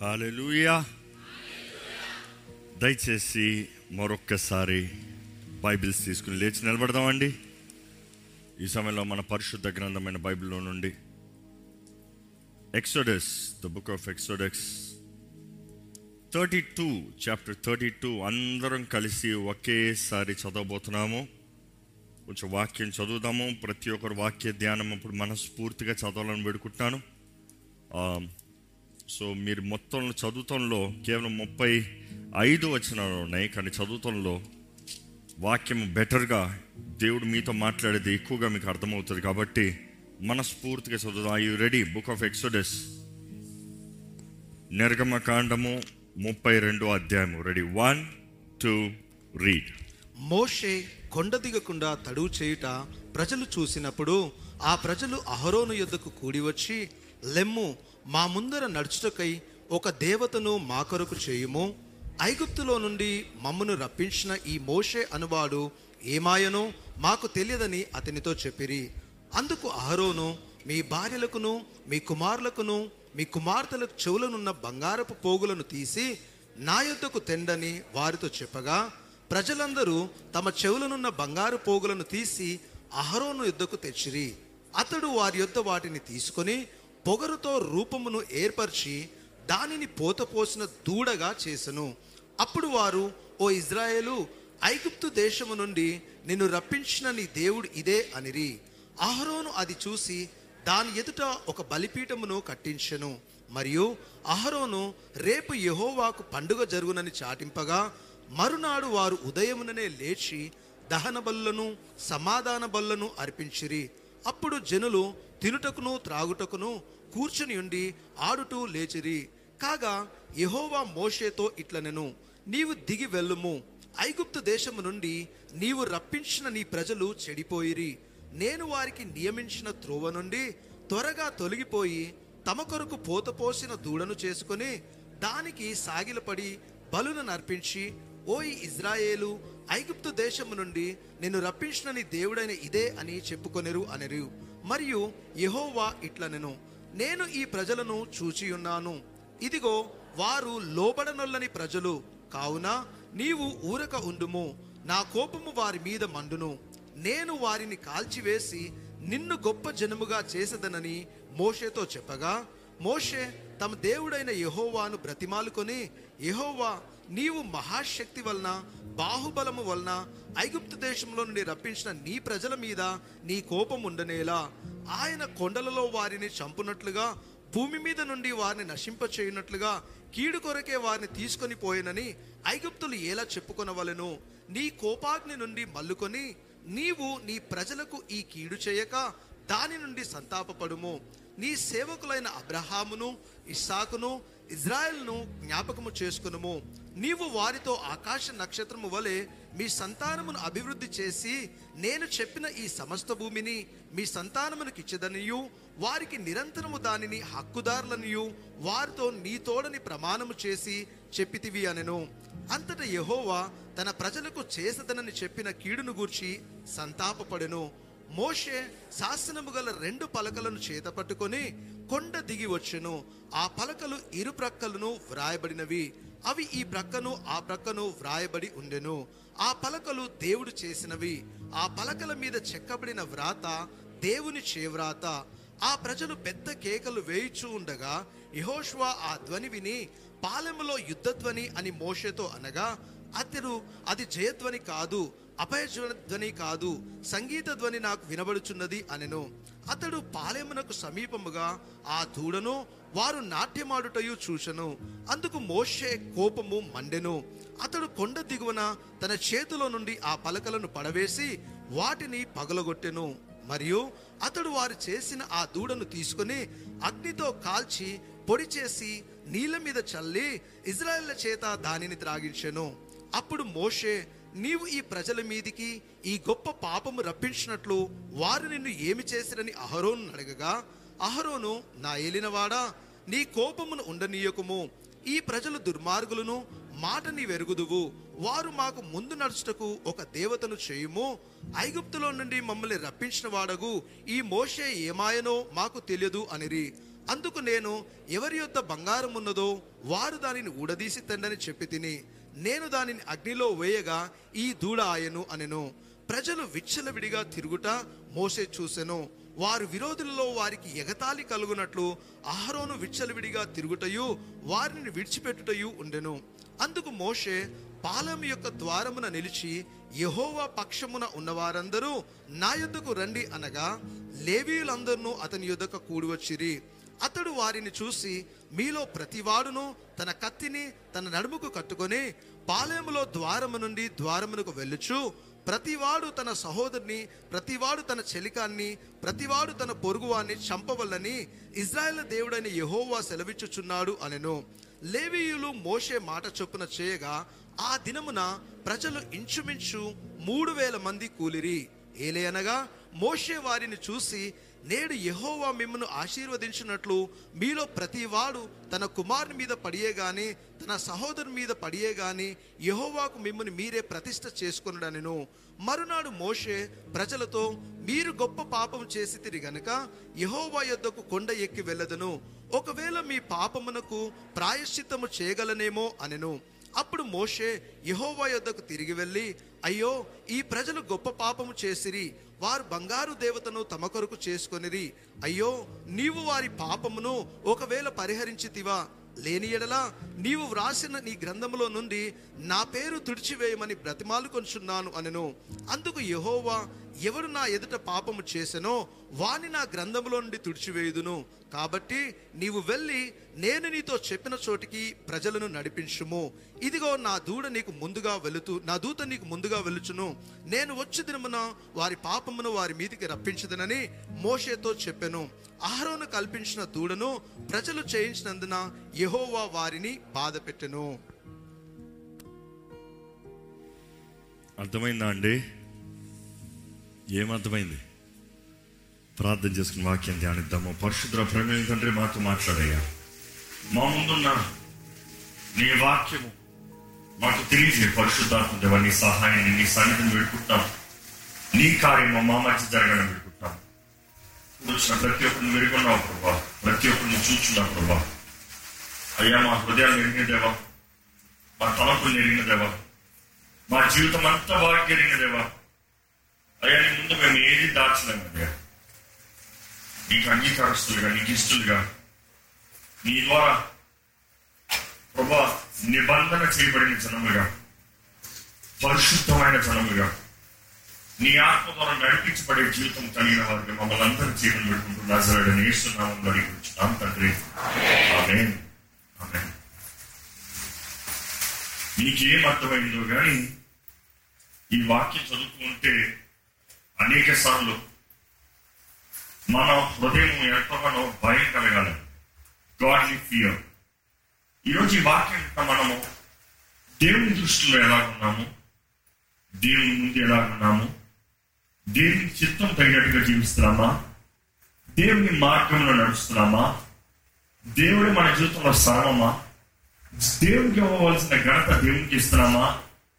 Hallelujah దయచేసి మరొక్కసారి Bibles తీసుకుని లేచి నిలబడదామండి. ఈ సమయంలో మన పరిశుద్ధ గ్రంథమైన బైబిల్లో నుండి Exodus the book of Exodus thirty two chapter thirty two అందరం కలిసి ఒకేసారి చదవబోతున్నాము. కొంచెం వాక్యం చదువుదాము. ప్రతి ఒక్కరు వాక్య ధ్యానం అప్పుడు మనస్ఫూర్తిగా చదవాలని పెడుకుంటున్నాను సో మీరు మొత్తం చదువుతంలో కేవలం ముప్పై ఐదు వచనాలు ఉన్నాయి కానీ చదువుతంలో వాక్యం బెటర్గా దేవుడు మీతో మాట్లాడేది ఎక్కువగా మీకు అర్థమవుతుంది. కాబట్టి మనస్ఫూర్తిగా చదువుదాం. I you ready book of Exodus నిర్గమ కాండము ముప్పై రెండో అధ్యాయము. రెడీ వన్ టూ రీడ్ మోషే కొండ దిగకుండా తడువు చేయుట ప్రజలు చూసినప్పుడు ఆ ప్రజలు అహరోను యొద్దకు కూడి వచ్చి లెమ్ము మా ముందర నడుచుటకై ఒక దేవతను మా కొరకు చేయుము. ఐగుప్తులో నుండి మమ్మను రప్పించిన ఈ మోషే అనువాడు ఏమాయనో మాకు తెలియదని అతనితో చెప్పిరి. అందుకు అహరోను మీ భార్యలకును మీ కుమారులకును మీ కుమార్తెలకు చెవులనున్న బంగారపు పోగులను తీసి నా యొద్దకు తెండని వారితో చెప్పగా ప్రజలందరూ తమ చెవులనున్న బంగారు పోగులను తీసి అహరోను యుద్ధకు తెచ్చిరి. అతడు వారి యొద్ద వాటిని తీసుకొని పొగరుతో రూపమును ఏర్పరిచి దానిని పోతపోసిన దూడగా చేసెను. అప్పుడు వారు ఓ ఇజ్రాయేలు ఐగుప్తు దేశము నుండి నిన్ను రప్పించిన నీ దేవుడు ఇదే అనిరి. అహరోను అది చూసి దాని ఎదుట ఒక బలిపీఠమును కట్టించెను. మరియు అహరోను రేపు యెహోవాకు పండుగ జరుగునని చాటింపగా మరునాడు వారు ఉదయముననే లేచి దహన బలులను సమాధాన బలులను అర్పించిరి. అప్పుడు జనులు తినుటకును త్రాగుటకును కూర్చుని ఉండి ఆడుటూ లేచిరి. కాగా యహోవా మోషేతో ఇట్లనెను నీవు దిగి వెళ్ళుము. ఐగుప్తు దేశము నుండి నీవు రప్పించిన నీ ప్రజలు చెడిపోయిరి. నేను వారికి నియమించిన త్రోవ నుండి త్వరగా తొలగిపోయి తమ కొరకు పోతపోసిన దూడను చేసుకొని దానికి సాగిలపడి బలును నర్పించి ఓయ్ ఇజ్రాయేలు ఐగుప్తు దేశము నుండి నిన్ను రప్పించిన నీ దేవుడైన ఇదే అని చెప్పుకొనెరు అనరు. మరియు యహోవా ఇట్లనెను నేను ఈ ప్రజలను చూచియున్నాను. ఇదిగో వారు లోబడనొల్లని ప్రజలు కావున నీవు ఊరక ఉండుము నా కోపము వారి మీద మండును. నేను వారిని కాల్చివేసి నిన్ను గొప్ప జనముగా చేసదనని మోషేతో చెప్పగా మోషే తమ దేవుడైన యహోవాను బ్రతిమాలుకొని యహోవా నీవు మహాశక్తి వలన బాహుబలము వలన ఐగుప్తు దేశంలో నుండి రప్పించిన నీ ప్రజల మీద నీ కోపం ఉండనేలా. ఆయన కొండలలో వారిని చంపునట్లుగా భూమి మీద నుండి వారిని నశింపచేయునట్లుగా కీడు కొరకే వారిని తీసుకొని పోయినని ఐగుప్తులు ఎలా చెప్పుకొనవలెను? నీ కోపాగ్ని నుండి మల్లుకొని నీవు నీ ప్రజలకు ఈ కీడు చేయక దాని నుండి సంతాపపడుము. నీ సేవకులైన అబ్రహామును ఇస్సాకును ఇజ్రాయెల్ను జ్ఞాపకము చేసుకునుము. నీవు వారితో ఆకాశ నక్షత్రము వలె మీ సంతానమును అభివృద్ధి చేసి నేను చెప్పిన ఈ సమస్త భూమిని మీ సంతానమునకు ఇచ్చదనియు వారికి నిరంతరము దానిని హక్కుదారులనియు వారితో నీ తోడని ప్రమాణము చేసి చెప్పితివి అనెను. అంతట యహోవా తన ప్రజలకు చేసదనని చెప్పిన కీడును గూర్చి సంతాపపడెను. మోషే శాసనము గల రెండు పలకలను చేత పట్టుకొని కొండ దిగి వచ్చెను. ఆ పలకలు ఇరు ప్రక్కలను వ్రాయబడినవి. అవి ఈ ప్రక్కను ఆ ప్రక్కను వ్రాయబడి ఉండెను. ఆ పలకలు దేవుడు చేసినవి. ఆ పలకల మీద చెక్కబడిన వ్రాత దేవుని చేవ్రాత. ఆ ప్రజలు పెద్ద కేకలు వేయిచూ ఉండగా యహోష్వా ఆ ధ్వని విని పాలెములో యుద్ధధ్వని అని మోషేతో అనగా అతడు అది జయధ్వని కాదు. అపయ ధ్వని కాదు సంగీత ధ్వని నాకు వినబడుచున్నది అనెను. అతడు పాలెమునకు సమీపముగా ఆ దూడను వారు నాట్యమాడుటయు చూశను అందుకు మోషే కోపము మండెను. అతడు కొండ దిగువన తన చేతిలో నుండి ఆ పలకలను పడవేసి వాటిని పగలగొట్టెను. మరియు అతడు వారు చేసిన ఆ దూడను తీసుకొని అగ్నితో కాల్చి పొడి చేసి నీళ్ళ మీద చల్లి ఇజ్రాయెళ్ళ చేత దానిని త్రాగించెను. అప్పుడు మోషే నీవు ఈ ప్రజల మీదికి ఈ గొప్ప పాపము రప్పించినట్లు వారు నిన్ను ఏమి చేసిరని అహరోను అడగగా అహరోను నా ఏలినవాడా నీ కోపమును ఉండనీయకుము. ఈ ప్రజలు దుర్మార్గులను మాట నీ వెరుగుదువు. వారు మాకు ముందు నడుచుటకు ఒక దేవతను చేయుము. ఐగుప్తులో నుండి మమ్మల్ని రప్పించిన వాడగు. ఈ మోషే ఏమాయనో మాకు తెలియదు అనిరి. అందుకు నేను ఎవరి యొద్ద బంగారం ఉన్నదో వారు దానిని ఊడదీసి తండని చెప్పి తిని నేను దానిని అగ్నిలో వేయగా ఈ దూడ ఆయను అనెను. ప్రజలు విచ్చలవిడిగా తిరుగుట మోసే చూసెను. వారు విరోధులలో వారికి ఎగతాళి కలుగునట్లు ఆహారోను విచ్చలవిడిగా తిరుగుటయు వారిని విడిచిపెట్టుటయు ఉండెను. అందుకు మోషే పాలెం యొక్క ద్వారమున నిలిచి యహోవా పక్షమున ఉన్నవారందరూ నా యుద్ధకు రండి అనగా లేవీయులందరూ అతని యుద్ధకు కూడివచ్చిరి అతడు వారిని చూసి మీలో ప్రతివాడును తన కత్తిని తన నడుముకు కట్టుకొని పాలెములో ద్వారము నుండి ద్వారమునకు వెళ్ళుచు. ప్రతివాడు తన సహోదరుని ప్రతివాడు తన చెలికాన్ని ప్రతివాడు తన పొరుగువాన్ని చంపవల్లని ఇజ్రాయెల్ దేవుడైన యెహోవా సెలవిచ్చుచున్నాడు అనెను. లేవీయులు మోషే మాట చొప్పున చేయగా ఆ దినమున ప్రజలు ఇంచుమించు మూడు వేల మంది కూలిరి. ఏలే అనగా మోషే వారిని చూసి నేడు యహోవా మిమ్మను ఆశీర్వదించినట్లు మీలో ప్రతివాడు తన కుమారుని మీద పడియే గాని తన సహోదరుని మీద పడియే గాని యహోవాకు మిమ్మల్ని మీరే ప్రతిష్ట చేసుకొనుడనెను. మరునాడు మోషే ప్రజలతో మీరు గొప్ప పాపం చేసి తిరిగి గనుక యహోవా యొద్దకు కొండ ఎక్కి వెళ్ళదను. ఒకవేళ మీ పాపమునకు ప్రాయశ్చిత్తము చేయగలనేమో అనెను. అప్పుడు మోషే యహోవా యొద్దకు తిరిగి వెళ్ళి అయ్యో ఈ ప్రజలు గొప్ప పాపము చేసిరి. వారు బంగారు దేవతను తమ కొరకు చేసుకొనిరి అయ్యో నీవు వారి పాపమును ఒకవేళ పరిహరించితివా? లేని ఎడలా నీవు వ్రాసిన నీ గ్రంథములో నుండి నా పేరు తుడిచివేయమని బ్రతిమాలు కొంచున్నాను అనెను. అందుకు యహోవా ఎవడు నా ఎదుట పాపము చేసెనో వాని నా గ్రంథములో నుండి తుడిచివేయుదును. కాబట్టి నీవు వెళ్ళి నేను నీతో చెప్పిన చోటికి ప్రజలను నడిపించుము. ఇదిగో నా దూడ నీకు ముందుగా వెళుతూ నా దూత నీకు ముందుగా వెలుచును నేను వచ్చి దినమున వారి పాపమును వారి మీదికి రప్పించదనని మోషేతో చెప్పెను. ఆహారోను కల్పించిన దూడను ప్రజలు చేయించినందున యహోవా వారిని బాధ పెట్టెను. అర్థమైందా అండి? ఏమర్థమైంది? ప్రార్థన చేసుకుని వాక్యం ధ్యానిద్దాము. పరిశుద్ర ప్రమేయం తండ్రి మాతో మాట్లాడయ్యా. మా ముందున్న నీ వాక్యము మాకు తెలియజే పరిశుద్ధాత్మ నీ సహాయాన్ని నీ సన్నిధిని వేడుకుంటాం నీ కార్యము మా మధ్య జరగడం వేడుకుంటాం ఇప్పుడు వచ్చిన ప్రతి ఒక్కరిని మెరుగున్నావు ప్రభా. ప్రతి ఒక్కరిని చూచున్నావు ప్రభా. అయ్యా మా హృదయాలు ఎరిగిన దేవా. మా తలపులు ఎరిగిన దేవా. మా జీవితం అంతా బాగా ఎరిగిన దేవా అయ్యా నీ ముందు మేము ఏది దాచలేము అయ్యా? నీకు అంగీకారస్తులుగా నీకు ఇష్టలుగా నీ ద్వారా ప్రభా నిబంధన చేయబడిన జనముగా పరిశుద్ధమైన జనముగా నీ ఆత్మ ద్వారా నడిపించబడే జీవితం కలిగిన వారికి మమ్మల్ని అందరూ జీవనం పెట్టుకుంటూ నజరడని ఏస్తున్నామని అడిగించున్నాం తండ్రి. ఆమె ఆమె నీకేం అర్థమైందో కానీ ఈ వాక్యం చదువుతుంటే అనేక సార్లు మన హృదయం ఎంతగానో భయం కలగాలి. గాడ్లీ ఫియర్ ఈరోజు ఈ వాక్యం మనము దేవుని దృష్టిలో ఎలా ఉన్నాము? దేవుని ముందు ఎలా ఉన్నాము? దేవుని చిత్తం తగినట్టుగా జీవిస్తున్నామా? దేవుని మార్గంలో నడుస్తున్నామా? దేవుడు మన జీవితంలో స్థానమా? దేవునికి ఇవ్వవలసిన ఘనత దేవునికి ఇస్తున్నామా?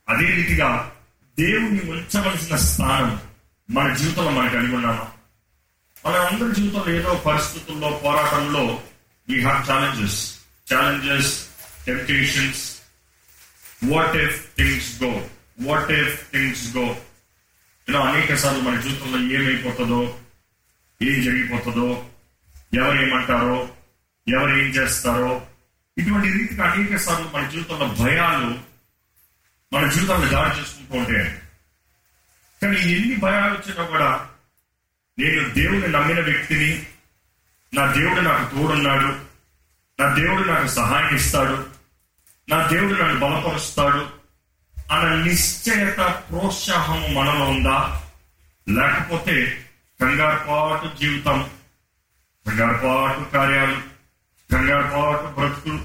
అదే రీతిగా దేవుని ఉంచవలసిన స్థానం మన జీవితంలో మనకు కలిగి ఉన్నామా? మన అందరి జీవితంలో ఏదో పరిస్థితుల్లో పోరాటంలో we have challenges challenges temptations what if things go what if things go ఇలా అనేక సార్లు మన జీవితంలో ఏమైపోతుందో ఏం జరిగిపోతుందో ఎవరు ఏమంటారో ఎవరు ఏం చేస్తారో ఇటువంటి రీతిగా అనేక సార్లు మన జీవితంలో భయాలు మన జీవితాన్ని దాడి చేసుకుంటూ ఉంటాయి కానీ ఎన్ని భయాలు వచ్చినా కూడా నేను దేవుని నమ్మిన వ్యక్తిని నా దేవుడు నాకు తోడున్నాడు నా దేవుడు నాకు సహాయం ఇస్తాడు నా దేవుడు నన్ను బలపరుస్తాడు అన్న నిశ్చయత ప్రోత్సాహం మనలో ఉందా? లేకపోతే కంగారుపాటు జీవితం కంగారుపాటు కార్యాలు కంగారుపాటు బ్రతుకులు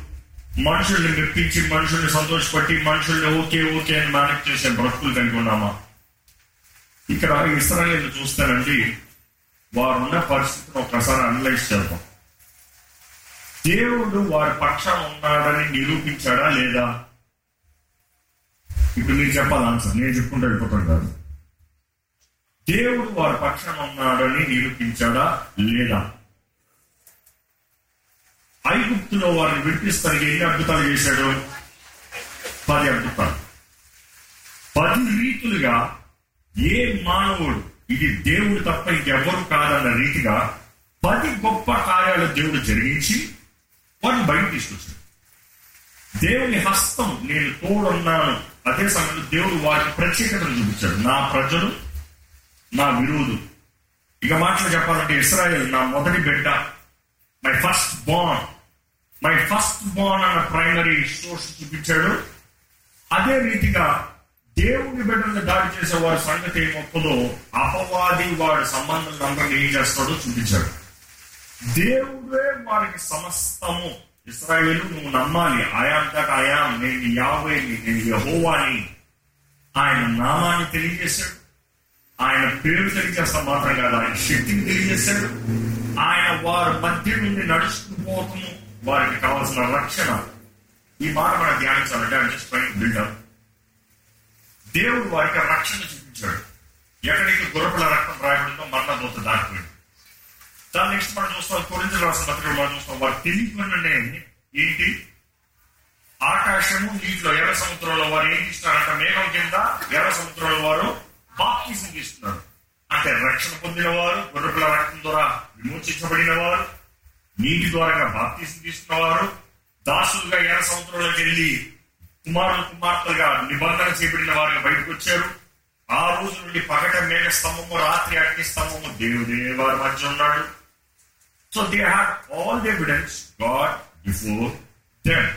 మనుషుల్ని మెప్పించి మనుషుల్ని సంతోషపట్టి మనుషుల్ని ఓకే ఓకే అని మేనేజ్ చేసే బ్రతుకులు కలిగి ఉన్నామా? ఇక్కడ ఇస్రాయల్ చూస్తానండి వారున్న పరిస్థితిని ఒకసారి అనలైజ్ చేద్దాం. దేవుడు వారి పక్షాన ఉన్నాడని నిరూపించాడా లేదా? ఇప్పుడు మీరు చెప్పాలి ఆన్సర్ నేను చెప్పుకుంటూ వెళ్ళిపోతాను కాదు. దేవుడు వారి పక్షాన ఉన్నాడని నిరూపించాడా లేదా? ఐగుప్తులో వారిని విడిపిస్తానికి ఎన్ని అద్భుతాలు చేశాడు? పది అద్భుతాలు. పది రీతులుగా ఏ మానవుడు? ఇది దేవుడు తప్ప ఇంకెవ్వరు కాదన్న రీతిగా పది గొప్ప కార్యాలు దేవుడు జరిగించి వాటిని బయట తీసుకొచ్చాడు. దేవుని హస్తం నేను తోడున్నాను. అదే సమయంలో దేవుడు వారికి ప్రత్యేకతను చూపించాడు. నా ప్రజలు నా విరోధు ఇక మాటలు చెప్పాలంటే ఇస్రాయల్ నా మొదటి బిడ్డ my first born my first born అన్న ప్రైమరీ సోర్స్ చూపించాడు. అదే రీతిగా దేవుని బిడ్డలను దాడి చేసే వారి సంగతి ఏమొప్పదో అపవాది వాడి సంబంధం అందరినీ ఏం చేస్తాడో చూపించాడు. దేవుడే వారికి సమస్తము. ఇస్రాయేల్ నువ్వు నమ్మాలి. ఆయాం దాకా ఆయాం నేను యావేని నేను యహోవాని. ఆయన నామాన్ని తెలియజేశాడు. ఆయన పేరు తెలియజేస్తా మాత్రం కాదు ఆయన శక్తిని తెలియజేశాడు. ఆయన వారి మధ్య నుండి నడుచుకుని పోవటము వారికి కావాల్సిన రక్షణ. ఈ మాట మనం ధ్యానించాలంటే ఆయన బిల్డప్ దేవుడు వారికి రక్షణ చూపించాడు. ఎక్కడికి గుర్రపుల రక్తం రాయబడిందో దూత దాటిపోయింది దాని నెక్స్ట్ మనం చూస్తాం కొరింతలు రాసిన పత్రిక మనం చూస్తాం వారు తెలియకుండానే ఏంటి? ఆకాశము నీటిలో ఎర్ర సముద్రంలో వారు ఏం తీస్తున్నారంట మేఘం కింద ఎర్ర సముద్రంలో వారు బాప్తిజం తీస్తున్నారు అంటే రక్షణ పొందిన వారు గుర్రపుల రక్తం ద్వారా విమోచించబడిన వారు నీటి ద్వారా బాప్తిజం తీసుకున్న వారు దాసులుగా ఎర్ర సముద్రంలోకి వెళ్ళి కుమారులు కుమార్తెలుగా నిబంధన చేపడిన వారుగా బయటకు వచ్చారు. ఆ రోజు నుండి పగట మేఘ స్తంభము రాత్రి అగ్ని స్తంభము దేవుడే వారి మధ్య ఉన్నాడు. So they have all the evidence God before them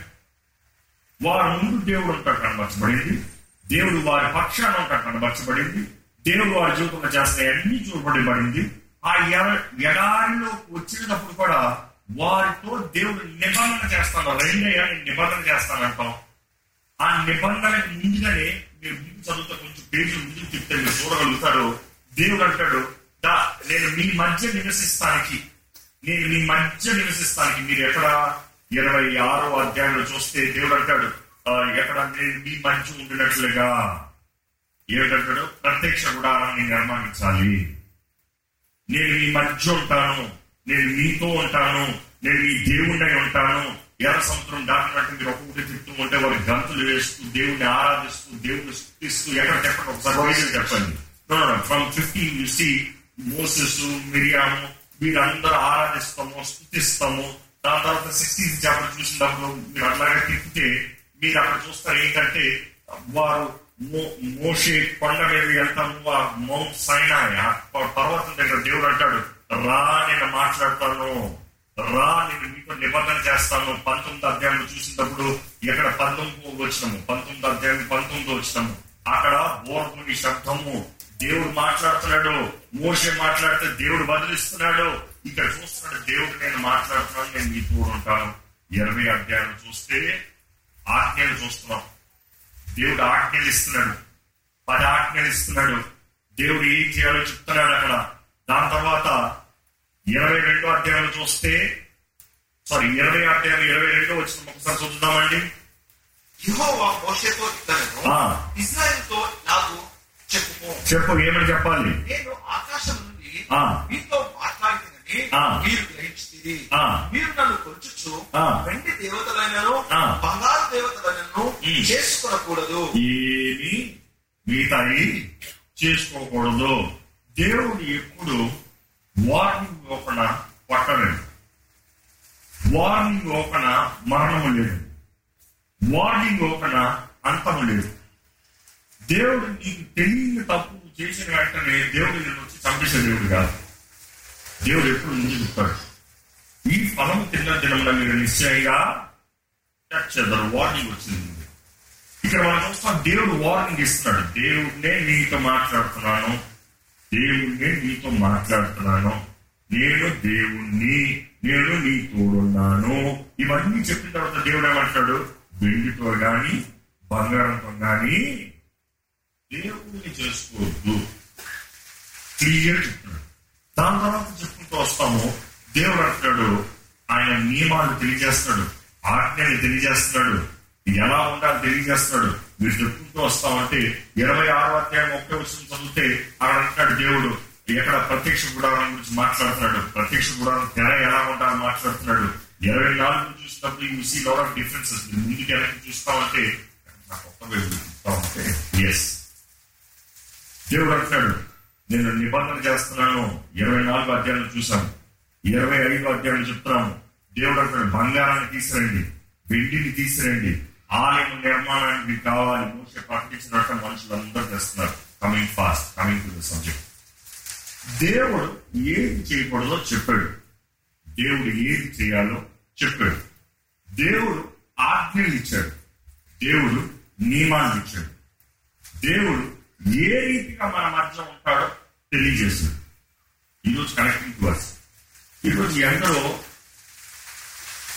వారి ముందు దేవుడు ఉంటాడు కనబరచబడింది. దేవుడు వారి పక్షాన ఉంటాడు కనబరచబడింది. దేవుడు వారి జీవితంలో చేస్తే అన్ని చూపబడబడింది. ఆ ఎడారిలో వచ్చినప్పుడు కూడా వారితో దేవుడు నిబంధన చేస్తాను రెండయ్యా నిబంధన చేస్తానంటాం. ఆ నిబంధనకు ముందుగానే మీరు ముందు చదువుతా కొంచెం పేజీలు ముందుకు చెప్తే మీరు చూడగలుగుతారు. దేవుడు అంటాడు దా నేను మీ మధ్య నివసిస్తానికి నేను మీ మధ్య నివసిస్తానికి మీరు ఎక్కడ? ఇరవై ఆరో అధ్యాయంలో చూస్తే దేవుడు అంటాడు ఎక్కడ? నేను మీ మధ్య ఉండినట్లుగా. ఏమిటంటాడు ప్రత్యక్ష గుడారాన్ని నిర్మాణించాలి. నేను మీ మధ్య ఉంటాను నేను మీతో ఉంటాను నేను మీ దేవుణ్ణి ఉంటాను ఎర్ర సముద్రం దాటినట్టు మీరు ఒక్కొక్కటి తింటూ ఉంటే వారి గంతులు వేస్తూ దేవుణ్ణి ఆరాధిస్తూ దేవుని స్థుతిస్తూ ఎక్కడ చెప్పండి. ఒకసారి చెప్పండి from fifteen you see Moses Miriam వీరందరూ ఆరాధిస్తాము స్థుతిస్తాము దాని తర్వాత సిక్స్టీన్ చాప్టర్ చూసినప్పుడు మీరు అట్లాగే తిప్పితే మీరు అక్కడ చూస్తారు ఏంటంటే వారు మోషే కొండ మీద వెళ్తాము ఆ మౌంట్ ప- పర్వతం దగ్గర దేవుడు అంటాడు రా నేను మాట్లాడతాను. రా నేను మీతో నిబంధన చేస్తాను. పంతొమ్మిది అధ్యాయం చూసినప్పుడు ఎక్కడ పంతొమ్మిది వచ్చినాము? పంతొమ్మిది అధ్యాయం పంతొమ్మిది వచ్చినాము. అక్కడ బోర్డు శబ్దము. దేవుడు మాట్లాడుతున్నాడు. మోషే మాట్లాడితే దేవుడు బదిలిస్తున్నాడు. ఇక్కడ చూస్తున్నాడు దేవుడు నేను మాట్లాడుతున్నాను నేను మీ తోడు ఉంటాను. ఇరవై అధ్యాయం చూస్తే ఆజ్ఞలు చూస్తున్నాం. దేవుడు ఆజ్ఞలు ఇస్తున్నాడు. పది ఆజ్ఞలు ఇస్తున్నాడు. దేవుడు ఏం చేయాలో చెప్తున్నాడు అక్కడ. దాని తర్వాత ఇరవై రెండో అధ్యాయంలో చూస్తే సారీ ఇరవై అధ్యాయం ఇరవై రెండో వచ్చిన ఒకసారి చూద్దామండి యెహోవా మోషేతో ఇతను ఆ. ఇజ్రాయెల్తో నాకు చెప్పుకో చెప్పు ఏమని చెప్పాలి నేను ఆకాశం నుండి. మీతో మాట్లాడుతున్నది ఆ. మీరు గ్రహించింది ఆ. మీరు నన్ను కొలుచుచు ఆ. వెండి దేవతలైనను. బంగారు దేవతలైనను ఉమ్. చేసుకొనకూడదు ఏమి మిగతాయి చేసుకోకూడదు దేవుడు ఎప్పుడు వార్నింగ్ లోపల పట్టలేదు. వార్నింగ్ లోపల మరణము లేదు. వార్నింగ్ లోపల అంతము లేదు. దేవుడు నీకు తెలియని తప్పు చేసిన వెంటనే దేవుడు నేను వచ్చి చంపేసే దేవుడు కాదు. దేవుడు ఎప్పుడు ముందు చెప్తాడు. ఈ ఫలం తిన్న దినంలో మీరు నిశ్చయంగా చచ్చెదరు. వార్నింగ్ వచ్చింది. ఇక్కడ మనం చూస్తాం దేవుడు వార్నింగ్ ఇస్తున్నాడు. దేవుడినే నీతో మాట్లాడుతున్నాను. దేవుణ్ణే నీతో మాట్లాడుతున్నాను. నేను దేవుణ్ణి నేను నీ తోడున్నాను. ఇవన్నీ చెప్పిన తర్వాత దేవుడు ఏమంటాడు వెండితో గాని బంగారంతో గాని దేవుడిని చేసుకోవద్దు. క్లియర్ చెప్తున్నాడు. దాని తర్వాత చెప్పుకుంటూ వస్తాము. దేవుడు అంటున్నాడు ఆయన నియమాలు తెలియజేస్తాడు ఆజ్ఞలు తెలియజేస్తున్నాడు ఎలా ఉండాలి తెలియజేస్తున్నాడు. మీరు చెప్పుకుంటూ వస్తామంటే ఇరవై ఆరో అధ్యాయం ఒకే వచ్చిన చదివితే అక్కడ అంటాడు దేవుడు. ఎక్కడ ప్రత్యక్ష గుడారం గురించి మాట్లాడుతున్నాడు. ప్రత్యక్ష గుడారం తెర ఎలా ఉండాలని మాట్లాడుతున్నాడు. ఇరవై నాలుగు చూసినప్పుడు you see lover of differences ముందుకు వెనక్కి చూస్తామంటే నాకు కొత్త ఎస్ దేవుడు అంటున్నాడు నేను నిబంధన చేస్తున్నాను. ఇరవై నాలుగు అధ్యాయులు చూసాను ఇరవై ఐదు అధ్యాయులు చెప్తున్నాను దేవుడు అంటున్నాడు బంగారాన్ని తీసిరండి. వెండిని తీసిరండి. ఆలయం నిర్మాణానికి కావాలి. మోసే ప్రకటించినట్టు మనుషులందరూ చేస్తున్నారు. Coming fast coming to the subject దేవుడు ఏది చేయకూడదో చెప్పాడు. దేవుడు ఏది చేయాలో చెప్పాడు. దేవుడు ఆజ్ఞలు ఇచ్చాడు. దేవుడు నియమాలు ఇచ్చాడు. దేవుడు ఏ రీతిగా మన మధ్య ఉంటాడో తెలియజేశాడు. ఈరోజు కనెక్టింగ్ టు అస్ ఈరోజు ఎందరో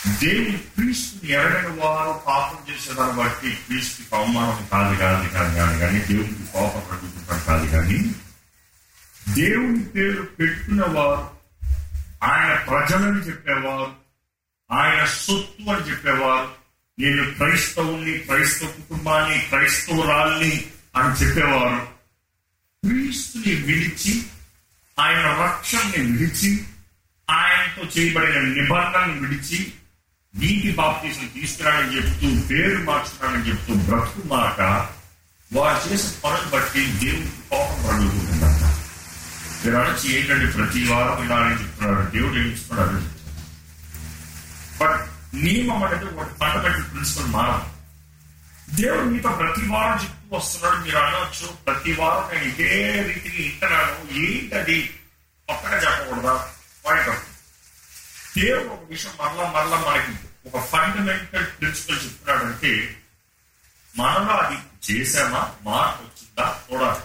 దేవుని క్రీస్తుని ఎరగని వారు పాపం చేసేదాన్ని బట్టి క్రీస్తుకి అవమానం కాదు కాదు కాదు కాదు కానీ దేవునికి కోపం పడుతుంటాం కాదు కానీ దేవుని పేరు పెట్టిన వారు ఆయన ప్రజలని చెప్పేవారు ఆయన సొత్తు అని చెప్పేవారు నేను క్రైస్తవుని క్రైస్తవ కుటుంబాన్ని క్రైస్తవురాల్ని అని చెప్పేవారు. క్రీస్తుని విడిచి ఆయన రక్షణని విడిచి ఆయనతో చేయబడిన నిబంధనను విడిచి నీటి బాప్తీసులు తీసుకురాడని చెప్తూ పేరు మార్చుతానని చెప్తూ బ్రతుకు మాట వారు చేసే పనులు బట్టి దేవునికి కోపం పడుతుందంట మీరు అడిచి ఏంటంటే ప్రతి వారం ఇలా అని చెప్తున్నాడు దేవుడు ఏం చెప్తున్నాడు? బట్ నియమం అనేది ఒక ఫండమెంటల్ ప్రిన్సిపల్ మారం దేవుడు మీతో ప్రతి వారం చెప్తూ వస్తున్నాడు. మీరు అనవచ్చు ప్రతి వారం నేను ఇదే రీతిని ఇంటున్నాను ఏంటది? పక్కన చెప్పకూడదా? పాయింట్ దేవుడు ఒక విషయం మరలా మరలా మనకి ఒక ఫండమెంటల్ ప్రిన్సిపల్ చెప్తున్నాడంటే మనలో అది చేసామా మార్పు వచ్చిందా? చూడాలి.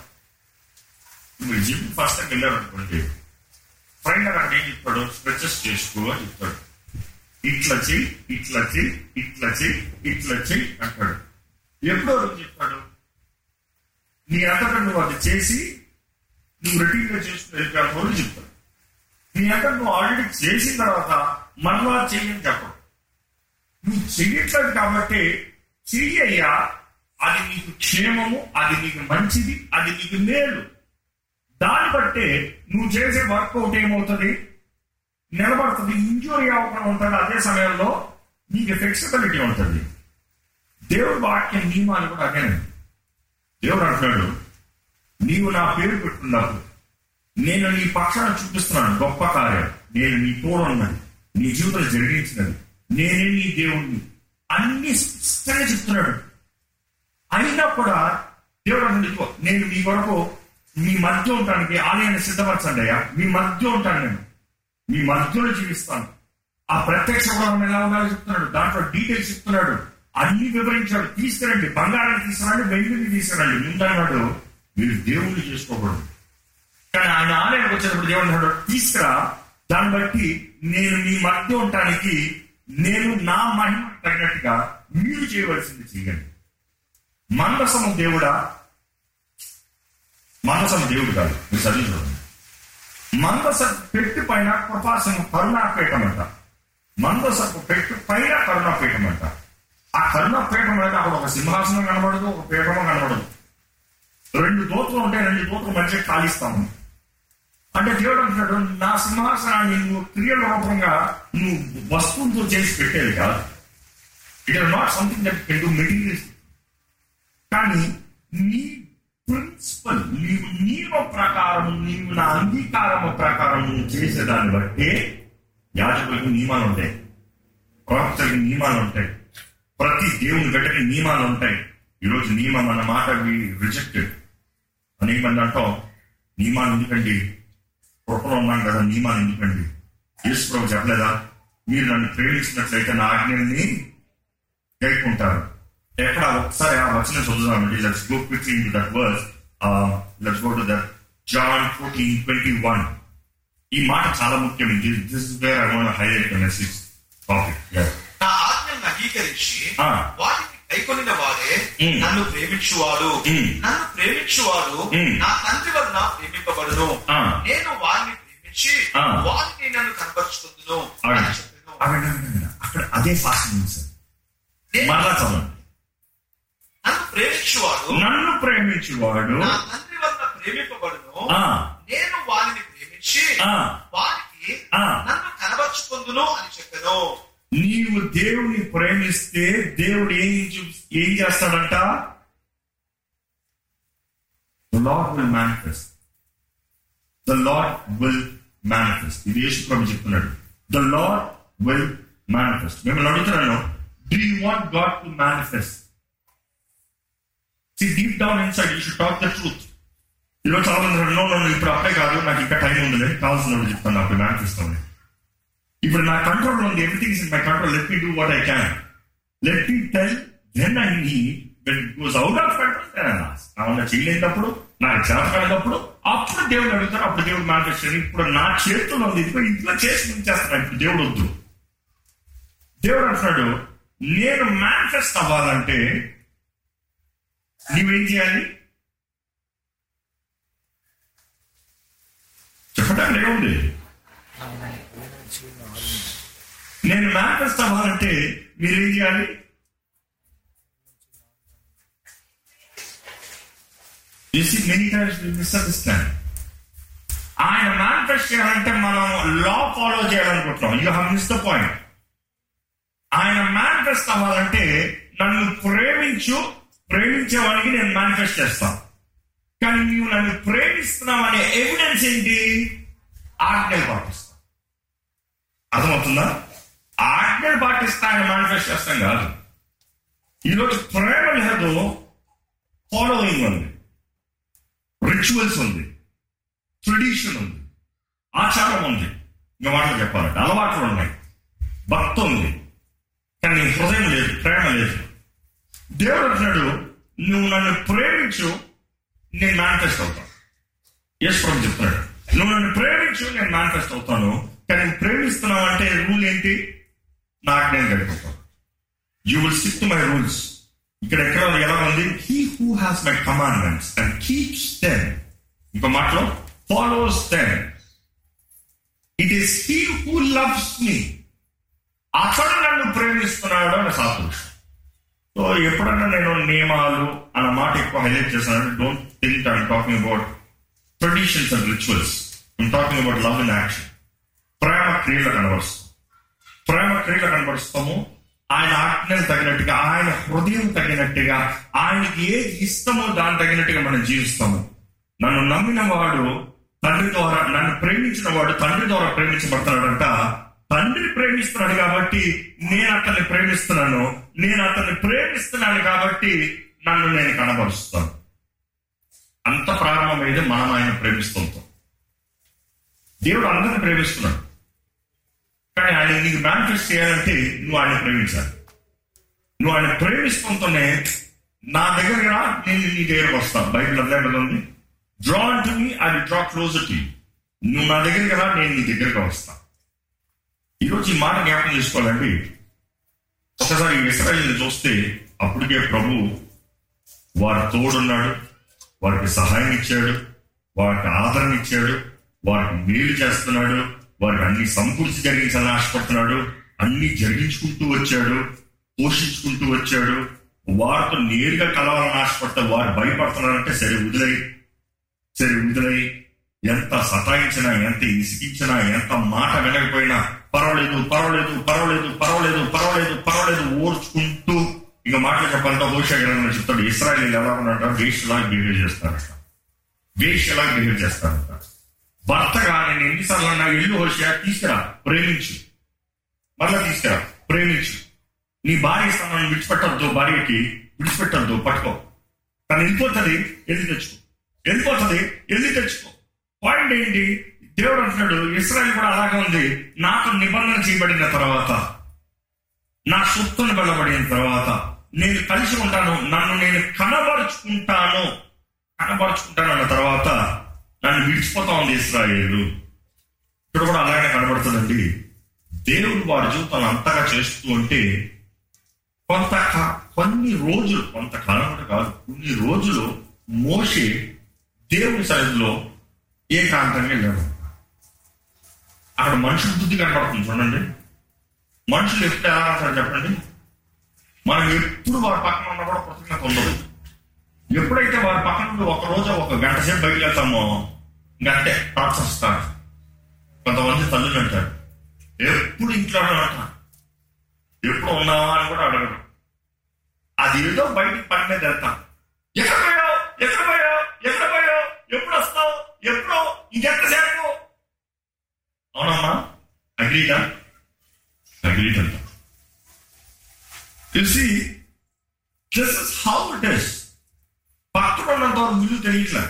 మీరు జిమ్ ఫస్ట్ టైం వెళ్ళారనుకోండి ఫ్రెండ్ అక్కడ ఏం చెప్తాడు? స్ట్రెచెస్ చేసుకో అని చెప్తాడు. ఇట్లా చెయ్యి ఇట్లా చెయ్యి ఇట్లా చెయ్యి ఇట్లా చెయ్యి అంటాడు. ఎప్పుడో రోజు చెప్తాడు నీ అంతటా నువ్వు అది చేసి నువ్వు రొటీన్గా చేసుకుని వెళ్ళిపోయావు చెప్తాడు. నీ అంతటా నువ్వు ఆల్రెడీ చేసిన తర్వాత మనలా చెయ్యని చెప్పడు నువ్వు చెయ్యట్లేదు కాబట్టి చెయ్యయ్యా అది నీకు క్షేమము అది నీకు మంచిది అది నీకు మేలు. దాన్ని బట్టే నువ్వు చేసే వర్కౌట్ ఏమవుతుంది? నిలబడుతుంది ఇంజూరీ అవ్వకుండా ఉంటుంది. అదే సమయంలో నీకు ఫ్లెక్సిబిలిటీ ఉంటుంది. దేవుడు వాక్య నియమాలు కూడా అదే. దేవుడు అంటున్నాడు నీవు నా పేరు పెట్టుకున్నావు నేను నీ పక్షాన చూపిస్తున్నాను గొప్ప కార్యం. నేను నీ తోడున్నది నీ జీవితం జరిగించినది. నేనే నీ దేవుణ్ణి. అన్ని స్పష్టంగా చెప్తున్నాడు. అయినా కూడా దేవుడు నేను మీ కొరకు మీ మధ్య ఉండడానికి ఆలయాన్ని సిద్ధపరచండి అయ్యా. మీ మధ్య ఉంటాను నేను. మీ మధ్యలో జీవిస్తాను. ఆ ప్రత్యక్ష గుణం ఎలా ఉండాలో చెప్తున్నాడు. దాంట్లో డీటెయిల్స్ చెప్తున్నాడు. అన్ని వివరించాడు. తీసుకురండి. బంగారాన్ని తీసుకురండి. వెండిని తీసుకురండి. ముందన్నాడు మీరు దేవుణ్ణి చేసుకోకూడదు. కానీ ఆయన ఆలయానికి వచ్చేటప్పుడు దేవుడు తీసుకురా దాన్ని బట్టి నేను నీ మధ్య ఉండటానికి నేను నా మహిమ తగినట్టుగా మీరు చేయవలసింది చేయండి. మందసము దేవుడా? మందసము దేవుడు కాదు. మీరు చదివించడం మందస పెట్టు పైన కృపాసనం కరుణాపీఠం అంట. మందసపు పెట్టు పైన కరుణాపీఠం అంట. ఆ కరుణాపీఠం అంటే అక్కడ ఒక సింహాసనం కనబడదు ఒక పీఠము కనబడదు. రెండు దూతలు ఉంటే రెండు దూతల మధ్య కాలిస్తాము అంటే దేవుడు అంటున్నాడు నా సింహాసనాన్ని నువ్వు క్రియల రూపంగా నువ్వు వస్తువులతో చేసి పెట్టేది కాదు. It are not something that can do material కానీ నీ ప్రిన్సిపల్ నీవు నియమ ప్రకారం నీవు నా అంగీకారము ప్రకారం నువ్వు చేసేదాన్ని బట్టి యాజకులకు నియమాలు ఉంటాయి. ప్రవక్తలకి నియమాలు ఉంటాయి. ప్రతి దేవుని గట్టకి నియమాలు ఉంటాయి. ఈరోజు నియమం అన్న మాట రిజెక్టెడ్ అనేక మంది అంటాం నియమాలు ఎందుకండి? కృపలో ఉన్నాం కదా నియమాలు ఎందుకండి? యేసు ప్రభు చెప్పలేదా? మీరు నన్ను ప్రేమించినట్లయితే నా ఆజ్ఞల్ని గైకుంటారు ఎక్కడ ఒకసారి ఆ వచనం చదువుదామండి let's go quickly in to that verse let's go to that John fourteen twenty one ఈ మాట చాలా ముఖ్యం. This is where I want highlight message topic నా ఆజ్ఞను అంగీకరించి ఆ. కైకొనిన వారే. నన్ను ప్రేమించువాడు. నన్ను ప్రేమించువాడు. నా తండ్రి వలన ప్రేమింపబడును. నేను వారిని ప్రేమించి. వారిని నన్ను కనపరుచుకుందును అక్కడ అదే ఫాస్ట్ సార్ నేను- మరలా చదవండి నన్ను ప్రేమించువాడు నన్ను ప్రేమించువాడు నా తండ్రి వలన ప్రేమింపబడును నేను వారిని ప్రేమించి. వారికి. నన్ను కనబరుచుకుందును అని చెప్పాను నీవు దేవుని ప్రేమిస్తే దేవుడు ఏం ఏం చేస్తాడంట? The Lord will manifest the Lord will manifest ఇది యేసు ప్రభు చెప్తున్నాడు. ద లాడ్ విల్ మేనిఫెస్ట్ మిమ్మల్ని అడుగుతున్నాను. Do you want God to manifest see deep down inside you should talk the truth ఈరోజు చాలా మంది నో ఇప్పుడు అప్పుడే కాదు నాకు ఇంకా టైం ఉంది. కావాల్సిన చెప్తాను అప్పుడు మేనిఫెస్ట్ ఉంది. ఇప్పుడు నా కంట్రోల్ ఉంది everything is in my control let me do what I can let me tell then I need when it goes out of control నా వల్ల చేయలేనప్పుడు నాకు చేతకాడినప్పుడు అప్పుడు దేవుడు అడుగుతారు అప్పుడు దేవుడు మేనిఫెస్ట్ ఇప్పుడు నా చేతుల్లో ఉంది ఇప్పుడు ఇంట్లో చేసి చేస్తాను ఇప్పుడు దేవుడు వద్దు. దేవుడు అంటున్నాడు నేను మేనిఫెస్ట్ అవ్వాలంటే నీవేం చేయాలి? చెప్పడానికి ఏముంది నేను మేనిఫెస్ట్ అవ్వాలంటే మీరేం చేయాలి? మెనీ టైమ్స్ మిస్అండర్స్టాండ్ ఆయన మేనిఫెస్ట్ చేయాలంటే మనం లా ఫాలో చేయాలనుకుంటున్నాం. You have miss the point ఆయన మేనిఫెస్ట్ అవ్వాలంటే నన్ను ప్రేమించు ప్రేమించే వాడికి నేను మేనిఫెస్ట్ చేస్తాను కానీ నీవు నన్ను ప్రేమిస్తున్నావు అనే ఎవిడెన్స్ ఏంటి? ఆజ్ఞలు పాటిస్తాం. అర్థమవుతుందా? ఆజ్ఞలు పాటిస్తాను మేనిఫెస్ట్ చేస్తాం కాదు. ఈరోజు ప్రేమ లేదు ఫాలోయింగ్ ఉంది. రిచువల్స్ ఉంది. ట్రెడిషన్ ఉంది. ఆచారం ఉంది. ఇంకా మాటలు చెప్పాలంటే అలవాట్లు ఉన్నాయి. భక్తి ఉంది. కానీ హృదయం లేదు ప్రేమ లేదు. దేవుడు అంటున్నాడు నువ్వు నన్ను ప్రేమించు నేను మేనిఫెస్ట్ అవుతాను. ఎస్ ప్రభు చెప్తున్నాడు నువ్వు నన్ను ప్రేమించు నేను మేనిఫెస్ట్ అవుతాను. కానీ ప్రేమిస్తున్నావు అంటే రూల్ ఏంటి? నాకు నేను గడిపోతాను you will stick to my rules ఇక్కడ ఎక్కడ ఎలా ఉంది? He who has my commandments and keeps them ఇంకో మాటలో follows then it is he who loves me అతడు నన్ను ప్రేమిస్తున్నాడు అని సాదృశ్యం సో ఎప్పుడన్నా నేను నియమాలు అన్న మాట ఎక్కువ హైలైట్ చేశాను. Don't think I'm talking about traditions and rituals I'm talking about love in action ప్రేమ క్రియలు కనబరుస్తాం ప్రేమ క్రియలు కనబరుస్తాము. ఆయన ఆజ్ఞలు తగినట్టుగా ఆయన హృదయం తగినట్టుగా ఆయనకి ఏది ఇష్టమో దాని తగినట్టుగా మనం జీవిస్తాము. నన్ను నమ్మిన వాడు తండ్రి ద్వారా నన్ను ప్రేమించిన వాడు తండ్రి ద్వారా ప్రేమించబడతాడంట. తండ్రి ప్రేమిస్తున్నాడు కాబట్టి నేను అతన్ని ప్రేమిస్తున్నాను నేను అతన్ని ప్రేమిస్తున్నాను కాబట్టి నన్ను నేను కనబరుస్తాను. అంత ప్రారంభమైతే మనం ఆయన ప్రేమిస్తుంటాం. దేవుడు అందరిని ప్రేమిస్తున్నాడు. కానీ ఆయన నీకు మేనిఫెస్ట్ చేయాలంటే నువ్వు ఆయన ప్రేమించాలి. నువ్వు ఆయన ప్రేమిస్తుంటేనే నా దగ్గర రా నేను నీ దగ్గరకు వస్తాను బైబిల్ అదే ఉంది draw to me I draw close to నువ్వు నా దగ్గరికి రా నేను నీ దగ్గరకు వస్తాను ఈరోజు ఈ మాట జ్ఞాపకం చేసుకోవాలండి. ఒకసారి ఇస్రాయిల్ని చూస్తే అప్పటికే ప్రభు వారి తోడున్నాడు వారికి సహాయం ఇచ్చాడు వారికి ఆదరణ ఇచ్చాడు వారికి మేలు చేస్తున్నాడు వారికి అన్ని సమకూర్చి జరిగించాలని ఆశపడుతున్నాడు. అన్ని జరిగించుకుంటూ వచ్చాడు. పోషించుకుంటూ వచ్చాడు. వారితో నేరుగా కలవాలని ఆశపడతారు వారు భయపడుతున్నారంటే సరే వదిలై సరే వదిలై ఎంత సతాయించినా ఎంత ఇసిగించినా ఎంత మాట వినకపోయినా పర్వాలేదు పర్వాలేదు పర్వాలేదు పర్వాలేదు పర్వాలేదు పర్వాలేదు ఓర్చుకుంటూ ఇక మాటలు చెప్పాలంటే హోషగ్రంథంలో చెప్తాడు ఇస్రాయల్ ఎలా ఉన్నారంట వేష్లాగా బిహేవ్ చేస్తారంట. ఎలా బిహేవ్ చేస్తారంట. భర్తగా నేను ఎన్నిసార్లు అన్నా ఇల్లు హోషియా తీసుకురా ప్రేమించు. మరలా తీసుకురా ప్రేమించు. నీ భార్య స్థానాన్ని విడిచిపెట్టద్దు భార్యకి విడిచిపెట్టద్దు పట్టుకో. తను వెళ్ళిపోతుంది ఎల్లి తెచ్చుకో? వెళ్ళిపోతుంది ఎల్లి తెచ్చుకో? పాయింట్ ఏంటి? దేవుడు అంటున్నాడు ఇస్రాయల్ కూడా అలాగే ఉంది. నాకు నిబంధన చేయబడిన తర్వాత నా సొత్తును వెళ్ళబడిన తర్వాత నేను కలిసి ఉంటాను నన్ను నేను కనబరుచుకుంటాను. కనబరుచుకుంటాను అన్న తర్వాత నన్ను విడిచిపోతా ఉంది ఇస్రాయేలు ఇక్కడ కూడా అలాగే కనబడుతుందండి. దేవుడు వారి జీవితాలు అంతగా చేస్తూ ఉంటే కొంత కొన్ని రోజులు కొంతకాలం కూడా కాదు కొన్ని రోజులు మోషే దేవుని సన్నిధిలో ఏకాంతంగా వెళ్ళాడు. అక్కడ మనుషుల బుద్ధి కనపడుతుంది చూడండి. మనుషులు ఎప్పుడు ఎలా చెప్పండి. మనం ఎప్పుడు వారి పక్కన ఉన్నా కూడా కృతజ్ఞత ఉండదు ఎప్పుడైతే వారి పక్కన నుండి ఒక రోజు ఒక గంట సేపు బయటకు వెళ్తామో గంటే టార్చర్ స్టార్ట్ కొంతమంది తల్లులు అంటారు ఎప్పుడు ఇంట్లోనే ఉంటారు ఎప్పుడు ఉన్నావా? అని కూడా అడగడం అది ఏదో బయటికి పని మీద వెళ్తాం. ఎక్కడ పోయావు? ఎక్కడ పోయావు? ఎక్కడ పోయావు? ఎప్పుడు వస్తావు? ఎప్పుడు? ఇంకెంతసేపు? అవునమ్మా అగ్రీడా అగ్రీడ్ అంట తెలిసి this is how it is పక్కన ఉన్నంత వరకు విలువ తెలియట్లేదు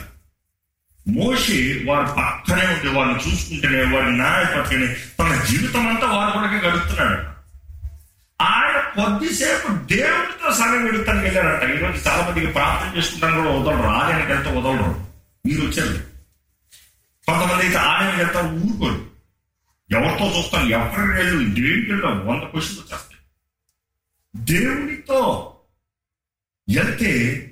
మోషి వారు పక్కనే ఉండి వారిని చూసుకుంటేనే వారి న్యాయపట్టుకుని తన జీవితం అంతా వారి కొరకే గడుపుతున్నాడు. ఆయన కొద్దిసేపు దేవుడితో సమయం గడుపుతానికి వెళ్ళారంట ఈరోజు చాలా మందికి ప్రార్థన చేసుకుంటాను కూడా వదలరు. ఆలయానికి వెళ్తే వదలరు. మీరు వచ్చారు. కొంతమంది అయితే ఆలయానికి వెళ్తారు ఊరుకోరు. ఎవరితో చూస్తాను ఎవరి వెళ్ళు దేనికి వెళ్తాం వంద క్వశ్చన్లు వచ్చేస్తాయి. దేవునితో వెళ్తే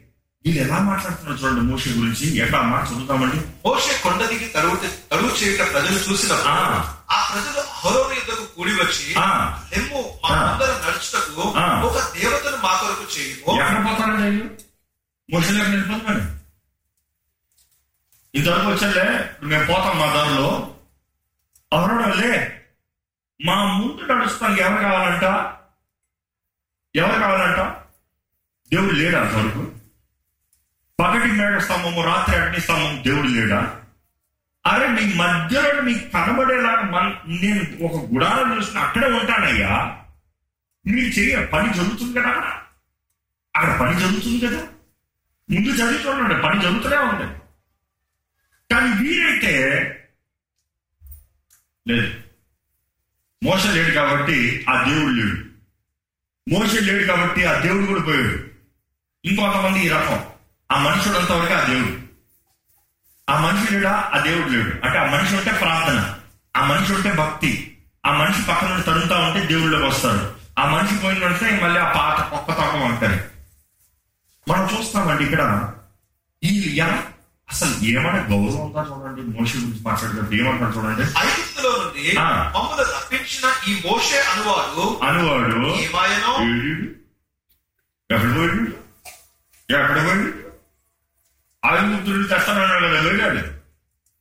వీళ్ళు ఎలా మాట్లాడుతున్నారు చూడండి మోషే గురించి? ఎక్కడ మాట చదువుతామండి? మోషే కొండ దిగి తడువు తడువు చేయుట ప్రజలు చూసినప్పుడు ఆ. ప్రజలు అహరోను యుద్ధకు కూడి వచ్చి ఆ. లెమ్ము మా నడుచుటకు. ఒక దేవతను మా కొరకు చేయము. ఎక్కడ పోతారని చెయ్యి మోషేలోకి వెళ్ళిపోతున్నాను ఇంతవరకు వచ్చాలే మేము పోతాం మా దారిలో. ఎవరో వెళ్ళే. మా ముందు నడుస్తానికి ఎవరు కావాలంట? ఎవరు కావాలంట? దేవుడు లేడా అంతవరకు. పగటి మేడ స్తంభము రాత్రి అగ్ని స్తంభం దేవుడు లేడా? అరే మీ మధ్యలో మీకు కనబడేలాగా మన నేను ఒక గుడారం చూసిన అక్కడే ఉంటానయ్యా. మీరు చెయ్య పని జరుగుతుంది కదా? అక్కడ పని జరుగుతుంది కదా? ముందు చదువుతున్నాడు పని జరుగుతూనే ఉంది. కానీ వీరైతే లేదు. మోస లేడు కాబట్టి ఆ దేవుడు లేడు. మోస లేడు కాబట్టి ఆ దేవుడు కూడా పోయాడు. ఇంకొంతమంది ఈ రకం. ఆ మనుషుడు అంతవరకు ఆ దేవుడు. ఆ మనిషి లేడా ఆ దేవుడు లేడు. అంటే ఆ మనిషి ఉంటే ప్రార్థన ఆ మనిషి ఉంటే భక్తి ఆ మనిషి పక్కన తరుగుతా ఉంటే దేవుళ్ళకి వస్తాడు. ఆ మనిషి పోయిన వెంటనే మళ్ళీ ఆ పాత ఒక్క తొక్క అంటారు మనం చూస్తామండి ఇక్కడ ఈ అసలు ఏమైనా గౌరవం చూడండి మోషి గురించి మాట్లాడుతుంటే ఏమంటారు చూడండి? ఐగుప్తులో నుండి. మమ్మల్ని రప్పించిన ఈ మోషే అనువాడు అనువాడు? ఎక్కడ పోయాడు? ఎక్కడ పోయాడు? ఆయుధుడు తెస్తానన్నాడు కదా వెళ్ళాడు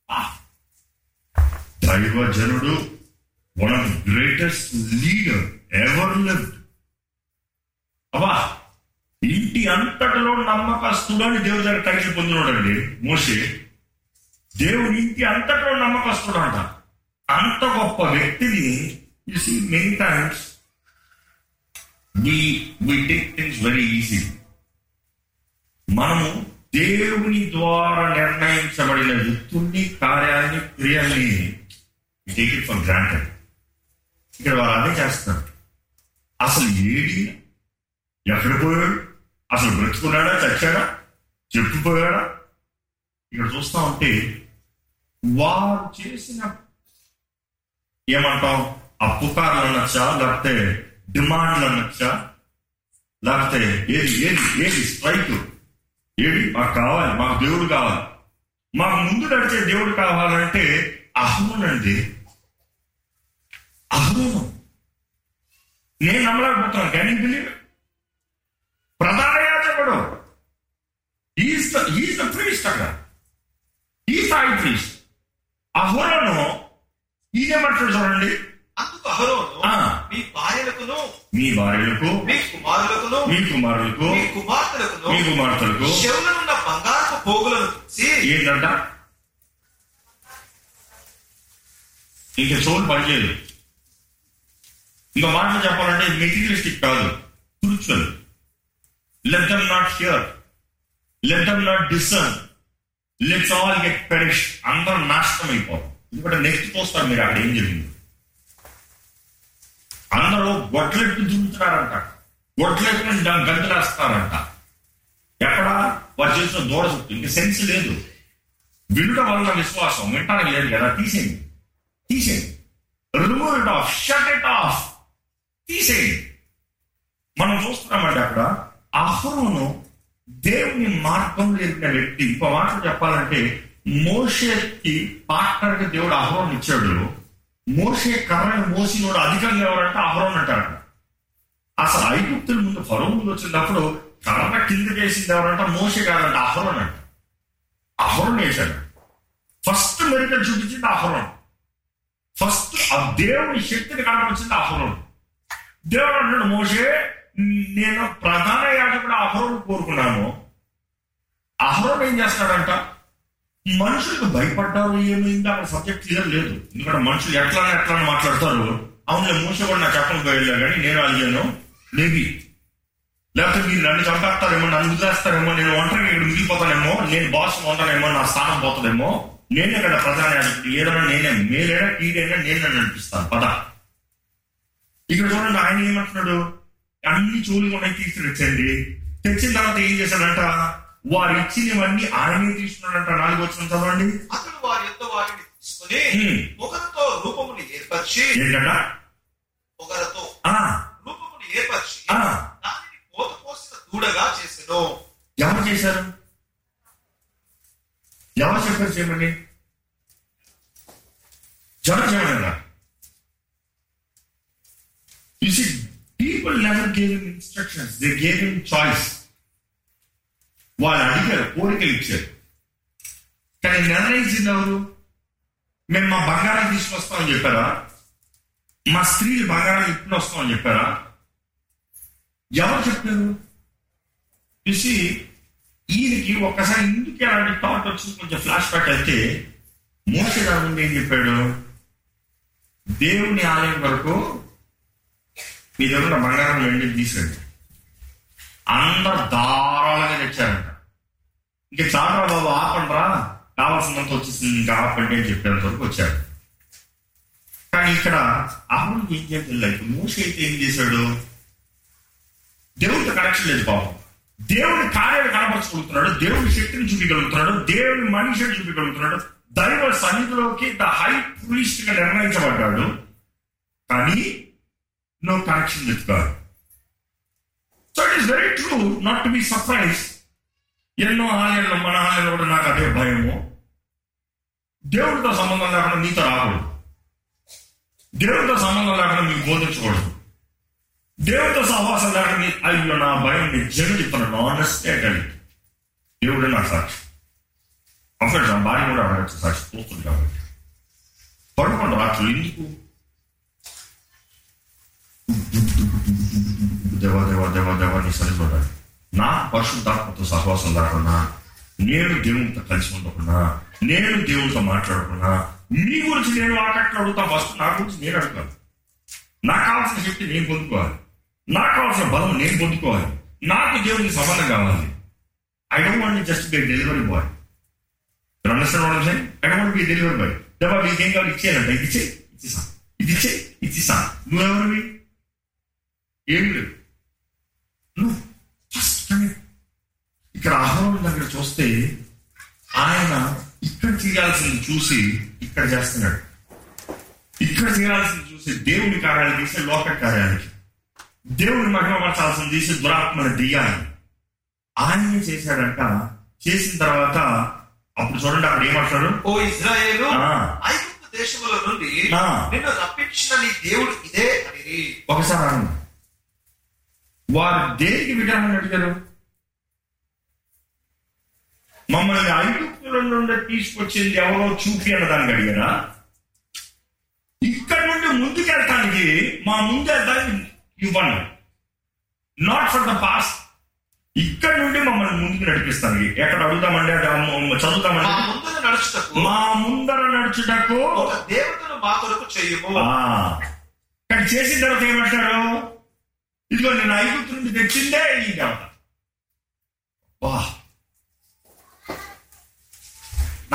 ఆ. దైవజనుడు one of greatest leader ever lived అబ్బా ఇంటి అంతటిలో నమ్మకస్తుడు అని దేవుడి దగ్గర టైటిల్ పొందినోడండి మోసే దేవుని ఇంటి అంతటిలో నమ్మకస్తుడు అంట అంత గొప్ప వ్యక్తిని you see many times we we take things very easy మనము దేవుని ద్వారా నిర్ణయించబడిన వ్యక్తుల్ని కార్యాన్ని క్రియల్ని టేక్ ఇట్ ఫర్ గ్రాంటెడ్. ఇక్కడ వాళ్ళు అదే చేస్తున్నారు. అసలు ఏడి? ఎక్కడ పోయాడు? అసలు బ్రతుకున్నాడా? చచ్చాడా? చెప్పిపోయాడా ఇక్కడ చూస్తా ఉంటే వారు చేసిన ఏమంటాం? అప్పుకారులు అనొచ్చా లేకపోతే డిమాండ్లు అనొచ్చా లేకపోతే ఏది ఏది ఏది? స్ట్రైక్. ఏది? మాకు కావాలి మాకు దేవుడు కావాలి. మాకు ముందు నడిచే దేవుడు కావాలంటే అహమునండి అహము నేను నమ్మలేకపోతున్నాను. క్యాన్ యూ బిలీవ్ ప్రధాన యాజకుడు. Is the is the priest అక్కడ. ఈజ్ హై ప్రీస్ట్ అహోరను ఈయనేమంటాడు చూడండి? అందుకు అహరోను. మీ భార్యలకును మీ భార్యలకు మీ కుమారులకును మీ కుమారులకు మీ కుమార్తెలకును మీ కుమార్తెలకు చెవులనున్న బంగారపు పోగులను ఏంటంట? ఇంక చోటు పనిచేయదు. ఇంకో మాటలు చెప్పాలంటే మెటీరియలిస్టిక్ కాదు. Spiritual let them not hear let them not discern let's all get perish అందరూ నాశనం అయిపోతారు ఎందుకంటే నెక్స్ట్ చూస్తారు మీరు అక్కడ ఏం జరిగింది. అందరూ గొడ్లెట్టు దున్నుతున్నారంట గొడ్లెట్టు గంతులేస్తారంట ఎక్కడ? వారు చేసిన దూడ చుట్టూ సెన్స్ లేదు. వినుట వల్ల విశ్వాసం. వింటానికి లేదు కదా. తీసేయండి తీసేయండి remove it off shut it off తీసేయండి మనం చూస్తున్నామంటే అక్కడ. అహరోను దేవుని మార్గం లేని వ్యక్తి. ఇంకో మాటలు చెప్పాలంటే మోషేకి పార్ట్నర్కి దేవుడు అహరోన్ ఇచ్చాడు మోషే కర్రని మోసినోడు అధికంగా ఎవరంటే అహరోన్ అంటాడు అసలు ఐగుప్తుల ముందు ఫరో ముందు వచ్చినప్పుడు కర్ర కింద చేసింది ఎవరంటే మోసే కాదంట అహరోన్ అంట. అహరోన్ వేశాడు. ఫస్ట్ మెరికల్ చూపించింది అహరోన్. ఫస్ట్ ఆ దేవుని శక్తిని కనపరిచింది అహరోన్. దేవుడు అంటున్నాడు మోసే నేను ప్రధాన యాజకుడు అహరోన్ కోరుకున్నాను. అహరోన్ ఏం చేస్తాడంట? మనుషులకు భయపడ్డారు ఏమైంది అక్కడ సబ్జెక్ట్ క్లియర్ లేదు. ఎందుకంటే మనుషులు ఎట్లా ఎట్లా అని మాట్లాడతారు. అవును మూస కూడా నా చెప్పలు పోయలే కానీ నేను అడిగాను మేబీ. లేకపోతే మీరు నన్ను చంపేస్తారేమో నన్ను వదిలేస్తారేమో నేను ఒంటరిగా ఇక్కడ మిగిలిపోతానేమో నేను బాస్ ఉంటానేమో నా స్థానం పోతుందేమో నేనే ఇక్కడ ప్రధాన ఏదైనా నేనే మేలైనా కీడైనా నేనే నడిపిస్తాను పద. ఇక్కడ చూడండి ఆయన ఏమంటున్నాడు? అన్ని చూలు తీసుకుని తీసుకొచ్చండి తెచ్చిన తర్వాత ఏం చేశాడంట? వారు ఇచ్చినవన్నీ ఆయనే తీసుకున్నాడంట నాలుగు వచ్చిన చదవండి అతడు వారి యొక్క వారిని తీసుకుని. ఒకరితో రూపముని ఏర్పరిచి ఏంటంట ఒకరితో ఆ, రూపముని ఏర్పరిచి. దానిని పోత పోసిన దూడగా చేసెను ఎవరు చేశారు ఎవరు చెప్పారు చేయమని జనం చేయమని You see, people never gave him instructions. They gave him choice. వాళ్ళు అడిగారు కోరికలు ఇచ్చారు. కానీ నిర్ణయించింది ఎవరు మేము మా బంగారం తీసుకొస్తామని చెప్పారా? మా స్త్రీలు బంగారం ఇప్పుడు వస్తామని చెప్పారా? ఎవరు చెప్పారు? చూసి ఈయనకి ఒక్కసారి ఇందుకు అలాంటి థాట్ వచ్చింది? కొంచెం ఫ్లాష్ బ్యాక్ అయితే మోస ముందు ఏం చెప్పాడు? దేవుని ఆలయం వరకు మీ దగ్గర బంగారం వెళ్ళి తీసండి అందరు ధారాళంగా తెచ్చారంట. ఇంక చాలా బాబు ఆపండ్రా కావాల్సినంత వచ్చేసింది ఇంకా ఆపండి అని చెప్పేంత వరకు వచ్చారు. కానీ ఇక్కడ అహం ఏం చేయలేదు మోస అయితే ఏం చేశాడు? దేవుడితో కనెక్షన్ లేదు బాబు దేవుడి కార్యాలు కనపరచుకుంటున్నాడు దేవుడి శక్తిని చూపించగలుగుతున్నాడు దేవుడి మనిషిని చూపించగలుగుతున్నాడు దైవ సన్నిధిలోకి ద హై ప్రీస్ట్గా నిర్ణయించబడ్డాడు. కానీ నువ్వు కనెక్షన్ తెచ్చుకోవాలి God so it is very true not to be surprise ఎన్నో ఆలయాల్లో మన ఆలయంలో కూడా నాకు అదే భయము దేవుడితో సంబంధం లేకుండా నీతో రాకూడదు దేవుడితో సంబంధం లేకుండా మీకు బోధించకూడదు దేవుడితో సహవాసం లేకుండా నీ- అయ్యో నా భయం నిజంగా చెప్తున్నాను ఆనెస్టే కానీ దేవుడే నా సాక్షి అఫ్రెండ్స్ నా భార్య కూడా అడగచ్చు సాక్షి పోతుంది కాబట్టి పడుకోండి రాత్రులు ఎందుకు దేవ దేవ దేవ దేవా నీ సరిపడాలి నా పరిశుద్ధాత్మతో సహవాసం లేకుండా నేను దేవునితో కలిసి ఉండకుండా నేను దేవునితో మాట్లాడకుండా మీ గురించి నేను ఆకట్లు అడుగుతా ఫస్ట్ నా గురించి నేను అడుగుతాను నాకు కావాల్సిన శక్తి నేను పొందుకోవాలి నాకు కావాల్సిన బలం నేను పొందుకోవాలి నాకు దేవునికి సంబంధం కావాలి I don't want just be delivery boy understand what I don't want be delivery boy దేవా మీకు ఏం కావాలి ఇచ్చేయాలంట ఇది ఇచ్చే ఇచ్చేసా ఇది ఇచ్చే ఇచ్చేసా నువ్వెవరివి ఏం లేదు నువ్వు ఫస్ట్ కానీ ఇక్కడ ఆహ్వానం దగ్గర చూస్తే ఆయన ఇక్కడ చేయాల్సింది చూసి ఇక్కడ చేస్తున్నాడు. ఇక్కడ చేయాల్సింది చూసి దేవుని కార్యాలు తీసి లోక కార్యాలకి. దేవుని మహిమపరచాల్సింది తీసి దురాత్మని దిగాలి. ఆయనే చేశాడంట. చేసిన తర్వాత అప్పుడు చూడండి అక్కడ ఏమంటారు ఓ ఇజ్రాయేలు. ఐగుప్తు దేశముల నుండి. నిన్ను రప్పించిన నీ దేవుడు ఇదే అని. ఒకసారి వారు దేనికి విధానం అడిగారు మమ్మల్ని ఐగుప్తుల నుండి తీసుకొచ్చింది ఎవరో చూపి అన్నదానికి అడిగారా? ఇక్కడ నుండి ముందుకెళ్ళటానికి మా ముందు వెళ్తానికి ఇవ్వండి. నాట్ ఫర్ ద పాస్ట్ ఇక్కడ నుండి మమ్మల్ని ముందుకు నడిపిస్తాను ఎక్కడ అడుగుతామండి చదువుతామండి? ముందు నడుచుటకు. మా ముందర నడుచుటకు. ఒక దేవతను మా కొరకు ఆ, కానీ చేసిన తర్వాత ఏమంటాడు ఇదిగో నేను ఐగుప్తు నుండి తెచ్చిందే ఈ దేవత.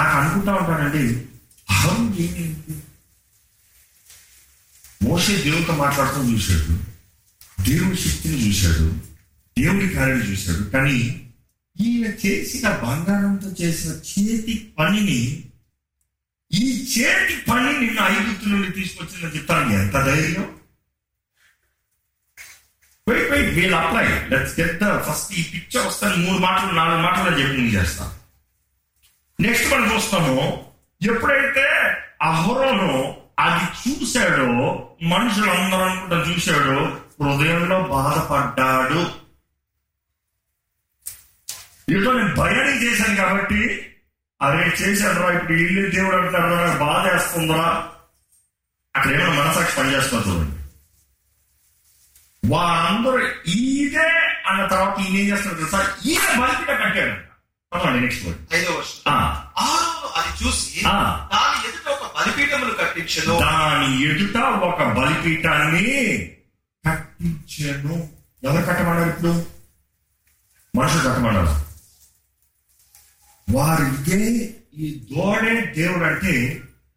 నాకు అనుకుంటా ఉంటానండి. అహం ఏమైంది మోసే దేవుడితో మాట్లాడటం చూశాడు. దేవుడి శక్తిని చూశాడు. దేవుడి కార్యాలు చూశాడు. కానీ ఈయన చేసిన బంగారంతో చేసిన చేతి పనిని ఈ చేతి పని నిన్ను ఐగుప్తు నుండి తీసుకొచ్చిందని చెప్తాను ఎంత ధైర్యం? Wait wait we'll apply let's get the first ఈ పిక్చర్ వస్తాను మూడు మాటలు నాలుగు మాటలు చెప్పి నేను చేస్తాను నెక్స్ట్ మనం చూస్తాము ఎప్పుడైతే అహరోను అది చూశాడో మనుషులందరూ అనుకుంటా చూశాడో హృదయంలో బాధపడ్డాడు. ఏదో నేను భయాన్ని చేశాను కాబట్టి అరే చేశాడరా ఇప్పుడు ఇల్లు దేవుడు అంటారా నాకు బాధ వేస్తుందా అక్కడ ఏమైనా మనసాక్షి పనిచేస్తున్నా చూడండి. వారందరూ ఈదే అన్న తర్వాత ఈయన ఏం చేస్తున్నారు తెలుసా? ఈయన బలిపీఠం కట్టాడు. నెక్స్ట్ ఐదో అది చూసి. దాని ఎదుట ఒక బలిపీఠమును కట్టించను దాని ఎదుట ఒక బలిపీఠాన్ని కట్టించాను ఎవరు కట్టమన్నారు ఇప్పుడు మనుషులు కట్టమన్నారు వారిదే ఈ దోడే దేవుడు అంటే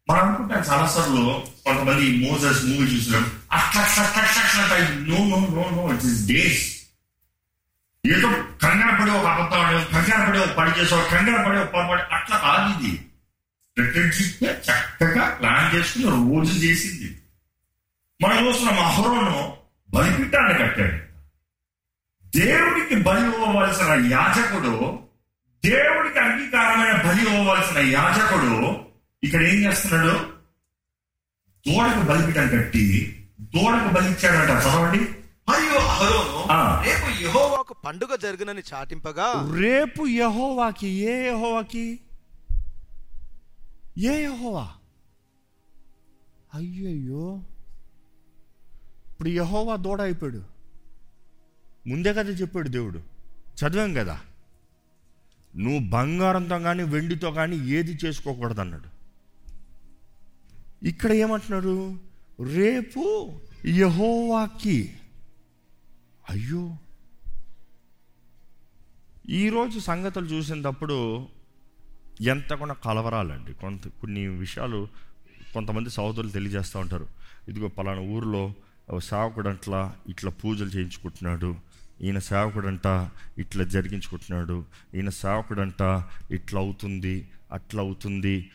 మనం అనుకుంటాం చాలాసార్లు కొంతమంది మోజస్ మూవీ చూసినాం అట్లా అట్లా అట్లా అట్లా అట్లా no no no no it is days ఏదో కంగారు పడి ఒక అబద్ధం ఆడడం కంగారు పడి ఒక పని చేసేవాడు కంగారు పడి ఒక పొరపాటు అట్లా కాదు ఇది. చక్కగా ప్లాన్ చేసుకుని రోజు చేసింది. మనం చూస్తున్నాం అహరోను బలిపీఠాన్ని కట్టాడు. దేవుడికి బలి ఇవ్వవలసిన యాజకుడు దేవుడికి అంగీకారమైన బలి ఇవ్వవలసిన యాజకుడు ఇక్కడ ఏం చేస్తున్నాడు? దూడకు బలిపీఠం కట్టి దూడకు బలిచ్చాడంట చదవండి. మరియు అహరోను. రేపు యెహోవాకు పండుగ జరుగునని చాటింపగా రేపు యహోవాకి ఏ యహోవాకి? ఏ యహోవా? అయ్యయ్యో. ఇప్పుడు యహోవా దూడ అయిపోయాడు. ముందే కదా చెప్పాడు దేవుడు. చదివాం కదా. నువ్వు బంగారంతో కానీ వెండితో కానీ ఏది చేసుకోకూడదు అన్నాడు ఇక్కడ ఏమంటున్నాడు రేపు యహోవాకి అయ్యో. ఈరోజు సంగతులు చూసినప్పుడు ఎంత కూడా కలవరాలండి. కొంత కొన్ని విషయాలు కొంతమంది సహోదరులు తెలియజేస్తూ ఉంటారు. ఇదిగో పలానా ఊరిలో ఓ సేవకుడంట్లా ఇట్లా పూజలు చేయించుకుంటున్నాడు. ఈయన సేవకుడంట ఇట్లా జరిగించుకుంటున్నాడు. ఈయన సేవకుడంట ఇట్లా అవుతుంది అట్లా అవుతుంది.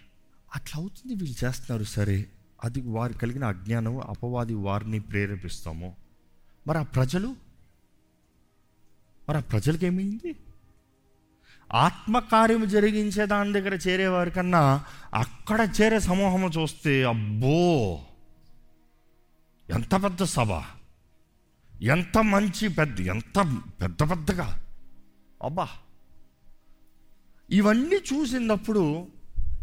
అట్లా అవుతుంది వీళ్ళు చేస్తున్నారు సరే. అది వారు కలిగిన అజ్ఞానం అపవాది వారిని ప్రేరేపిస్తాము. మరి ఆ ప్రజలు మరి ఆ ప్రజలకి ఏమైంది ఆత్మకార్యం జరిగించే దాని దగ్గర చేరేవారి కన్నా అక్కడ చేరే సమూహం చూస్తే అబ్బో! ఎంత పెద్ద సభ! ఎంత మంచి పెద్ద ఎంత పెద్ద పెద్దగా! అబ్బా! ఇవన్నీ చూసినప్పుడు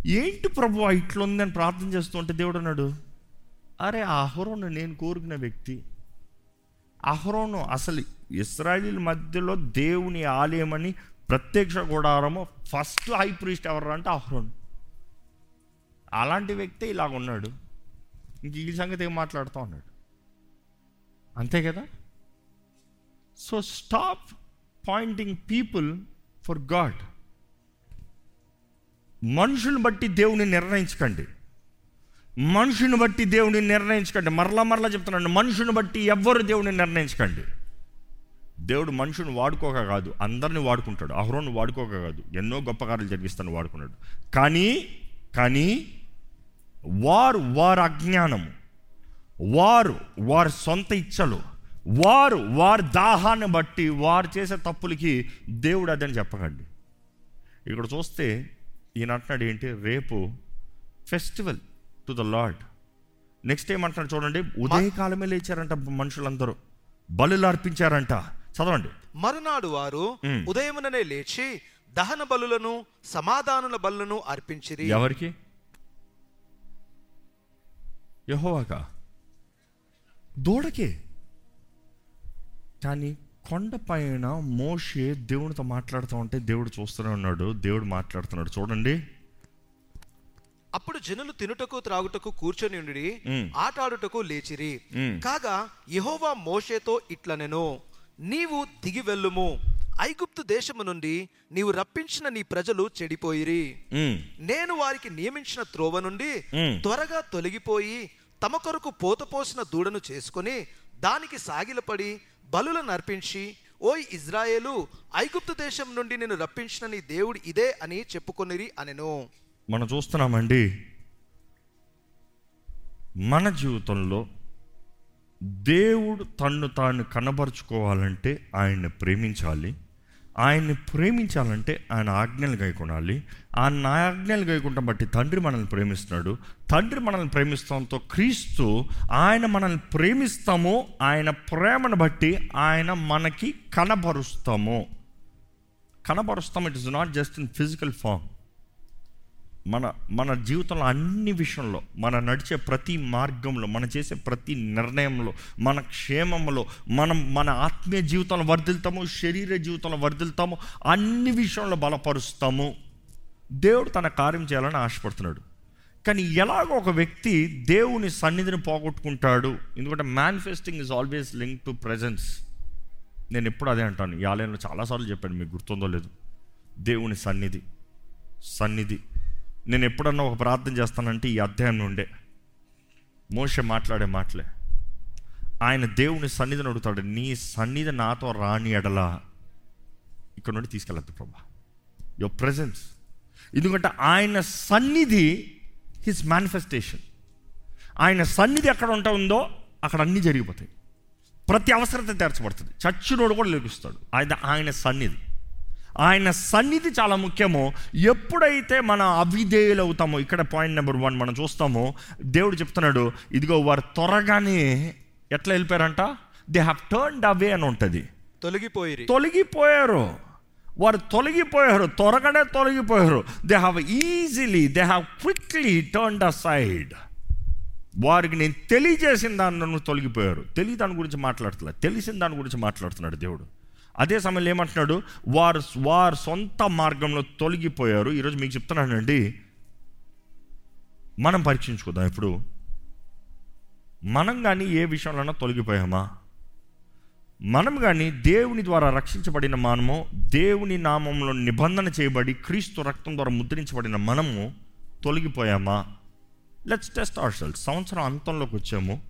ఏంటి ప్రభు ఇట్లుందని ప్రార్థన చేస్తుంటే దేవుడు అన్నాడు అరే అహరోను నేను కోరుకున్న వ్యక్తి. అహరోను అసలు ఇస్రాయిల్ మధ్యలో దేవుని ఆలయమని ప్రత్యక్ష గుడారము ఫస్ట్ హై ప్రీస్ట్ ఎవరు అంటే అహ్రోన్. అలాంటి వ్యక్తి ఇలాగ ఉన్నాడు. ఇంక ఈ సంగతి ఏం మాట్లాడుతూ ఉన్నాడు? అంతే కదా? So stop pointing people for God మనుషుని బట్టి దేవుని నిర్ణయించకండి. మనుషుని బట్టి దేవుని నిర్ణయించకండి. మరలా మరలా చెప్తున్నాను మనుషుని బట్టి ఎవ్వరు దేవుని నిర్ణయించకండి. దేవుడు మనుషుని వాడుకోక కాదు అందరిని వాడుకుంటాడు. అహరోను వాడుకోక కాదు ఎన్నో గొప్ప కార్యాలు జరిగిస్తాను వాడుకున్నాడు. కానీ కానీ వారు వారి అజ్ఞానము వారు వారి సొంత ఇచ్చలు వారు వారి దాహాన్ని బట్టి వారు చేసే తప్పులకి దేవుడు అదని చెప్పకండి. ఇక్కడ చూస్తే ఈయన అంటున్నాడు ఏంటి? రేపు festival to the Lord. Next ఏమంటున్నాడు చూడండి? ఉదయకాలమే లేచారంట మనుషులందరూ. బలులు అర్పించారంట. చదవండి. మరునాడు వారు. ఉదయముననే లేచి దహన బలులను సమాధానుల బలులను అర్పించిరి. ఎవరికి? యహోవాకా? దూడకే? కానీ కొండ పైన మోషే దేవునితో మాట్లాడుతూ ఉంటే దేవుడు చూస్తూనే ఉన్నాడు. దేవుడు మాట్లాడుతున్నాడు. చూడండి. అప్పుడు జనులు తినుటకు త్రాగుటకు కూర్చొని ఉండి. ఆటాడుటకు లేచిరి. కాగా యెహోవా మోషేతో ఇట్లనెను. నీవు దిగి వెళ్ళుము. ఐగుప్తు దేశము నుండి నీవు రప్పించిన నీ ప్రజలు చెడిపోయిరి. నేను వారికి నియమించిన త్రోవ నుండి. త్వరగా తొలగిపోయి తమ కొరకు పోతపోసిన దూడను చేసుకొని దానికి సాగిలపడి బలులను అర్పించి ఓయ్ ఇజ్రాయేలు ఐగుప్తు దేశం నుండి నేను రప్పించిన నీ దేవుడు ఇదే అని చెప్పుకొనిరి అనెను. మనం చూస్తున్నామండి. మన జీవితంలో దేవుడు తన్ను తాను కనబరుచుకోవాలంటే ఆయన్ని ప్రేమించాలి. ఆయన్ని ప్రేమించాలంటే ఆయన ఆజ్ఞలు గైకొనాలి ఆయన ఆజ్ఞలు గైకుండా బట్టి తండ్రి మనల్ని ప్రేమిస్తున్నాడు. తండ్రి మనల్ని ప్రేమిస్తాంతో క్రీస్తు ఆయన మనల్ని ప్రేమిస్తామో ఆయన ప్రేమను బట్టి ఆయన మనకి కనబరుస్తాము. కనబరుస్తాం it is not just in physical form మన మన జీవితంలో అన్ని విషయంలో మన నడిచే ప్రతి మార్గంలో మనం చేసే ప్రతి నిర్ణయంలో మన క్షేమంలో మనం మన ఆత్మీయ జీవితంలో వర్ధిల్తాము శరీర జీవితంలో వర్ధిల్తాము అన్ని విషయంలో బలపరుస్తాము. దేవుడు తన కార్యం చేయాలని ఆశపడుతున్నాడు. కానీ ఎలాగో ఒక వ్యక్తి దేవుని సన్నిధిని పోగొట్టుకుంటాడు. ఎందుకంటే manifesting is always link to presence నేను ఎప్పుడు అదే అంటాను. ఈ ఆలయంలో చాలాసార్లు చెప్పాను మీకు గుర్తుందో లేదు. దేవుని సన్నిధి సన్నిధి. నేను ఎప్పుడన్నా ఒక ప్రార్థన చేస్తానంటే ఈ అధ్యాయం నుండే. మోషే మాట్లాడే మాటలే. ఆయన దేవుని సన్నిధిని అడుగుతాడు నీ సన్నిధి నాతో రాని ఎడలా ఇక్కడ నుండి తీసుకెళ్ళద్దు ప్రభా. యువర్ ప్రజెన్స్ ఎందుకంటే ఆయన సన్నిధి హిస్ మేనిఫెస్టేషన్ ఆయన సన్నిధి ఎక్కడ ఉంటా ఉందో అక్కడ అన్నీ జరిగిపోతాయి. ప్రతి అవసరత తీర్చబడుతుంది. చచ్చినోడు కూడా లేపిస్తాడు. ఆయన ఆయన సన్నిధి. ఆయన సన్నిధి చాలా ముఖ్యము. ఎప్పుడైతే మన అవిధేయులు అవుతామో ఇక్కడ పాయింట్ నెంబర్ వన్ మనం చూస్తామో దేవుడు చెప్తున్నాడు ఇదిగో వారు త్వరగానే ఎట్లా వెళ్ళిపోయారంట? దే హ్యావ్ టర్న్డ్ అవే అని ఉంటుంది. తొలగిపోయిరి. తొలగిపోయారు. వారు తొలగిపోయారు త్వరగానే తొలగిపోయారు. They have easily they have quickly turned aside వారికి నేను తెలియజేసిన నన్ను తొలగిపోయారు. తెలియ దాని గురించి మాట్లాడుతున్నా తెలిసిన దాని గురించి మాట్లాడుతున్నాడు దేవుడు. అదే సమయంలో ఏమంటున్నాడు? వారు వారు సొంత మార్గంలో తొలగిపోయారు. ఈరోజు మీకు చెప్తున్నానండి. మనం పరీక్షించుకుందాం ఇప్పుడు. మనం కానీ ఏ విషయంలోనైనా తొలగిపోయామా? మనం కానీ దేవుని ద్వారా రక్షించబడిన మనము దేవుని నామంలో నిబంధన చేయబడి క్రీస్తు రక్తం ద్వారా ముద్రించబడిన మనము తొలగిపోయామా? లెట్స్ టెస్ట్ అవర్ సెల్స్ సంవత్సరం అంతంలోకి వచ్చాము.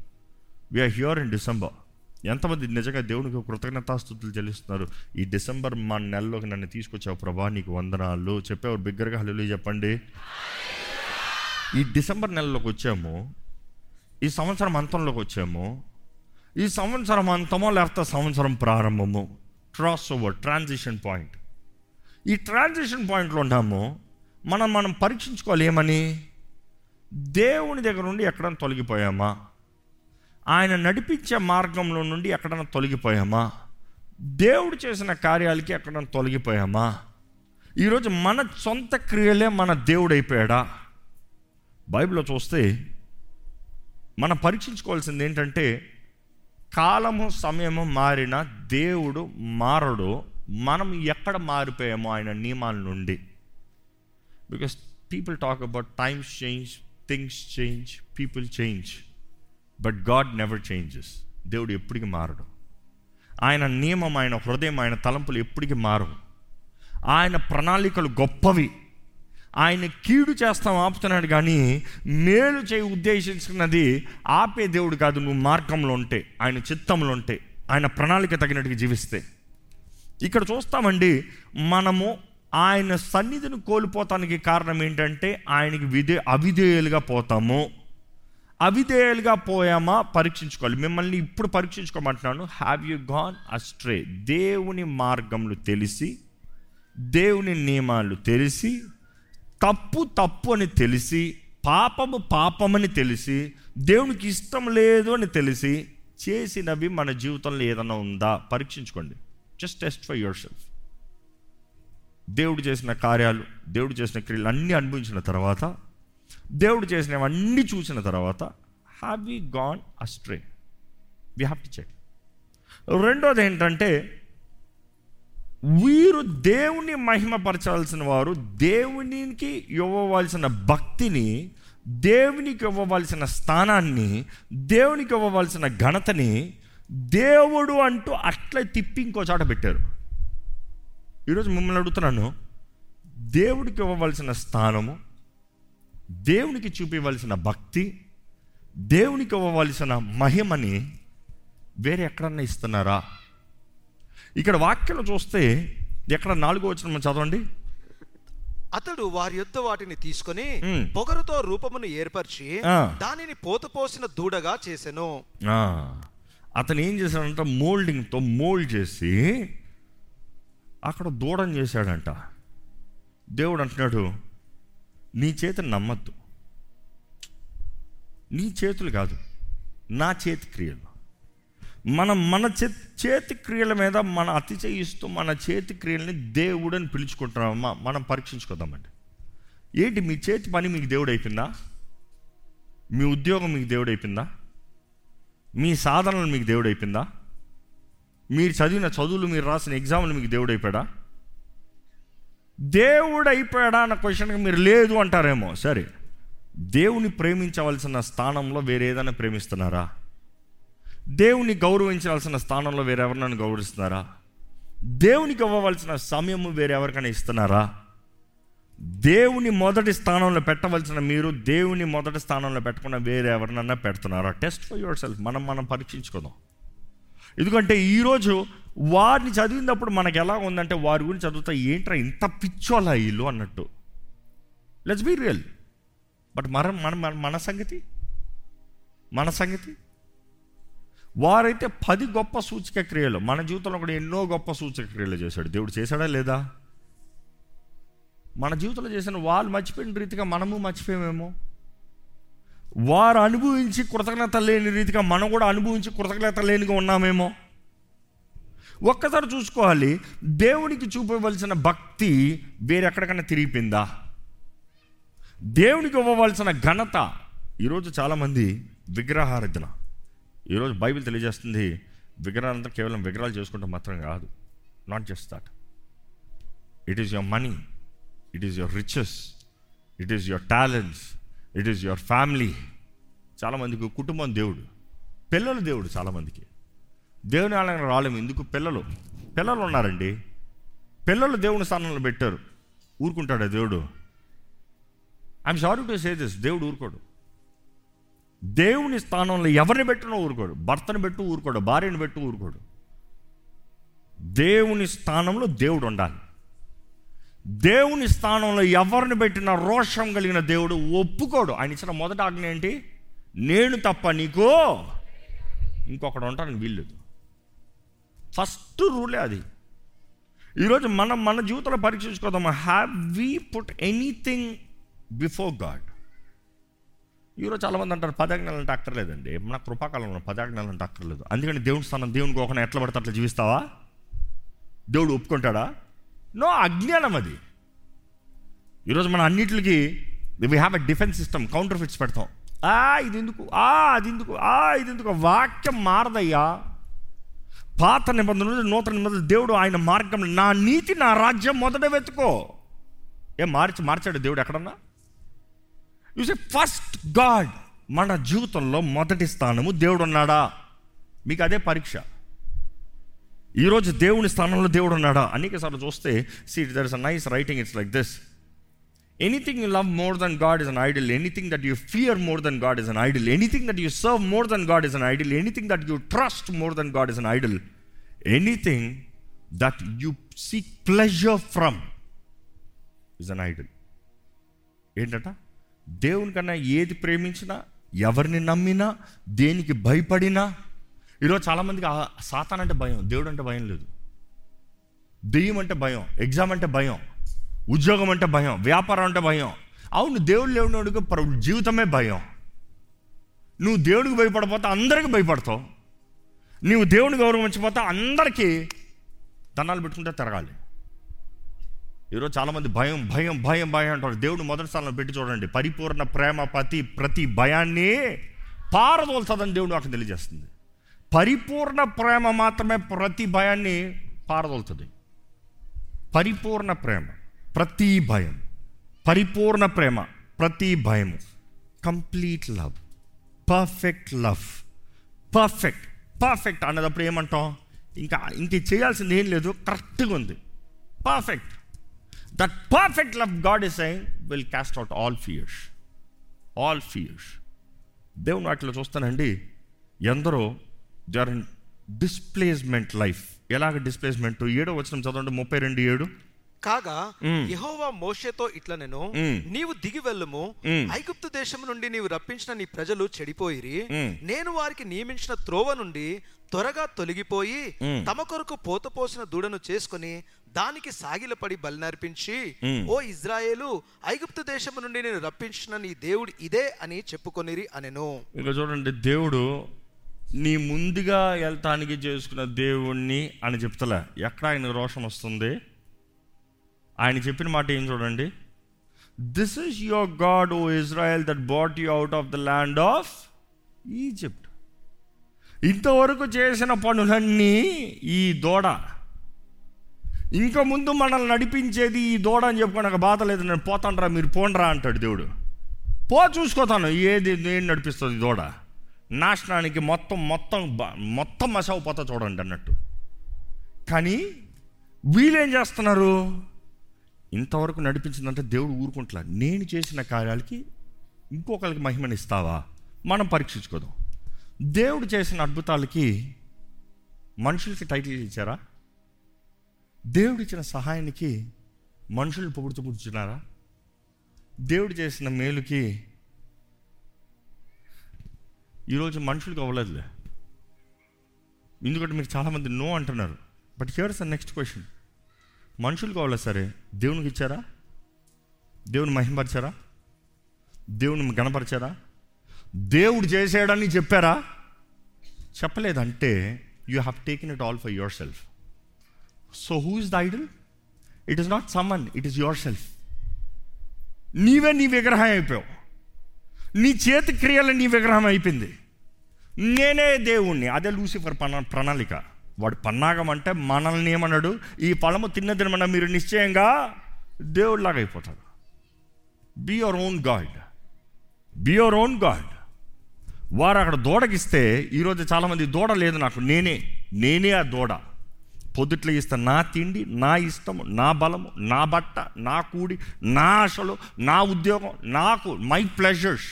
వీఆర్ హ్యూర్ ఇన్ డిసెంబర్ ఎంతమంది నిజంగా దేవునికి కృతజ్ఞతాస్థుతులు చెల్లిస్తున్నారు? ఈ డిసెంబర్ మా నెలలోకి నన్ను తీసుకొచ్చావు ప్రభా నీకు వందనాలు. చెప్పేవారు బిగ్గరగా హలో చెప్పండి. ఈ డిసెంబర్ నెలలోకి వచ్చాము. ఈ సంవత్సరం అంతంలోకి వచ్చాము. ఈ సంవత్సరం అంతమో లేకపోతే సంవత్సరం ప్రారంభము. క్రాస్ ఓవర్ ట్రాన్సిషన్ పాయింట్ ఈ ట్రాన్సిషన్ పాయింట్లో ఉన్నాము. మనం మనం పరీక్షించుకోవాలి ఏమని? దేవుని దగ్గర నుండి ఎక్కడైనా తొలగిపోయామా? ఆయన నడిపించే మార్గంలో నుండి ఎక్కడైనా తొలగిపోయామా? దేవుడు చేసిన కార్యాలకి ఎక్కడైనా తొలగిపోయామా? ఈరోజు మన సొంత క్రియలే మన దేవుడైపోయాడా? బైబిల్లో చూస్తే మనం పరీక్షించుకోవాల్సింది ఏంటంటే కాలము సమయము మారిన దేవుడు మారడు. మనం ఎక్కడ మారిపోయామో ఆయన నియమాల నుండి. Because people talk about times change things change people change but God never changes దేవుడు ఎప్పటికీ మారడు. ఆయన నియమం ఆయన హృదయం ఆయన తలంపులు ఎప్పటికీ మారవు. ఆయన ప్రణాళికలు గొప్పవి. ఆయన కీడు చేస్తాం ఆపుతున్నాడు కానీ మేలు చేయి ఉద్దేశించుకున్నది ఆపే దేవుడు కాదు. నువ్వు మార్గంలో ఉంటే ఆయన చిత్తంలో ఉంటే ఆయన ప్రణాళిక తగినట్టుగా జీవిస్తే. ఇక్కడ చూస్తామండి మనము ఆయన సన్నిధిని కోల్పోతానికి కారణం ఏంటంటే ఆయనకి విధే అవిధేయులుగా పోతాము. అవిధేయులుగా పోయామా? పరీక్షించుకోవాలి. మిమ్మల్ని ఇప్పుడు పరీక్షించుకోమంటున్నాను. హ్యావ్ యూ గాన్ అస్ట్రే దేవుని మార్గములు తెలిసి దేవుని నియమాలు తెలిసి తప్పు తప్పు అని తెలిసి పాపము పాపమని తెలిసి దేవునికి ఇష్టం లేదు అని తెలిసి చేసినవి మన జీవితంలో ఏదైనా ఉందా? పరీక్షించుకోండి. Just test for your self దేవుడు చేసిన కార్యాలు దేవుడు చేసిన క్రియలు అన్నీ అనుభవించిన తర్వాత దేవుడు చేసినవన్నీ చూసిన తర్వాత have you gone astray we have to check రెండోది ఏంటంటే వీరు దేవుని మహిమపరచాల్సిన వారు దేవునికి ఇవ్వవలసిన భక్తిని దేవునికి ఇవ్వవలసిన స్థానాన్ని దేవునికి ఇవ్వవలసిన ఘనతని దేవుడు అంటూ అట్లా తిప్పి ఇంకో చాట పెట్టారు. ఈరోజు మిమ్మల్ని అడుగుతున్నాను దేవుడికి ఇవ్వవలసిన స్థానము దేవునికి చూపించవలసిన భక్తి దేవునికి ఇవ్వవలసిన మహిమని వేరే ఎక్కడన్నా ఇస్తున్నారా? ఇక్కడ వాక్యం చూస్తే ఎక్కడ నాలుగో వచ్చిన చదవండి. అతడు వారి యొద్ద వాటిని తీసుకొని. పొగరుతో రూపమును ఏర్పరిచి. దానిని పోత పోసిన దూడగా చేసెను. ఆ, అతను ఏం చేశాడంట? మోల్డింగ్తో మోల్డ్ చేసి అక్కడ దూడం చేశాడంట. దేవుడు అంటున్నాడు నీ చేతిని నమ్మద్దు. నీ చేతులు కాదు నా చేతి క్రియలు. మనం మన చే చేతి క్రియల మీద మన అతిశయిస్తూ మన చేతి క్రియల్ని దేవుడని పిలుచుకుంటున్నామా మనం పరీక్షించుకుందామండి. ఏంటి మీ చేతి పని మీకు దేవుడు అయిపోయిందా మీ ఉద్యోగం మీకు దేవుడు అయిపోయిందా మీ సాధనలు మీకు దేవుడు అయిపోయిందా మీరు చదివిన చదువులు మీరు రాసిన ఎగ్జామ్లు మీకు దేవుడు అయిపోయాడా దేవుడు అయిపోయాడా అన్న క్వశ్చన్కి మీరు లేదు అంటారేమో. సరే. దేవుని ప్రేమించవలసిన స్థానంలో వేరే ఏదైనా ప్రేమిస్తున్నారా? దేవుని గౌరవించాల్సిన స్థానంలో వేరెవరినైనా గౌరవిస్తున్నారా? దేవునికి ఇవ్వవలసిన సమయము వేరెవరికైనా ఇస్తున్నారా? దేవుని మొదటి స్థానంలో పెట్టవలసిన మీరు దేవుని మొదటి స్థానంలో పెట్టకుండా వేరే ఎవరినన్నా పెడుతున్నారా? టెస్ట్ ఫర్ యువర్ సెల్ఫ్ మనం మనం పరీక్షించుకుందాం. ఎందుకంటే ఈరోజు వారిని చదివినప్పుడు మనకు ఎలా ఉందంటే వారి గురించి చదువుతా ఏంట్రా ఇంత పిచ్చోలా వీళ్ళు? అన్నట్టు. లెట్స్ బీ రియల్ బట్ మన మన మన- మన సంగతి? మన సంగతి? వారైతే పది గొప్ప సూచక క్రియలు మన జీవితంలో కూడా ఎన్నో గొప్ప సూచక క్రియలు చేశాడు. దేవుడు చేశాడా లేదా? మన జీవితంలో చేసిన వాళ్ళు మర్చిపోయిన రీతిగా మనము మర్చిపోయామేమో? వారు అనుభవించి కృతజ్ఞత లేని రీతిగా మనం కూడా అనుభవించి కృతజ్ఞత లేనిగా ఉన్నామేమో? ఒక్కసారి చూసుకోవాలి. దేవునికి చూపవలసిన భక్తి వేరెక్కడికైనా తిరిగిపోయిందా? దేవునికి ఇవ్వవలసిన ఘనత. ఈరోజు చాలామంది విగ్రహారాధన. ఈరోజు బైబిల్ తెలియజేస్తుంది విగ్రహాలంతా కేవలం విగ్రహాలు చేసుకుంటే మాత్రం కాదు. Not just that it is your money it is your riches it is your talents it is your family చాలామందికి కుటుంబం దేవుడు. పిల్లలు దేవుడు చాలామందికి. దేవుని ఆలయం రాలేము. ఎందుకు? పిల్లలు. పిల్లలు ఉన్నారండి. పిల్లలు దేవుని స్థానంలో పెట్టారు. ఊరుకుంటాడా దేవుడు? I'm sorry to say this దేవుడు ఊరుకోడు. దేవుని స్థానంలో ఎవరిని పెట్టినా ఊరుకోడు. భర్తను పెట్టు ఊరుకోడు. భార్యను పెట్టు ఊరుకోడు. దేవుని స్థానంలో దేవుడు ఉండాలి. దేవుని స్థానంలో ఎవరిని పెట్టిన రోషం కలిగిన దేవుడు ఒప్పుకోడు. ఆయన ఇచ్చిన మొదటి ఆజ్ఞ ఏంటి? నేను తప్ప నీకు ఇంకొకడు ఉంటాను వీల్లేదు. ఫస్ట్ రూలే అది. ఈరోజు మనం మన జీవితంలో పరీక్షించుకోదాం have we put anything before God ఈరోజు చాలామంది అంటారు పదాజ్ఞాలు అంటే అక్కర్లేదండి. మన కృపాకాలంలో పదాజ్ఞాలు అంటే అక్కర్లేదు. అందుకని దేవుని స్థానం దేవుని ఒకరిని ఎట్లా పడితే అట్లా జీవిస్తావా? దేవుడు ఒప్పుకుంటాడా? నో అజ్ఞానం అది. ఈరోజు మనం అన్నిటికి we have a defence system counterfeits పెడతాం. ఆ ఇది ఎందుకు ఆ అది ఎందుకు ఆ ఇది ఎందుకు వాక్యం మారదయ్యా. పాత నిబంధన నుండి నూతన నిబంధన దేవుడు ఆయన మార్గం నా నీతి నా రాజ్యం మొదట వెతుకో. ఏ మార్చి మార్చాడు దేవుడు ఎక్కడన్నా? సే ఫస్ట్ గాడ్ మన జీవితంలో మొదటి స్థానము దేవుడు ఉన్నాడా మీకు అదే పరీక్ష. ఈరోజు దేవుని స్థానంలో దేవుడు ఉన్నాడా అనేక సార్లు చూస్తే see there is a nice writing it's like this anything you love more than God is an idol anything that you fear more than God is an idol anything that you serve more than God is an idol anything that you trust more than God is an idol anything that you seek pleasure from is an idol ఏంటట దేవుని కన్నా ఏది ప్రేమించినా ఎవరిని నమ్మినా దేనికి భయపడినా ఈరోజు చాలామందికి ఆ సాతాన్ అంటే భయం దేవుడు అంటే భయం లేదు. దెయ్యం అంటే భయం ఎగ్జామ్ అంటే భయం. ఉద్యోగం అంటే భయం వ్యాపారం అంటే భయం. అవును దేవుడు లేవునోడికి జీవితమే భయం. నువ్వు దేవుడికి భయపడపోతే అందరికీ భయపడతావు. నువ్వు దేవుని గౌరవించకపోతే అందరికీ దండాలు పెట్టుకుంటే తిరగాలి. ఈరోజు చాలామంది భయం భయం భయం భయం అంటారు. దేవుడు మొదటి స్థానంలో పెట్టి చూడండి. పరిపూర్ణ ప్రేమ ప్రతి ప్రతి భయాన్ని పారదోలుతుందని దేవుడు అక్కడ తెలియజేస్తుంది. పరిపూర్ణ ప్రేమ మాత్రమే ప్రతి భయాన్ని పారదోలుతుంది. పరిపూర్ణ ప్రేమ. ప్రతి భయం పరిపూర్ణ ప్రేమ ప్రతి భయము. Complete love perfect love perfect perfect అన్నదప్పుడు ఏమంటాం? ఇంకా ఇంక చేయాల్సింది ఏం లేదు కరెక్ట్గా ఉంది. Perfect that perfect love God is I will cast out all fears all fears దేవుని వాటిలో చూస్తానండి ఎందరో they are in displacement life ఎలాగ డిస్ప్లేస్మెంట్ ఏడో వచ్చిన చదవండి ముప్పై రెండు ఏడు. కాగా యెహోవా మోషేతో ఇట్లా నేను. నీవు దిగి వెళ్ళుము. ఐగుప్తు దేశం నుండి నీవు రప్పించిన నీ ప్రజలు చెడిపోయిరి. నేను వారికి నియమించిన త్రోవ నుండి త్వరగా తొలగిపోయి. తమ కొరకు పోత పోసిన దూడను చేసుకుని దానికి సాగిలపడి బలినర్పించి. ఓ ఇజ్రాయేలు ఐగుప్తు దేశం నుండి నేను రప్పించిన నీ దేవుడు ఇదే అని చెప్పుకొనిరి అనెను ఇక చూడండి దేవుడు నీ ముందుగా వెళ్తానికి చేసుకున్న దేవుణ్ణి అని చెప్తలే ఎక్కడ ఆయన రోషం వస్తుంది ఆయన చెప్పిన మాట ఏం చూడండి? This is your God O Israel that brought you out of the land of Egypt ఇంతవరకు చేసిన పనులన్నీ ఈ దూడ. ఇంకా ముందు మనల్ని నడిపించేది ఈ దూడ అని చెప్పుకో నాకు బాధ లేదు. నేను పోతానరా మీరు పోండ్రా అంటాడు దేవుడు. పో చూసుకోతాను ఏది నేను నడిపిస్తుంది దూడ? నాశనానికి మొత్తం మొత్తం మొత్తం మొత్తం పోతా చూడండి అన్నట్టు. కానీ వీళ్ళేం చేస్తున్నారు? ఇంతవరకు నడిపించిందంటే దేవుడు ఊరుకుంటున్నా నేను చేసిన కార్యాలకి ఇంకొకరికి మహిమని ఇస్తావా? మనం పరీక్షించుకోదాం. దేవుడు చేసిన అద్భుతాలకి మనుషులకి టైటిల్ ఇచ్చారా? దేవుడు ఇచ్చిన సహాయానికి మనుషులు పొగుడుతూ కూర్చున్నారా దేవుడు చేసిన మేలుకి ఈరోజు మనుషులకు అవ్వలేదులే. ఎందుకంటే మీరు చాలామంది నో అంటున్నారు. But here's the next question మనుషులు కావాలా సరే? దేవునికి ఇచ్చారా? దేవుని మహిమపరిచారా దేవుని గణపరిచారా? దేవుడు చేసాడని చెప్పారా? చెప్పలేదంటే you have taken it all for yourself so who is the idol it is not someone it is yourself నీవే నీ విగ్రహం అయిపోయావు. నీ చేతి క్రియలు నీ విగ్రహం అయిపోయింది. నేనే దేవుణ్ణి. అదే లూసిఫర్ ప్రణా ప్రణాళిక. వాడు పన్నాగం అంటే మనల్ని ఏమన్నాడు? ఈ ఫలము తిన్నదినమన్నా మీరు నిశ్చయంగా దేవుడిలాగా అయిపోతాడు be your own God be your own God వారు అక్కడ దూడకిస్తే ఈరోజు చాలామంది దూడ లేదు నాకు నేనే నేనే ఆ దూడ. పొద్దుట్లో ఇస్తా నా తిండి నా ఇష్టము నా బలము నా బట్ట నా కూడి నా ఆశలు నా ఉద్యోగం నాకు మై ప్లెజర్స్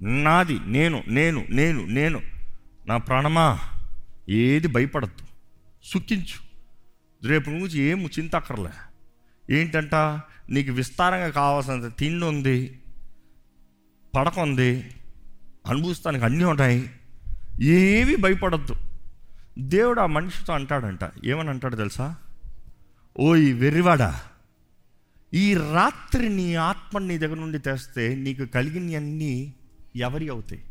నాది నేను నేను నేను నేను. నా ప్రాణమా? ఏది భయపడద్దు. సుఖించు. రేపు నుంచి ఏం చింత అక్కర్లే ఏంటంట? నీకు విస్తారంగా కావాల్సినంత తిండి ఉంది పడక ఉంది అనుభవిస్తానికి అన్నీ ఉంటాయి ఏవి భయపడద్దు. దేవుడు ఆ మనిషితో అంటాడంట. ఏమని అంటాడు తెలుసా? ఓయ్ వెర్రివాడా ఈ రాత్రి నీ ఆత్మ నీ దగ్గర నుండి తెస్తే నీకు కలిగినవన్నీ ఎవరి అవుతాయి?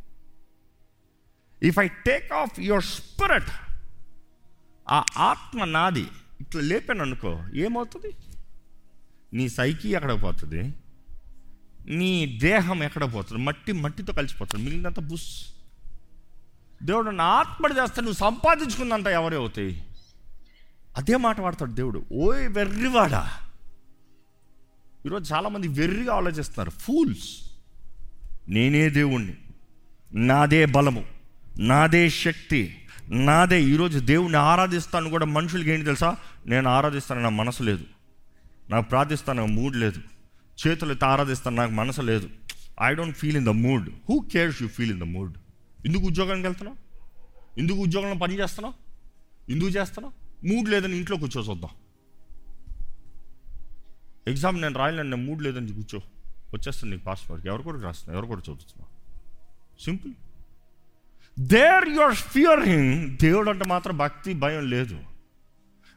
If I take off your spirit ఆ ఆత్మ నాది. ఇట్లా లేపాను అనుకో ఏమవుతుంది? నీ సైకి ఎక్కడ పోతుంది? నీ దేహం ఎక్కడ పోతుంది? మట్టి మట్టితో కలిసిపోతుంది మిగిలినంత బుస్. దేవుడు నా ఆత్మడి చేస్తే నువ్వు సంపాదించుకుందంత ఎవరే అవుతాయి? అదే మాట వాడతాడు దేవుడు. ఓయ్ వెర్రివాడా. ఈరోజు చాలామంది వెర్రిగా ఆలోచిస్తున్నారు. ఫూల్స్ నేనే దేవుణ్ణి. నాదే బలము. నాదే శక్తి నాదే ఈరోజు దేవుణ్ణి ఆరాధిస్తాను కూడా మనుషులకి ఏంటి తెలుసా? నేను ఆరాధిస్తాను నా మనసు లేదు. నాకు ప్రార్థిస్తాను నాకు మూడ్ లేదు. చేతులు ఎత్తి ఆరాధిస్తాను నాకు మనసు లేదు. I don't feel in the mood who cares you feel in the mood ఎందుకు ఉద్యోగానికి వెళ్తున్నావు? ఎందుకు ఉద్యోగంలో పని చేస్తున్నావు? ఎందుకు చేస్తున్నావు? మూడ్ లేదని ఇంట్లో కూర్చో చూద్దాం ఎగ్జామ్ నేను రాయలేను నేను మూడ్ లేదని కూర్చో. వచ్చేస్తాను నీకు పాస్ మార్క్ ఎవరు కూడా రాస్తున్నా ఎవరు కూడా చదువుతున్నా సింపుల్ దేర్ యువర్ ఫియరింగ్ దేవుడు అంటే మాత్రం భక్తి భయం లేదు.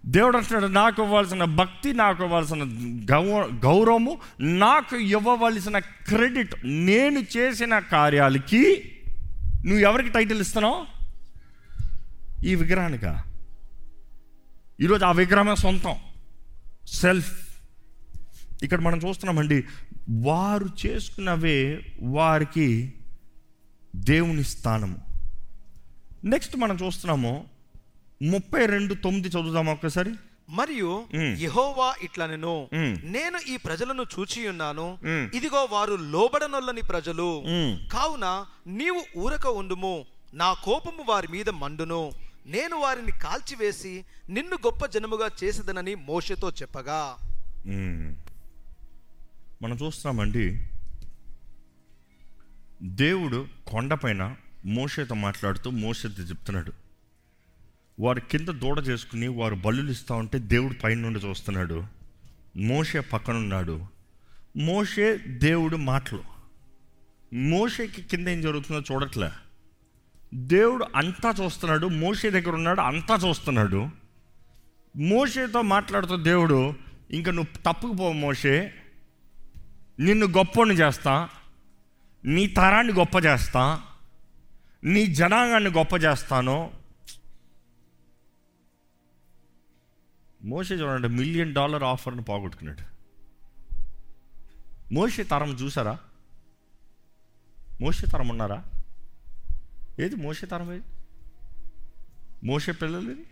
దేవుడు అంటున్నాడు నాకు ఇవ్వాల్సిన భక్తి నాకు ఇవ్వాల్సిన గౌ గౌరవము నాకు ఇవ్వవలసిన క్రెడిట్ నేను చేసిన కార్యాలకి నువ్వు ఎవరికి టైటిల్ ఇస్తున్నావు? ఈ విగ్రహానిక? ఈరోజు ఆ విగ్రహమే సొంతం. సెల్ఫ్. ఇక్కడ మనం చూస్తున్నామండి వారు చేసుకున్నవే వారికి దేవుని స్థానము. నెక్స్ట్ మనం చూస్తున్నాము ముప్పై రెండు తొమ్మిది చదువుదాం ఒక్కసారి మరియు. యెహోవా ఇట్లనెను. నేను ఈ ప్రజలను చూచి ఉన్నాను. ఇదిగో వారు లోబడనొల్లని ప్రజలు. కావున నీవు ఊరక ఉండుము నా కోపము వారి మీద మండును నేను వారిని కాల్చివేసి నిన్ను గొప్ప జనముగా చేసేదనని మోషతో చెప్పగా. మనం చూస్తున్నామండి దేవుడు కొండపైన మోషేతో మాట్లాడుతూ మోషేతో చెప్తున్నాడు వారు కింద దూడ చేసుకుని వారు బల్లులు ఇస్తూ ఉంటే దేవుడు పైన నుండి చూస్తున్నాడు. మోషే పక్కనున్నాడు మోషే దేవుడు మాటలు. మోషేకి కింద ఏం జరుగుతుందో చూడట్లే. దేవుడు అంతా చూస్తున్నాడు మోషే దగ్గర ఉన్నాడు అంతా చూస్తున్నాడు. మోషేతో మాట్లాడుతూ దేవుడు ఇంకా నువ్వు తప్పుకుపో మోషే. నిన్ను గొప్పని చేస్తా. నీ తరాన్ని గొప్ప చేస్తా. నీ జనాంగాన్ని గొప్ప చేస్తాను? మోసే చూడండి మిలియన్ డాలర్ ఆఫర్ను పోగొట్టుకున్నాడు. మోషే తరం చూసారా? మోషే తరం ఉన్నారా? ఏది మోషే తరం ఏది? మోషే పిల్లలు ఏది?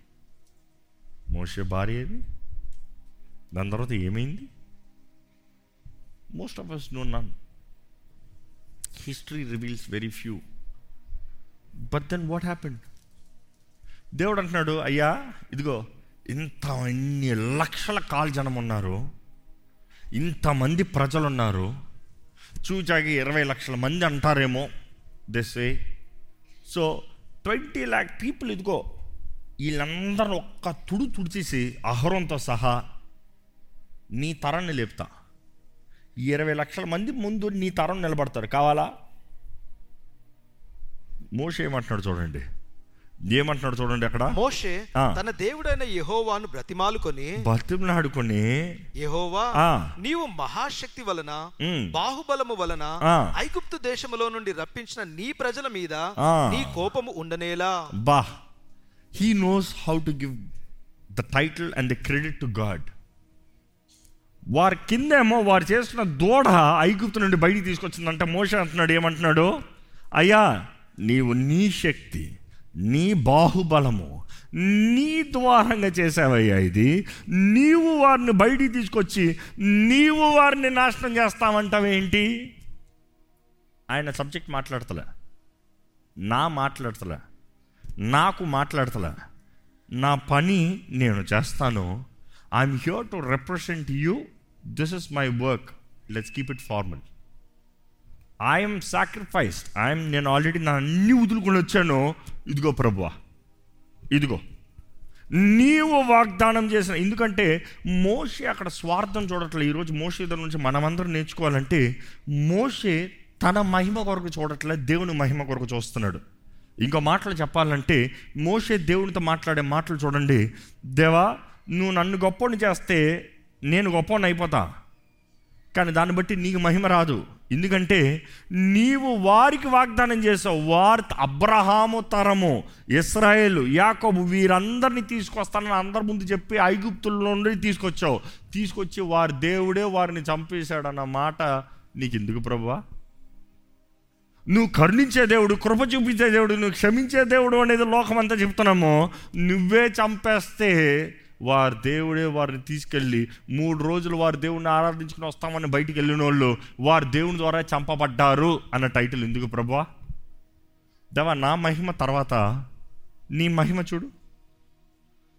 మోషే భార్య ఏది? దాని తర్వాత ఏమైంది? Most of us know none history reveals very few but then what happened దేవుడు అంటున్నాడు అయ్యా ఇదిగో ఇంత అన్ని లక్షల కాల్ జనం ఉన్నారు ఇంతమంది ప్రజలు ఉన్నారు చూచాకి ఇరవై లక్షల మంది అంటారేమో this way so twenty lakh people ఇదిగో వీళ్ళందరూ ఒక్క తుడు తుడిచేసి అహరంతో సహా నీ తరాన్ని లేపుతా. ఇరవై లక్షల మంది ముందు నీ తరం నిలబడతారు. కావాలా? మోష ఏమంటున్నాడు చూడండి ఏమంటున్నాడు చూడండి అక్కడ మోషే. తన దేవుడైన యెహోవాను బ్రతిమాలుకొని బతిమలాడుకొని యెహోవా. నీవు మహాశక్తి వలన. బాహుబలము వలన. ఐగుప్తు దేశములో నుండి రప్పించిన నీ ప్రజల మీద. నీ కోపము ఉండనేలా బా he knows how to give the title and the credit to God వారి కిందేమో వారు చేస్తున్న దూడ ఐగుప్తు నుండి బయటికి తీసుకొచ్చిందంటే మోష అంటున్నాడు ఏమంటున్నాడు అయ్యా నీవు నీ శక్తి నీ బాహుబలము నీ ద్వారంగా చేసావయ్యా ఇది. నీవు వారిని బయటికి తీసుకొచ్చి నీవు వారిని నాశనం చేస్తావంటావేంటి ఆయన సబ్జెక్ట్ మాట్లాడతలే. నా మాట్లాడతలే. నాకు మాట్లాడతలే. నా పని నేను చేస్తాను. I'm here to represent you this is my work let's keep it formal I'm sacrificed I'm నేను ఆల్రెడీ నా అన్ని వదులుకొని వచ్చాను. ఇదిగో ప్రభువా. ఇదిగో. నీవు వాగ్దానం చేసిన ఎందుకంటే మోషే అక్కడ స్వార్థం చూడట్లే ఈరోజు మోషే దగ్గర నుంచి మనమందరం నేర్చుకోవాలంటే మోషే తన మహిమ కొరకు చూడట్లే దేవుని మహిమ కొరకు చూస్తున్నాడు. ఇంకో మాటలు చెప్పాలంటే మోషే దేవునితో మాట్లాడే మాటలు చూడండి. దేవా నువ్వు నన్ను గొప్పని చేస్తే నేను గొప్పని అయిపోతా. కానీ దాన్ని బట్టి నీకు మహిమ రాదు. ఎందుకంటే నీవు వారికి వాగ్దానం చేసావు. వారి అబ్రహాము తరము ఇస్రాయేల్ యాకోబు వీరందరినీ తీసుకొస్తానని అందరి ముందు చెప్పి ఐగుప్తుల్లో నుండి తీసుకొచ్చావు. తీసుకొచ్చి వారి దేవుడే వారిని చంపేశాడన్న మాట నీకు ఎందుకు ప్రభువా? నువ్వు కరుణించే దేవుడు కృప చూపించే దేవుడు నువ్వు క్షమించే దేవుడు అనేది లోకమంతా చెప్తున్నాము. నువ్వే చంపేస్తే వారి దేవుడే వారిని తీసుకెళ్ళి మూడు రోజులు వారి దేవుడిని ఆరాధించుకుని వస్తామని బయటికి వెళ్ళిన వాళ్ళు వారి దేవుని ద్వారా చంపబడ్డారు అన్న టైటిల్ ఎందుకు ప్రభా దేవా నా మహిమ తర్వాత నీ మహిమ చూడు.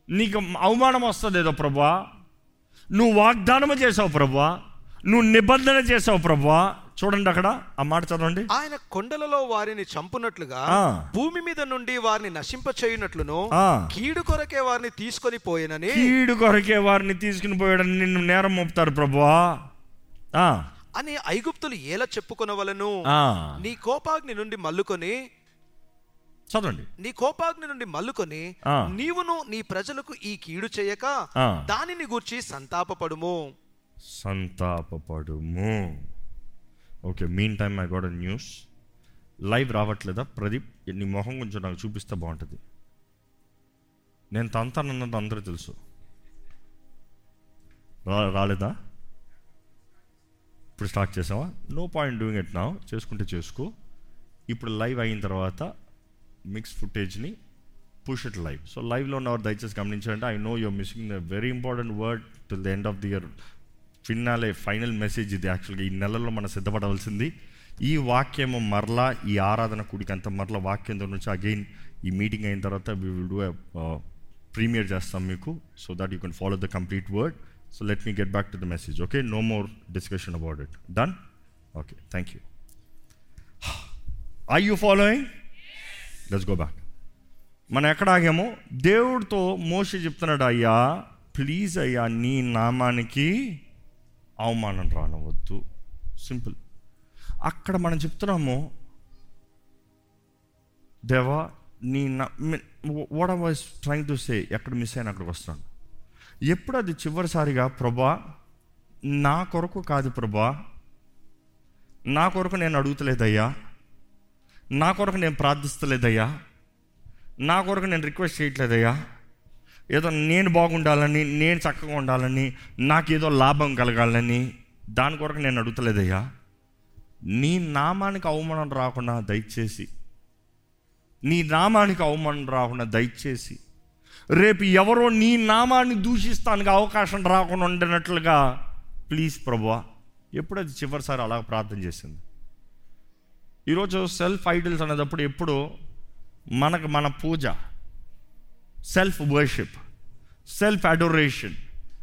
నీకు అవమానం వస్తుంది ఏదో ప్రభా నువ్వు వాగ్దానము చేసావు ప్రభా నువ్వు నిబంధన చేసావు ప్రభా చూడండి అక్కడ ఆ మాట చదవండి ఆయన కొండలలో వారిని చంపునట్లుగా. భూమి మీద నుండి వారిని నశింప చేయునట్లును. కీడు కొరకే వారిని తీసుకొని పోయినని కీడు కొరకే వారిని తీసుకుని పోయాడని నిన్ను నేరం మోపుతారు ప్రభువా అని ఐగుప్తులు ఎలా చెప్పుకొనవలను. నీ కోపాగ్ని నుండి మల్లుకొని చదవండి నీ కోపాగ్ని నుండి మల్లుకొని. నీవును నీ ప్రజలకు ఈ కీడు చేయక. దానిని గూర్చి సంతాపపడుము సంతాపపడుము okay mean time I got news live రావట్లేదా? ప్రదీప్ నీ మొహం కొంచెం నాకు చూపిస్తే బాగుంటుంది. నేను తంతానన్నది అందరూ తెలుసు. రా రాలేదా? ఇప్పుడు స్టార్ట్ చేసావా? నో పాయింట్ డూయింగ్ ఇట్ నా చేసుకుంటే చేసుకో. ఇప్పుడు లైవ్ అయిన తర్వాత మిక్స్ ఫుటేజ్ని పుష్ ఇట్ లైవ్ సో లైవ్లో ఉన్నవారు దయచేసి గమనించాలంటే I know you're missing the very important word till the end of the year finale final message ఇది. యాక్చువల్గా ఈ నెలలో మనం సిద్ధపడవలసింది ఈ వాక్యము మరలా ఈ ఆరాధన కూడికి అంత మరలా వాక్యం దగ్గర నుంచి అగైన్ ఈ మీటింగ్ అయిన తర్వాత వీ విల్ డూ ప్రీమియర్ చేస్తాం మీకు so that you can follow the complete word so let me get back to the message okay no more discussion about it done okay thank you I you following let's go back మనం ఎక్కడ ఆగామో? దేవుడితో మోషి చెప్తున్నాడు అయ్యా please అయ్యా నీ నామానికి అవమానం రానవద్దు. Simple. అక్కడ మనం చెప్తున్నాము దేవా నీ what I was trying to say ఎక్కడ మిస్ అయినా అక్కడికి వస్తున్నాను ఎప్పుడు అది చివరిసారిగా ప్రభా నా కొరకు కాదు ప్రభా నా కొరకు నేను అడుగుతలేదయ్యా నా కొరకు నేను ప్రార్థిస్తలేదయ్యా నా కొరకు నేను రిక్వెస్ట్ చేయట్లేదయ్యా ఏదో నేను బాగుండాలని నేను చక్కగా ఉండాలని నాకు ఏదో లాభం కలగాలని దాని కొరకు నేను అడుగుతలేదయ్యా. నీ నామానికి అవమానం రాకుండా దయచేసి నీ నామానికి అవమానం రాకుండా దయచేసి రేపు ఎవరో నీ నామాన్ని దూషిస్తానికి అవకాశం రాకుండా ఉండినట్లుగా ప్లీజ్ ప్రభువా ఎప్పుడైతే చివరిసారి అలా ప్రార్థన చేసింది. ఈరోజు సెల్ఫ్ ఐడల్స్ అనేటప్పుడు ఎప్పుడు మనకు మన పూజ సెల్ఫ్ వర్షిప్ సెల్ఫ్ అడోరేషన్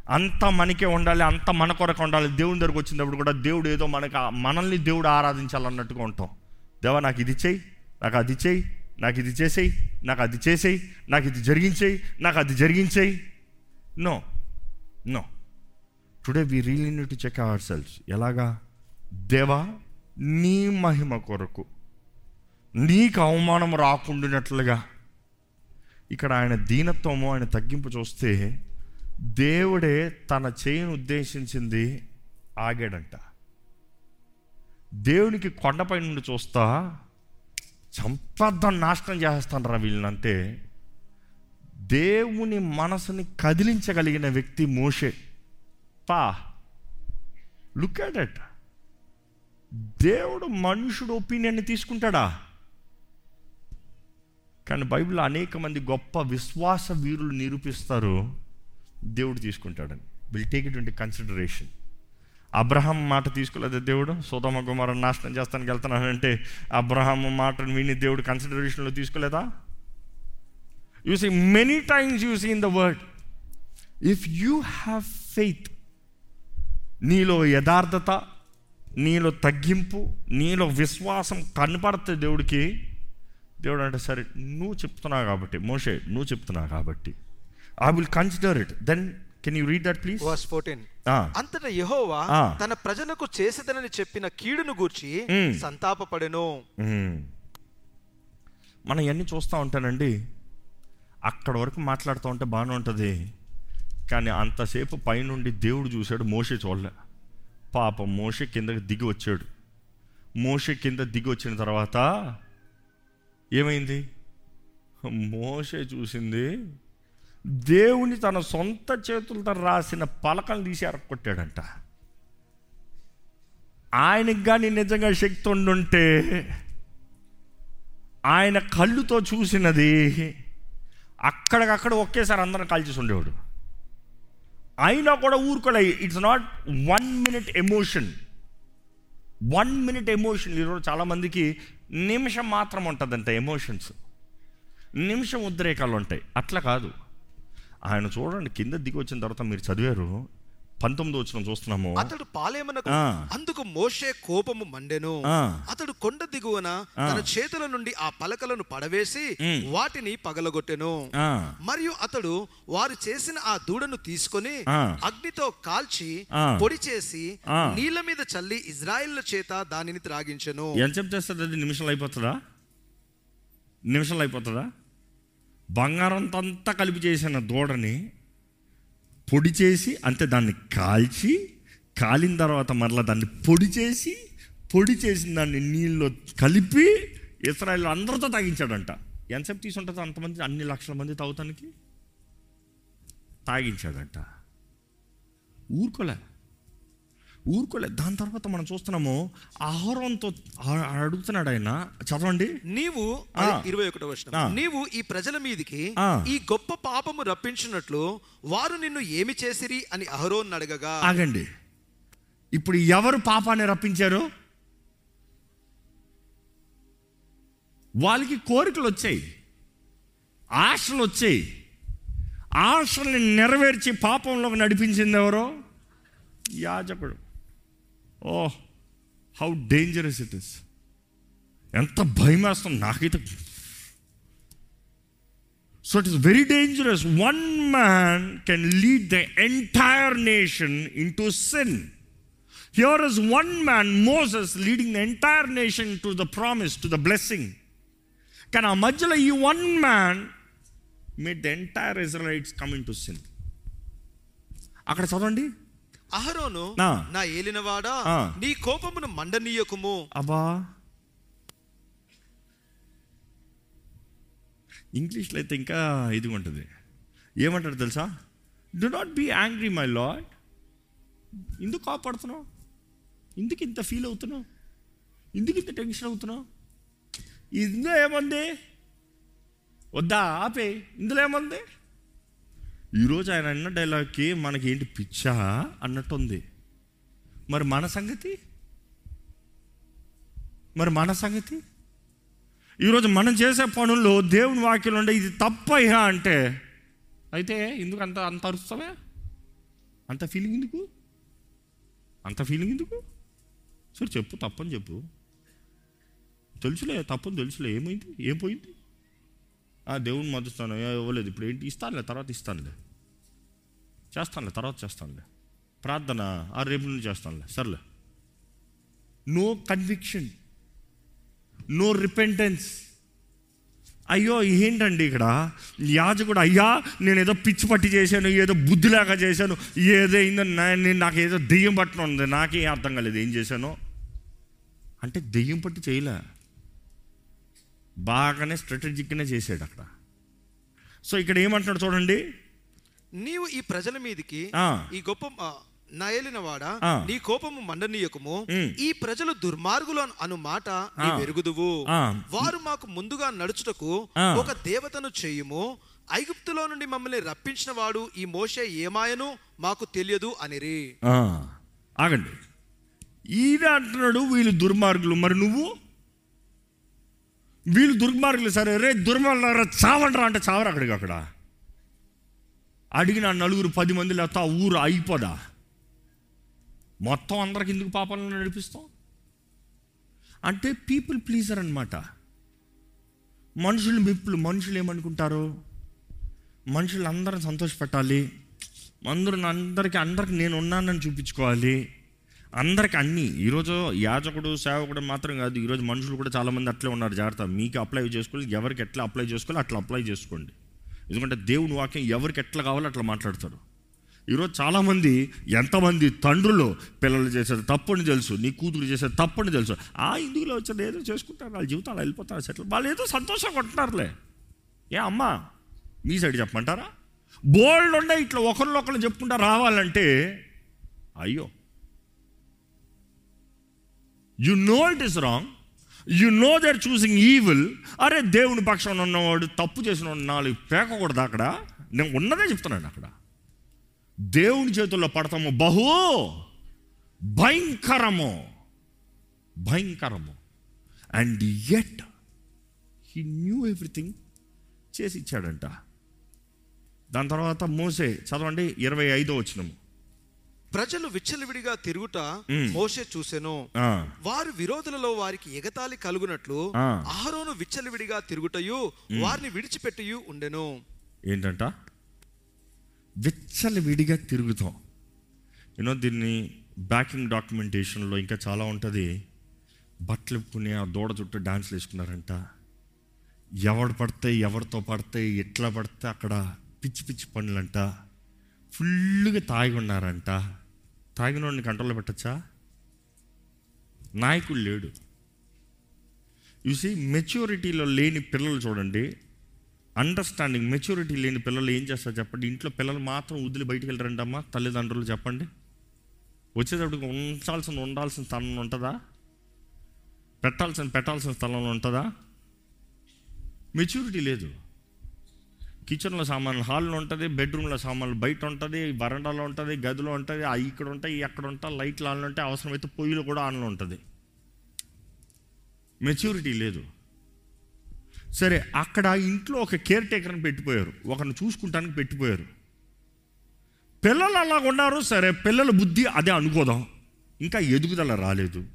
అంతా మనకే ఉండాలి అంతా మన కొరకు ఉండాలి. దేవుని దగ్గరకు వచ్చినప్పుడు కూడా దేవుడు ఏదో మనకి మనల్ని దేవుడు ఆరాధించాలన్నట్టుగా ఉంటాం. దేవా నాకు ఇది చెయ్యి నాకు అది చేయి నాకు ఇది చేసేయి నాకు అది చేసేయి నాకు ఇది జరిగించేయి నాకు అది జరిగించేయి. No no today we really need to check ourself ఎలాగా? దేవా నీ మహిమ కొరకు. నీకు అవమానం రాకుండానట్లుగా. ఇక్కడ ఆయన దీనత్వము ఆయన తగ్గింపు చూస్తే దేవుడే తన చేయిని ఉద్దేశించింది ఆగాడంట. దేవునికి కొండపై నుండి చూస్తా చంపద్దాన్ని నాశనం చేస్తాను రా వీళ్ళనంటే దేవుని మనసుని కదిలించగలిగిన వ్యక్తి మోషే. పా. లుక్ అట్ దేవుడు మనుషుడు ఒపీనియన్ని తీసుకుంటాడా? కానీ బైబిల్లో అనేక మంది గొప్ప విశ్వాస వీరులు నిరూపిస్తారు దేవుడు తీసుకుంటాడని. Will take it into consideration Abraham మాట తీసుకోలేదు దేవుడు? సోదమ కుమారం నాశనం చేస్తానికి వెళ్తున్నానంటే అబ్రహాం మాటను విని దేవుడు కన్సిడరేషన్లో తీసుకోలేదా? You see many times you see in the word if you have faith నీలో యథార్థత నీలో తగ్గింపు నీలో విశ్వాసం కనపడుతుంది దేవుడికి దేవుడు అంటే సరే నువ్వు చెప్తున్నావు కాబట్టి మోషే నువ్వు చెప్తున్నావు కాబట్టి I will consider it then can you read that please verse fourteen అంతటా యెహోవా. తన ప్రజలకు చేసేదనని చెప్పిన కీడును గూర్చి. సంతాపపడెను. మనం ఇవన్నీ చూస్తూ ఉంటానండి. అక్కడ వరకు మాట్లాడుతూ ఉంటే బాగానే ఉంటుంది. కానీ అంతసేపు పైనుండి దేవుడు చూశాడు మోషే చూడలే. పాపం మోషే కిందకి దిగి వచ్చాడు. మోషే కింద దిగి వచ్చిన తర్వాత ఏమైంది? మోషే చూసింది దేవుని తన సొంత చేతులతో రాసిన పలకలు తీసి అరక్కొట్టాడంట. ఆయనకి కానీ నిజంగా శక్తి ఉండుంటే ఆయన కళ్ళుతో చూసినది అక్కడికక్కడ ఒకేసారి అందరం కాల్చేసి ఉండేవాడు. అయినా కూడా ఊరుకోలే it's not one minute emotion one minute emotion ఈరోజు చాలామందికి నిమిషం మాత్రం ఉంటుందంట ఎమోషన్స్. నిమిషం ఉద్రేకాలు ఉంటాయి. అట్లా కాదు. ఆయన చూడండి కింద దిగి వచ్చిన తర్వాత మీరు చదివారు పంతొమ్మిది వచ్చిన చూస్తున్నాము అతడు పాలేమనకు. అందుకు మోషే కోపము మండెను. అతడు కొండ దిగువన తన చేతుల నుండి ఆ పలకలను పడవేసి. వాటిని పగలగొట్టెను మరియు అతడు వారు చేసిన ఆ దూడను తీసుకొని. అగ్నితో కాల్చి. పొడి చేసి ఆ. నీళ్ళ మీద చల్లి ఇజ్రాయిల్ చేత దానిని త్రాగించెను ఎంత చెప్తేస్తుంది అది నిమిషంలో అయిపోతుందా నిమిషంలో అయిపోతుందా బంగారంతో అంతా కలిపి చేసిన దూడని పొడి చేసి అంటే దాన్ని కాల్చి కాలిన తర్వాత మరలా దాన్ని పొడి చేసి పొడి చేసిన దాన్ని నీళ్ళలో కలిపి ఇస్రాయల్ అందరితో తాగించాడంట. ఎంతసేపు తీసుంటుంది అంతమంది అన్ని లక్షల మంది తాగుతానికి? తాగించాడంట. ఊరుకోలే. ఊరుకోలే. దాని తర్వాత మనం చూస్తున్నాము ఆహారంతో అడుగుతున్నాడు ఆయన. చదవండి. నీవు. ఇరవై ఒకటో వచనం. ఆ. నీవు ఈ ప్రజల మీదికి. ఈ గొప్ప పాపము రప్పించినట్లు వారు నిన్ను ఏమి చేసిరి అని అహరోన్ అడగగా. ఆగండి. ఇప్పుడు ఎవరు పాపాన్ని రప్పించారు? వాళ్ళకి కోరికలు వచ్చాయి. ఆశలు వచ్చాయి. ఆశల్ని నెరవేర్చి పాపంలోకి నడిపించింది ఎవరో? యాజకుడు. Oh how dangerous it is ఎంత భయం వేస్తుంది నాకైతే. So it is very dangerous one man can lead the entire nation into sin here is one man Moses leading the entire nation to the promise to the blessing కానీ ఆ మధ్యలో ఈ one man made the entire Israelites coming to sin అక్కడ చదవండి. అహరోను. నా. ఏలినవాడా. నీ కోపమును మండనీయకుము. అబ్బా. ఇంగ్లీష్లో అయితే ఇంకా ఇదిగా ఉంటుంది. ఏమంటారు తెలుసా? Do not be angry my lord ఎందుకు కాపాడుతున్నావు? ఎందుకు ఇంత ఫీల్ అవుతున్నావు? ఎందుకు ఇంత టెన్షన్ అవుతున్నావు? ఇందులో ఏముంది? వద్దా ఆపే. ఇందులో ఏముంది? ఈరోజు ఆయన అన్న డైలాగ్కి మనకి ఏంటి పిచ్చా అన్నట్టు ఉంది మరి మన సంగతి? మరి మన సంగతి? ఈరోజు మనం చేసే పనుల్లో దేవుని వాక్యం ఉండే ఇది తప్పయ్యా అంటే? అయితే ఎందుకు అంత అంత అరుస్తావే? అంత ఫీలింగ్ ఎందుకు? అంత ఫీలింగ్ ఎందుకు? సరే చెప్పు తప్పని చెప్పు. తెలుసులే తప్పని తెలుసులే. ఏమైంది? ఏం పోయింది? దేవుని మద్దస్తాను ఇవ్వలేదు. ఇప్పుడు ఏంటి? ఇస్తానులే తర్వాత ఇస్తానులే. చేస్తానులే తర్వాత చేస్తానులే. ప్రార్థన ఆ రేపు నుండి చేస్తానులే. సర్లే. నో కన్విక్షన్ నో రిపెంటెన్స్ అయ్యో ఏంటండి ఇక్కడ? యాజకుడు అయ్యా నేను ఏదో పిచ్చి పట్టి చేశాను ఏదో బుద్ధి లేక చేశాను ఏదైందో నేను నాకు ఏదో దెయ్యం పట్టడం ఉంది నాకేం అర్థం కాలేదు ఏం చేశాను? అంటే దెయ్యం పట్టి చేయలే. బాగానే స్ట్రాటజిక్గానే చేశాడు అక్కడ సో ఇక్కడ ఏమంటున్నాడు చూడండి నీవు ఈ ప్రజల మీదికి. ఈ గొప్ప ఆ, నా కోపము మండనీయకము. ఈ ప్రజలు దుర్మార్గులు అను- మాట. వెరుగుదువు. వారు మాకు ముందుగా నడుచుటకు. ఒక దేవతను చేయుము ఐగుప్తులో నుండి మమ్మల్ని రప్పించిన వాడు ఈ మోషే ఏమాయను మాకు తెలియదు అనిరి ఆగండి ఈయన అంటున్నాడు వీళ్ళు దుర్మార్గులు మరి నువ్వు వీళ్ళు దుర్మార్గులు సరే. రే దుర్మార్గులు చావండ్రా అంటే చావరు అక్కడికి అక్కడ? అడిగిన నలుగురు పది మంది లేకపోతే ఆ ఊరు అయిపోదా? మొత్తం అందరికి ఎందుకు పాపాలను నడిపిస్తాం అంటే పీపుల్ ప్లీజర్ అనమాట మనుషులు మెప్పులు మనుషులు ఏమనుకుంటారు? మనుషులు అందరిని సంతోషపెట్టాలి. అందరూ అందరికీ అందరికి నేను ఉన్నానని చూపించుకోవాలి. అందరికి అన్నీ. ఈరోజు యాజకుడు సేవకుడు మాత్రం కాదు ఈరోజు మనుషులు కూడా చాలామంది అట్లే ఉన్నారు. జాగ్రత్త. మీకు అప్లై చేసుకోవాలి ఎవరికి ఎట్లా అప్లై చేసుకోవాలి అట్లా అప్లై చేసుకోండి. ఎందుకంటే దేవుని వాక్యం ఎవరికి ఎట్లా కావాలో అట్లా మాట్లాడతారు ఈరోజు చాలామంది ఎంతమంది తండ్రులు పిల్లలు చేసేది తప్పని తెలుసు నీ కూతురు చేసేది తప్పని తెలుసు. ఆ ఇందులో వచ్చేది ఏదో చేసుకుంటారు వాళ్ళ జీవితాలు వెళ్ళిపోతారు సెటిల్. వాళ్ళు ఏదో సంతోషంగా ఉంటున్నారులే ఏ అమ్మా మీ సైడ్ చెప్పమంటారా? బోల్డ్ ఉండే ఇట్లా ఒకరినొకరు చెప్పుకుంటా రావాలంటే అయ్యో you know it is wrong you know they're choosing evil అరే దేవుని పక్షాన ఉన్నవాడు తప్పు చేసిన నాలుగు పేకకూడదు అక్కడ నేను ఉన్నదే చెప్తున్నాను అక్కడ. దేవుని చేతుల్లో పడతాము. బహు భయంకరము. భయంకరము. And at he knew everything చేసి ఇచ్చాడంట. దాని తర్వాత మోసే చదవండి ఇరవై ఐదో వచ్చినము ప్రజలు విచ్చలవిడిగా తిరుగుట. మోషే చూసెను. వారి విరోధులలో వారికి ఎగతాళి కలుగునట్లు ఆ. అహరోను విచ్చలవిడిగా తిరుగుటయు వారిని విడిచిపెట్టయు ఉండెను. ఏంటంట? విచ్చల విడిగా తిరుగుతాం యూనో దీన్ని బ్యాకింగ్ డాక్యుమెంటేషన్లో ఇంకా చాలా ఉంటుంది. బట్టలు ఇప్పుకుని ఆ దూడ చుట్టూ డాన్స్లు వేసుకున్నారంట. ఎవడు పడితే ఎవరితో పడితే ఎట్లా పడితే అక్కడ పిచ్చి పిచ్చి పనులంట. ఫుల్గా తాగి ఉన్నారంట. తాగినోడిని కంట్రోల్లో పెట్టచ్చా? నాయకుడు లేడు. చూసి మెచ్యూరిటీలో లేని పిల్లలు చూడండి. అండర్స్టాండింగ్ మెచ్యూరిటీ లేని పిల్లలు ఏం చేస్తారు చెప్పండి? ఇంట్లో పిల్లలు మాత్రం వదిలి బయటికి వెళ్ళరండి అమ్మా. తల్లిదండ్రులు చెప్పండి. వచ్చేటప్పటికి ఉంచాల్సిన ఉండాల్సిన స్థలం ఉంటుందా? పెట్టాల్సిన పెట్టాల్సిన స్థలంలో ఉంటుందా? మెచ్యూరిటీ లేదు. కిచెన్లో సామాన్లు హాల్లో ఉంటుంది బెడ్రూమ్లో సామాన్లు బయట ఉంటుంది వరండాలో ఉంటుంది గదిలో ఉంటుంది అవి ఇక్కడ ఉంటాయి అక్కడ ఉంటాయి లైట్లు ఆన్లో ఉంటాయి అవసరమైతే పొయ్యిలో కూడా ఆన్లో ఉంటుంది. మెచ్యూరిటీ లేదు. సరే అక్కడ ఇంట్లో ఒక కేర్ టేకర్ని పెట్టిపోయారు. ఒకరిని చూసుకుంటానికి పెట్టిపోయారు. పిల్లలు అలాగ ఉన్నారు సరే పిల్లల బుద్ధి అదే అనుకోదాం. ఇంకా ఎదుగుదల రాలేదు.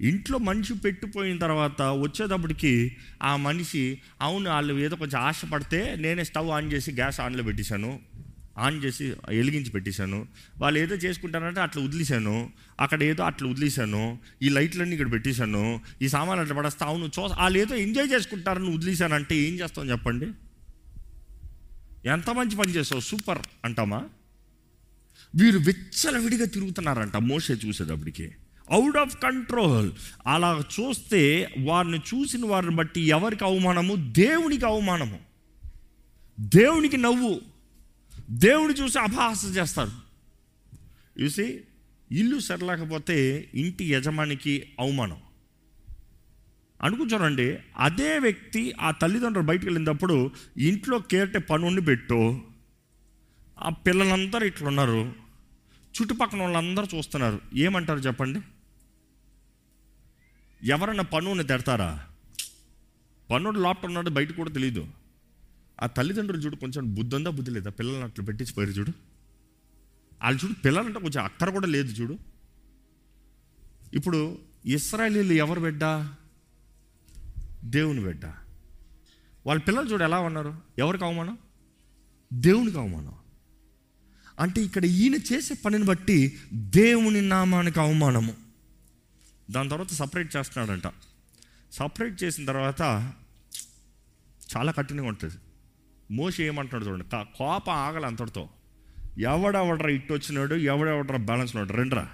ఇంట్లో మనిషి పెట్టిపోయిన తర్వాత వచ్చేటప్పటికి ఆ మనిషి అవును వాళ్ళు ఏదో కొంచెం ఆశపడితే నేనే స్టవ్ ఆన్ చేసి గ్యాస్ ఆన్లో పెట్టేశాను ఆన్ చేసి వెలిగించి పెట్టేశాను. వాళ్ళు ఏదో చేసుకుంటారంటే అట్లా వదిలేశాను అక్కడ ఏదో అట్లా వదిలేశాను ఈ లైట్లన్నీ ఇక్కడ పెట్టేశాను ఈ సామాన్లు అట్లా పడేస్తా అవును చూ వాళ్ళు ఏదో ఎంజాయ్ చేసుకుంటారని వదిలేశానంటే ఏం చేస్తాం చెప్పండి? ఎంత మంచి పని చేస్తావు సూపర్ అంటామా? వీరు విచ్చలవిడిగా తిరుగుతున్నారంట మోసే చూసేటప్పటికి. అవుట్ ఆఫ్ కంట్రోల్ అలా చూస్తే వారిని చూసిన వారిని బట్టి ఎవరికి అవమానము? దేవునికి అవమానము. దేవునికి నవ్వు. దేవుని చూసి అపహాస చేస్తారు. చూసి ఇల్లు సరలేకపోతే ఇంటి యజమానికి అవమానం. అనుకుంటారండి అదే వ్యక్తి ఆ తల్లిదండ్రులు బయటికి వెళ్ళినప్పుడు ఇంట్లో కేరటే పనుండి పెట్టు. ఆ పిల్లలందరూ ఇట్లున్నారు. చుట్టుపక్కల వాళ్ళందరూ చూస్తున్నారు. ఏమంటారు చెప్పండి? ఎవరన్నా పన్నుని తిడతారా? పన్నుడు లోపల ఉన్నాడు బయట కూడా తెలియదు ఆ తల్లిదండ్రులు చూడు కొంచెం బుద్ధి ఉందా బుద్ధి లేదా? పిల్లల్ని అట్లా పెట్టించిపోయారు చూడు. వాళ్ళు చూడు పిల్లలంటే కొంచెం అక్కర కూడా లేదు చూడు. ఇప్పుడు ఇస్రాయలీలు ఎవరు బిడ్డ? దేవుని బిడ్డ. వాళ్ళ పిల్లలు చూడు ఎలా ఉన్నారు? ఎవరికి అవమానం? దేవునికి అవమానం. అంటే ఇక్కడ ఈయన చేసే పనిని బట్టి దేవుని నామానికి అవమానము. దాని తర్వాత సపరేట్ చేస్తున్నాడంట. సపరేట్ చేసిన తర్వాత చాలా కఠినంగా ఉంటుంది. మోసి ఏమంటున్నాడు చూడండి కోపం ఆగలి అంతటితో. ఎవడెవడరా ఇట్టు వచ్చినాడు ఎవడెవడరా బ్యాలెన్స్ ఉన్నాడు రెండ్రా.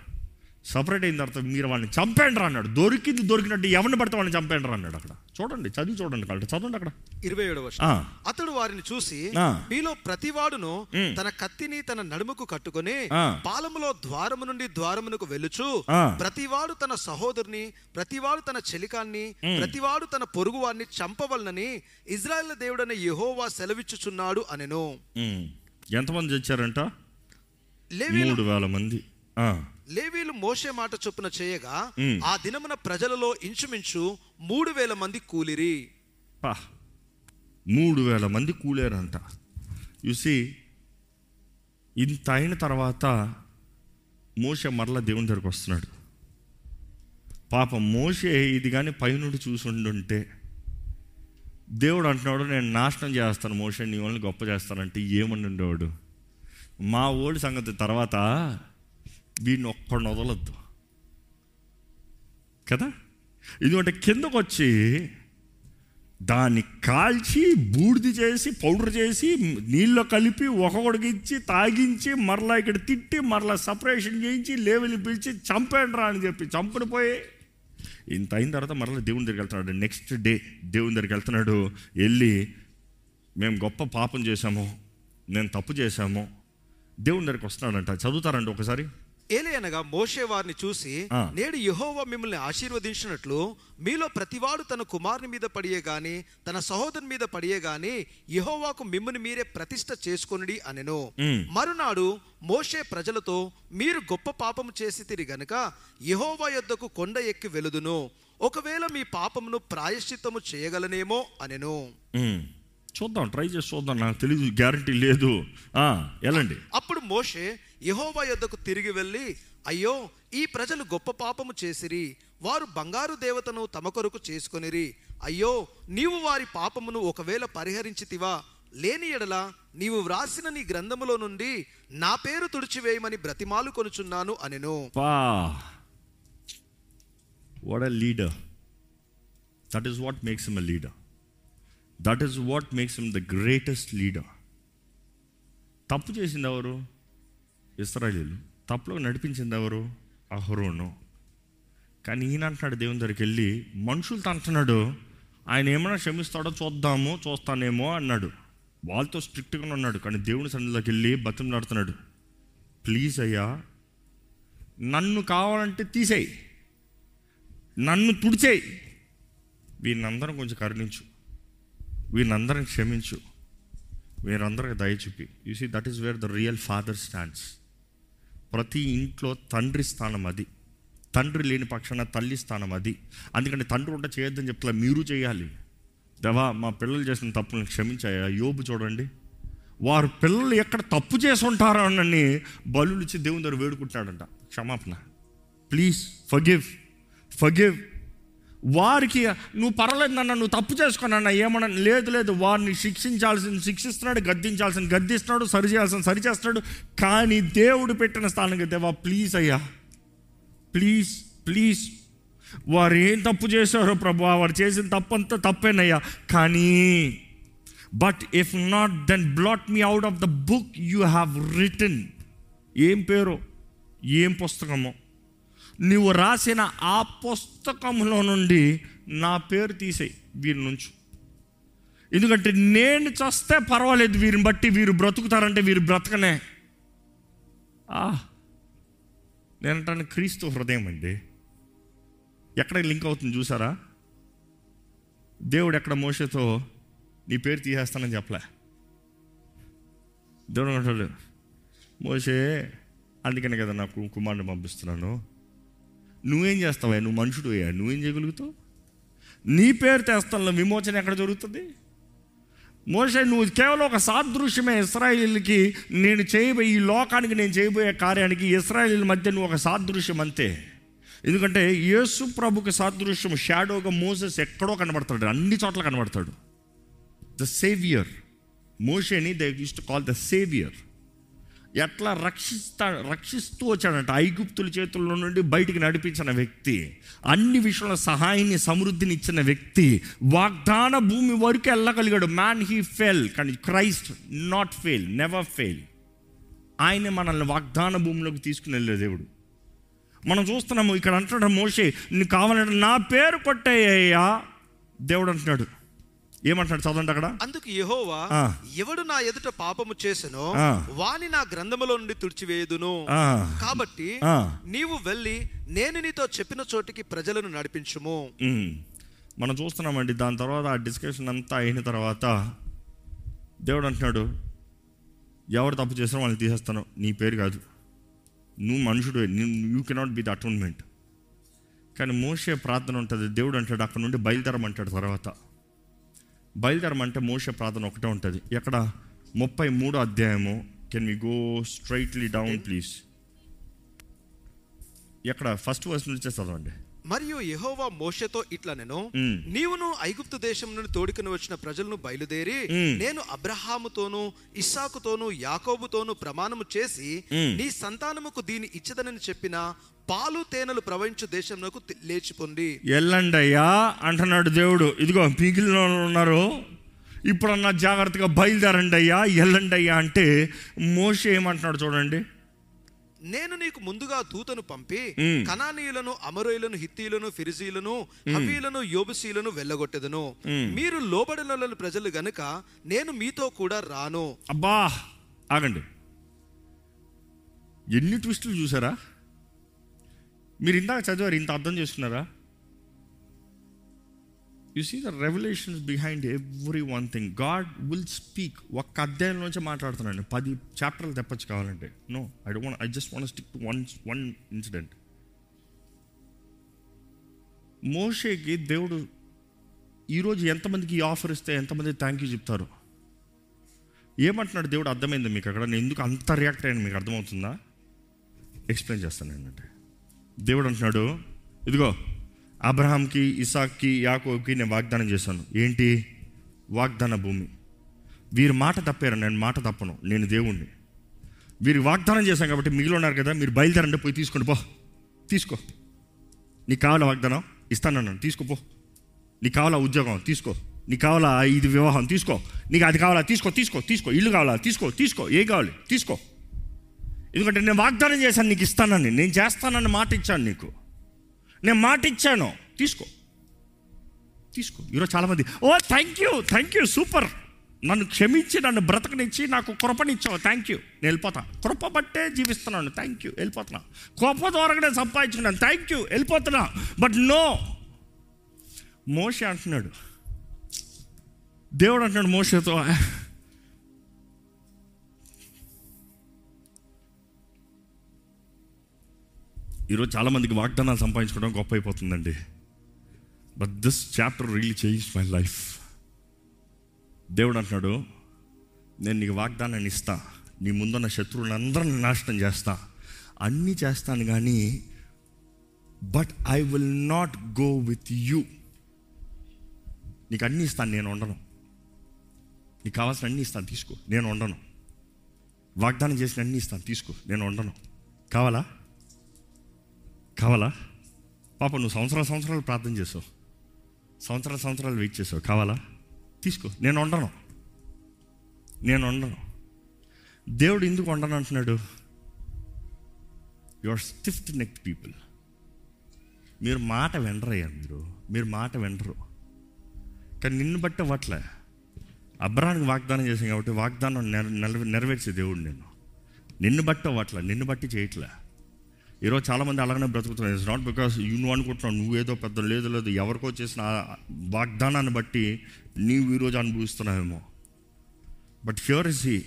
సపరేట్ అయిన తర్వాత మీరు వాళ్ళని చంపేండ్రా అన్నాడు దొరికింది దొరికినట్టు ఎవరిని పడితే వాళ్ళని చంపేండ్రా అన్నాడు అక్కడ చూడండి చదివి చూడండి కాబట్టి చదవండి అక్కడ ఇరవై ఏడవ ఆ. అతడు వారిని చూసి. మీలో ప్రతివాడును ఉమ్. తన కత్తిని తన నడుముకు కట్టుకొని. పాలములో ద్వారము నుండి ద్వారమునకు ఆ. ప్రతివాడు తన సహోదరుని ప్రతివాడు తన చెలికాన్ని ప్రతివాడు తన పొరుగువారిని చంపవలనని ఇజ్రాయెల్ దేవుడైన యెహోవా సెలవిచ్చుచున్నాడు అనెను. ఎంతమంది చచ్చారంట మూడు వేల మంది. లేవీలు మోషే మాట చొప్పున చేయగా. ఆ దినమున ప్రజలలో ఇంచుమించు మూడు వేల మంది కూలిరి. మూడు వేల మంది కూలేరంట. చూసి ఇంత అయిన తర్వాత మోసే మరలా దేవుని దగ్గరికి వస్తున్నాడు. పాప మోసే ఇది కానీ పైనుండి చూసుండుంటే దేవుడు అంటున్నాడు నేను నాశనం చేస్తాను మోసే నీ వాళ్ళని గొప్ప చేస్తానంటే ఏమని ఉండేవాడు మా ఓడి సంగతి తర్వాత వీడిని ఒక్కడిని వదలద్దు. కదా? ఎందుకంటే కిందకు వచ్చి దాన్ని కాల్చి బూడిది చేసి పౌడర్ చేసి నీళ్ళు కలిపి ఒక్కొక్కడికి ఇచ్చి తాగించి మరలా ఇక్కడ తిట్టి మరలా సపరేషన్ చేయించి లేవెలు పిలిచి చంపేయండి రా అని చెప్పి చంపని పోయి ఇంత అయిన తర్వాత మరలా దేవుని దగ్గరికి వెళ్తున్నాడు. నెక్స్ట్ డే దేవుని దగ్గరికి వెళ్తున్నాడు. వెళ్ళి మేము గొప్ప పాపం చేశాము. నేను తప్పు చేశాము. దేవుని దగ్గరికి వస్తున్నాడంట. చదువుతారంట ఒకసారి. ఏలే అనగా మోషే వారిని చూసి. నేడు యెహోవా మిమ్మల్ని ఆశీర్వదించినట్లు మీలో ప్రతివాడు తన కుమారుని మీద పడియే గాని తన సహోదరుని మీద పడియే గాని యెహోవాకు మిమ్మల్ని మీరే ప్రతిష్ట చేసుకొనుడి అనెను. మరునాడు మోషే ప్రజలతో మీరు గొప్ప పాపము చేసి గనుక యెహోవా యొద్దకు కొండ ఎక్కి వెలుదును ఒకవేళ మీ పాపమును ప్రాయశ్చిత్తము చేయగలనేమో అనెను. చూద్దాం ట్రై చేసి చూద్దాం. నాకు తెలియదు గ్యారంటీ లేదు. ఆ, వెళ్ళండి. అప్పుడు మోషే యెహోవా యొద్దకు తిరిగి వెళ్ళి అయ్యో ఈ ప్రజలు గొప్ప పాపము చేసిరి. వారు బంగారు దేవతను తమ కొరకు చేసుకొనిరి. అయ్యో నీవు వారి పాపమును ఒకవేళ పరిహరించితివా? లేని ఎడల నీవు వ్రాసిన నీ గ్రంథములో నుండి నా పేరు తుడిచివేయమని బ్రతిమాలు కొనుచున్నాను అనెను. What leader that is what makes a leader that is what makes him the greatest leader తప్పు చేసింది ఎవరు? ఇస్రాయలీలు. తప్పులో నడిపించింది ఎవరు? అహరోను. కానీ ఈయన అంటున్నాడు దేవుని దగ్గరికి వెళ్ళి మనుషులతో అంటున్నాడు ఆయన ఏమైనా క్షమిస్తాడో చూద్దాము చూస్తానేమో అన్నాడు. వాళ్ళతో స్ట్రిక్ట్గా ఉన్నాడు కానీ దేవుని సన్నిధిలోకి వెళ్ళి బతిమలాడుతున్నాడు. ప్లీజ్ అయ్యా నన్ను కావాలంటే తీసేయి. నన్ను తుడిచేయి. వీరినందరం కొంచెం కరుణించు. వీళ్ళందరిని క్షమించు. వీరందరికి దయచూపి you see that is where the real father stands ప్రతి ఇంట్లో తండ్రి స్థానం అది. తండ్రి లేని పక్షాన తల్లి స్థానం అది. అందుకని తండ్రి ఉంటే చేయొద్దని చెప్తా మీరు చేయాలి. దేవా మా పిల్లలు చేసిన తప్పులను క్షమించాయా? యోబు చూడండి. వారు పిల్లలు ఎక్కడ తప్పు చేసి ఉంటారో అని బలు ఇచ్చి దేవుని దగ్గర వేడుకుంటున్నాడంట. క్షమాపణ. ప్లీజ్ ఫగివ్ ఫగివ్ వారికి నువ్వు పర్వాలేదు నన్ను నువ్వు తప్పు చేసుకున్నా ఏమన్నా లేదు లేదు. వారిని శిక్షించాల్సిన శిక్షిస్తున్నాడు గద్దించాల్సిన గద్దిస్తున్నాడు సరి చేయాల్సిన సరి చేస్తున్నాడు కానీ దేవుడు పెట్టిన స్థానం దేవా ప్లీజ్ అయ్యా. ప్లీజ్ ప్లీజ్ వారు ఏం తప్పు చేశారో ప్రభు వారు చేసిన తప్పంతా తప్పేనయ్యా. కానీ but if not then blot me out of the book you have return ఏం పేరు? ఏం పుస్తకమో? నువ్వు రాసిన ఆ పుస్తకంలో నుండి నా పేరు తీసేయి వీరి నుంచి. ఎందుకంటే నేను చస్తే పర్వాలేదు వీరిని బట్టి వీరు బ్రతుకుతారంటే వీరు బ్రతకనే. నేనంటాను నేను క్రీస్తు హృదయం అండి. ఎక్కడ లింక్ అవుతుంది చూసారా? దేవుడు ఎక్కడ మోసతో నీ పేరు తీసేస్తానని చెప్పలే. దేవుడు అంటాడు మోసే అందుకని కదా నాకు కుమారుని పంపిస్తున్నాను. నువ్వేం చేస్తావా నువ్వు మనుషుడు అయ్యా నువ్వేం చేయగలుగుతావు? నీ పేరు తెస్తాను విమోచన ఎక్కడ జరుగుతుంది? మోసే నువ్వు కేవలం ఒక సాదృశ్యమే ఇస్రాయిల్కి నేను చేయబోయే ఈ లోకానికి నేను చేయబోయే కార్యానికి ఇస్రాయిల్ మధ్య నువ్వు ఒక సాదృశ్యం అంతే. ఎందుకంటే యేసు ప్రభుకి సాదృశ్యం షాడోగా మోసెస్ ఎక్కడో కనబడతాడు. అన్ని చోట్ల కనబడతాడు. The saviour. మోషేని they use to call the saviour. ఎట్లా రక్షిస్తా రక్షిస్తూ వచ్చాడంట. ఐగుప్తుల చేతుల్లో నుండి బయటికి నడిపించిన వ్యక్తి అన్ని విషయంలో సహాయాన్ని సమృద్ధిని ఇచ్చిన వ్యక్తి వాగ్దాన భూమి వరకు వెళ్ళగలిగాడు. మ్యాన్ హీ ఫెల్ కానీ Christ not fail never fail ఆయన మనల్ని వాగ్దాన భూమిలోకి తీసుకుని వెళ్ళే దేవుడు. మనం చూస్తున్నాము ఇక్కడ అంటున్నాడు మోషే నీకు కావాలంటే నా పేరు కొట్టేయ్యా దేవుడు అంటున్నాడు ఏమంటున్నాడు చదవండి అక్కడ అందుకు యెహోవా. ఎవడు నా ఎదుట పాపము చేసెనో. వాని నా గ్రంథములో నుండి తుడిచివేయుదును. కాబట్టి. నీవు వెళ్ళి నేను నీతో చెప్పిన చోటికి ప్రజలను నడిపించుము. మనం చూస్తున్నామండి దాని తర్వాత ఆ డిస్కషన్ అంతా అయిన తర్వాత దేవుడు అంటున్నాడు ఎవరు తప్పు చేసినా వాళ్ళని తీసేస్తాను నీ పేరు కాదు నువ్వు మనుషుడు you cannot be the atonement కానీ మోసే ప్రార్థన ఉంటుంది దేవుడు అంటాడు అక్కడ నుండి బయలుదేరమంటాడు తర్వాత బయలుదేరమంటే మోసే ప్రార్థన ఒకటే ఉంటుంది ఎక్కడ ముప్పై మూడో అధ్యాయము can we go straightly down please ఎక్కడ ఫస్ట్ వర్స్ నుంచి చదవండి మరియు యెహోవా మోషేతో ఇట్లా నేను. నీవును ఐగుప్తు దేశం నుండి తోడుకుని వచ్చిన ప్రజలను బయలుదేరి. నేను అబ్రహాముతోను ఇస్సాకుతోను యాకోబుతోను ప్రమాణము చేసి. నీ సంతానముకు దీని ఇచ్చదనని చెప్పిన పాలు తేనెలు ప్రవహించు దేశంలోకి లేచిపోండి. అయ్యా అంటున్నాడు దేవుడు. ఇదిగో వాళ్ళు ఉన్నారు. ఇప్పుడన్నా జాగ్రత్తగా బయలుదేరండి అయ్యా వెళ్ళండి అయ్యా అంటే మోషే ఏమంటున్నాడు చూడండి. నేను నీకు ముందుగా దూతను పంపి. కనానీయులను అమరోయులను హిత్తీలను ఫిరిజీలను హవీలను యోబుసీలను వెళ్ళగొట్టెదను. మీరు లోబడిన ప్రజలు గనుక నేను మీతో కూడా రాను. అబ్బా ఆగండి. ఎన్ని ట్విస్టులు చూసారా? మీరు ఇందాక చదివారు ఇంత అర్థం చేసుకున్నారా? You see the revolutions behind every one thing God will speak ఒక్క అధ్యాయం నుంచి మాట్లాడుతున్నాను పది చాప్టర్లు తెప్పచ్చు కావాలంటే. No I don't I just want stick to one one incident మోషేకి దేవుడు ఈరోజు ఎంతమందికి ఈ ఆఫర్ ఇస్తే ఎంతమంది థ్యాంక్ యూ చెప్తారు? ఏమంటున్నాడు? దేవుడు అర్థమైంది మీకు అక్కడ? నేను ఎందుకు అంత రియాక్ట్ అయ్యాను? మీకు అర్థమవుతుందా? ఎక్స్ప్లెయిన్ చేస్తాను ఏంటంటే దేవుడు అంటున్నాడు ఇదిగో అబ్రహాంకి ఇసాక్కి యాకోబ్కి నేను వాగ్దానం చేశాను. ఏంటి? వాగ్దాన భూమి. వీరు మాట తప్పారు నేను మాట తప్పను నేను దేవుణ్ణి. వీరు వాగ్దానం చేశాను కాబట్టి మిగిలి ఉన్నారు కదా మీరు బయలుదేరండి పోయి తీసుకోండి పో. తీసుకో. నీకు కావాలా వాగ్దానం? ఇస్తానన్నాను తీసుకోపో నీకు కావాలా ఉద్యోగం? తీసుకో. నీకు కావాలా ఇది వివాహం? తీసుకో. నీకు అది కావాలా? తీసుకో తీసుకో తీసుకో. ఇల్లు కావాలా? తీసుకో తీసుకో. ఏ కావాలి? తీసుకో. ఎందుకంటే నేను వాగ్దానం చేశాను నీకు ఇస్తానని. నేను చేస్తానని మాట ఇచ్చాను నీకు. నేను మాట ఇచ్చాను తీసుకో. తీసుకో. ఈరోజు చాలామంది ఓ thank you thank you super నన్ను క్షమించి నన్ను బ్రతకనిచ్చి నాకు కృపనిచ్చావు. థ్యాంక్ యూ నేను వెళ్ళిపోతా. కృప బట్టే జీవిస్తున్నాను. థ్యాంక్ యూ వెళ్ళిపోతున్నా. కృప ద్వారా నేను సంపాదించుకున్నాను. థ్యాంక్ యూ వెళ్ళిపోతున్నా. బట్ నో మోషే అంటున్నాడు. దేవుడు అంటున్నాడు మోషతో ఈరోజు చాలామందికి వాగ్దానాలు సంపాదించుకోవడం గొప్ప అయిపోతుందండి but this chapter really change my life దేవుడు అంటున్నాడు నేను నీకు వాగ్దానాన్ని ఇస్తా. నీ ముందున్న శత్రువులందరిని నాశనం చేస్తా. అన్నీ చేస్తాను కానీ but I will not go with you నీకు అన్నీ ఇస్తాను నేను ఉండను. నీకు కావాల్సిన అన్నీ ఇస్తాను తీసుకో. నేను ఉండను. వాగ్దానం చేసిన అన్నీ ఇస్తాను తీసుకో. నేను ఉండను. కావాలా? కావాలా? పాప నువ్వు సంవత్సరాల సంవత్సరాలు ప్రార్థన చేసావు. సంవత్సరాల సంవత్సరాలు వెయిట్ చేసావు. కావాలా? తీసుకో. నేను ఉండను నేను ఉండను దేవుడు ఎందుకు ఉండను అంటున్నాడు? You are stiffed neck people మీరు మాట వినరయ్యా మీరు. మీరు మాట వినరు. కానీ నిన్ను బట్టి అవ్వట్లే. అబ్రానికి వాగ్దానం చేశాను కాబట్టి వాగ్దానం నెర నెరవేర్చే దేవుడు నేను. నిన్ను బట్టి అవ్వట్లే. నిన్ను బట్టి చేయట్లే. ఈరోజు చాలామంది అలాగనే బ్రతుకుతున్నారు. ఇట్స్ నాట్ బికాస్ యూ నువ్వు అనుకుంటున్నావు నువ్వేదో పెద్ద లేదు లేదు ఎవరికో చేసిన వాగ్దానాన్ని బట్టి నీవు ఈరోజు అనుభవిస్తున్నావేమో. But here is he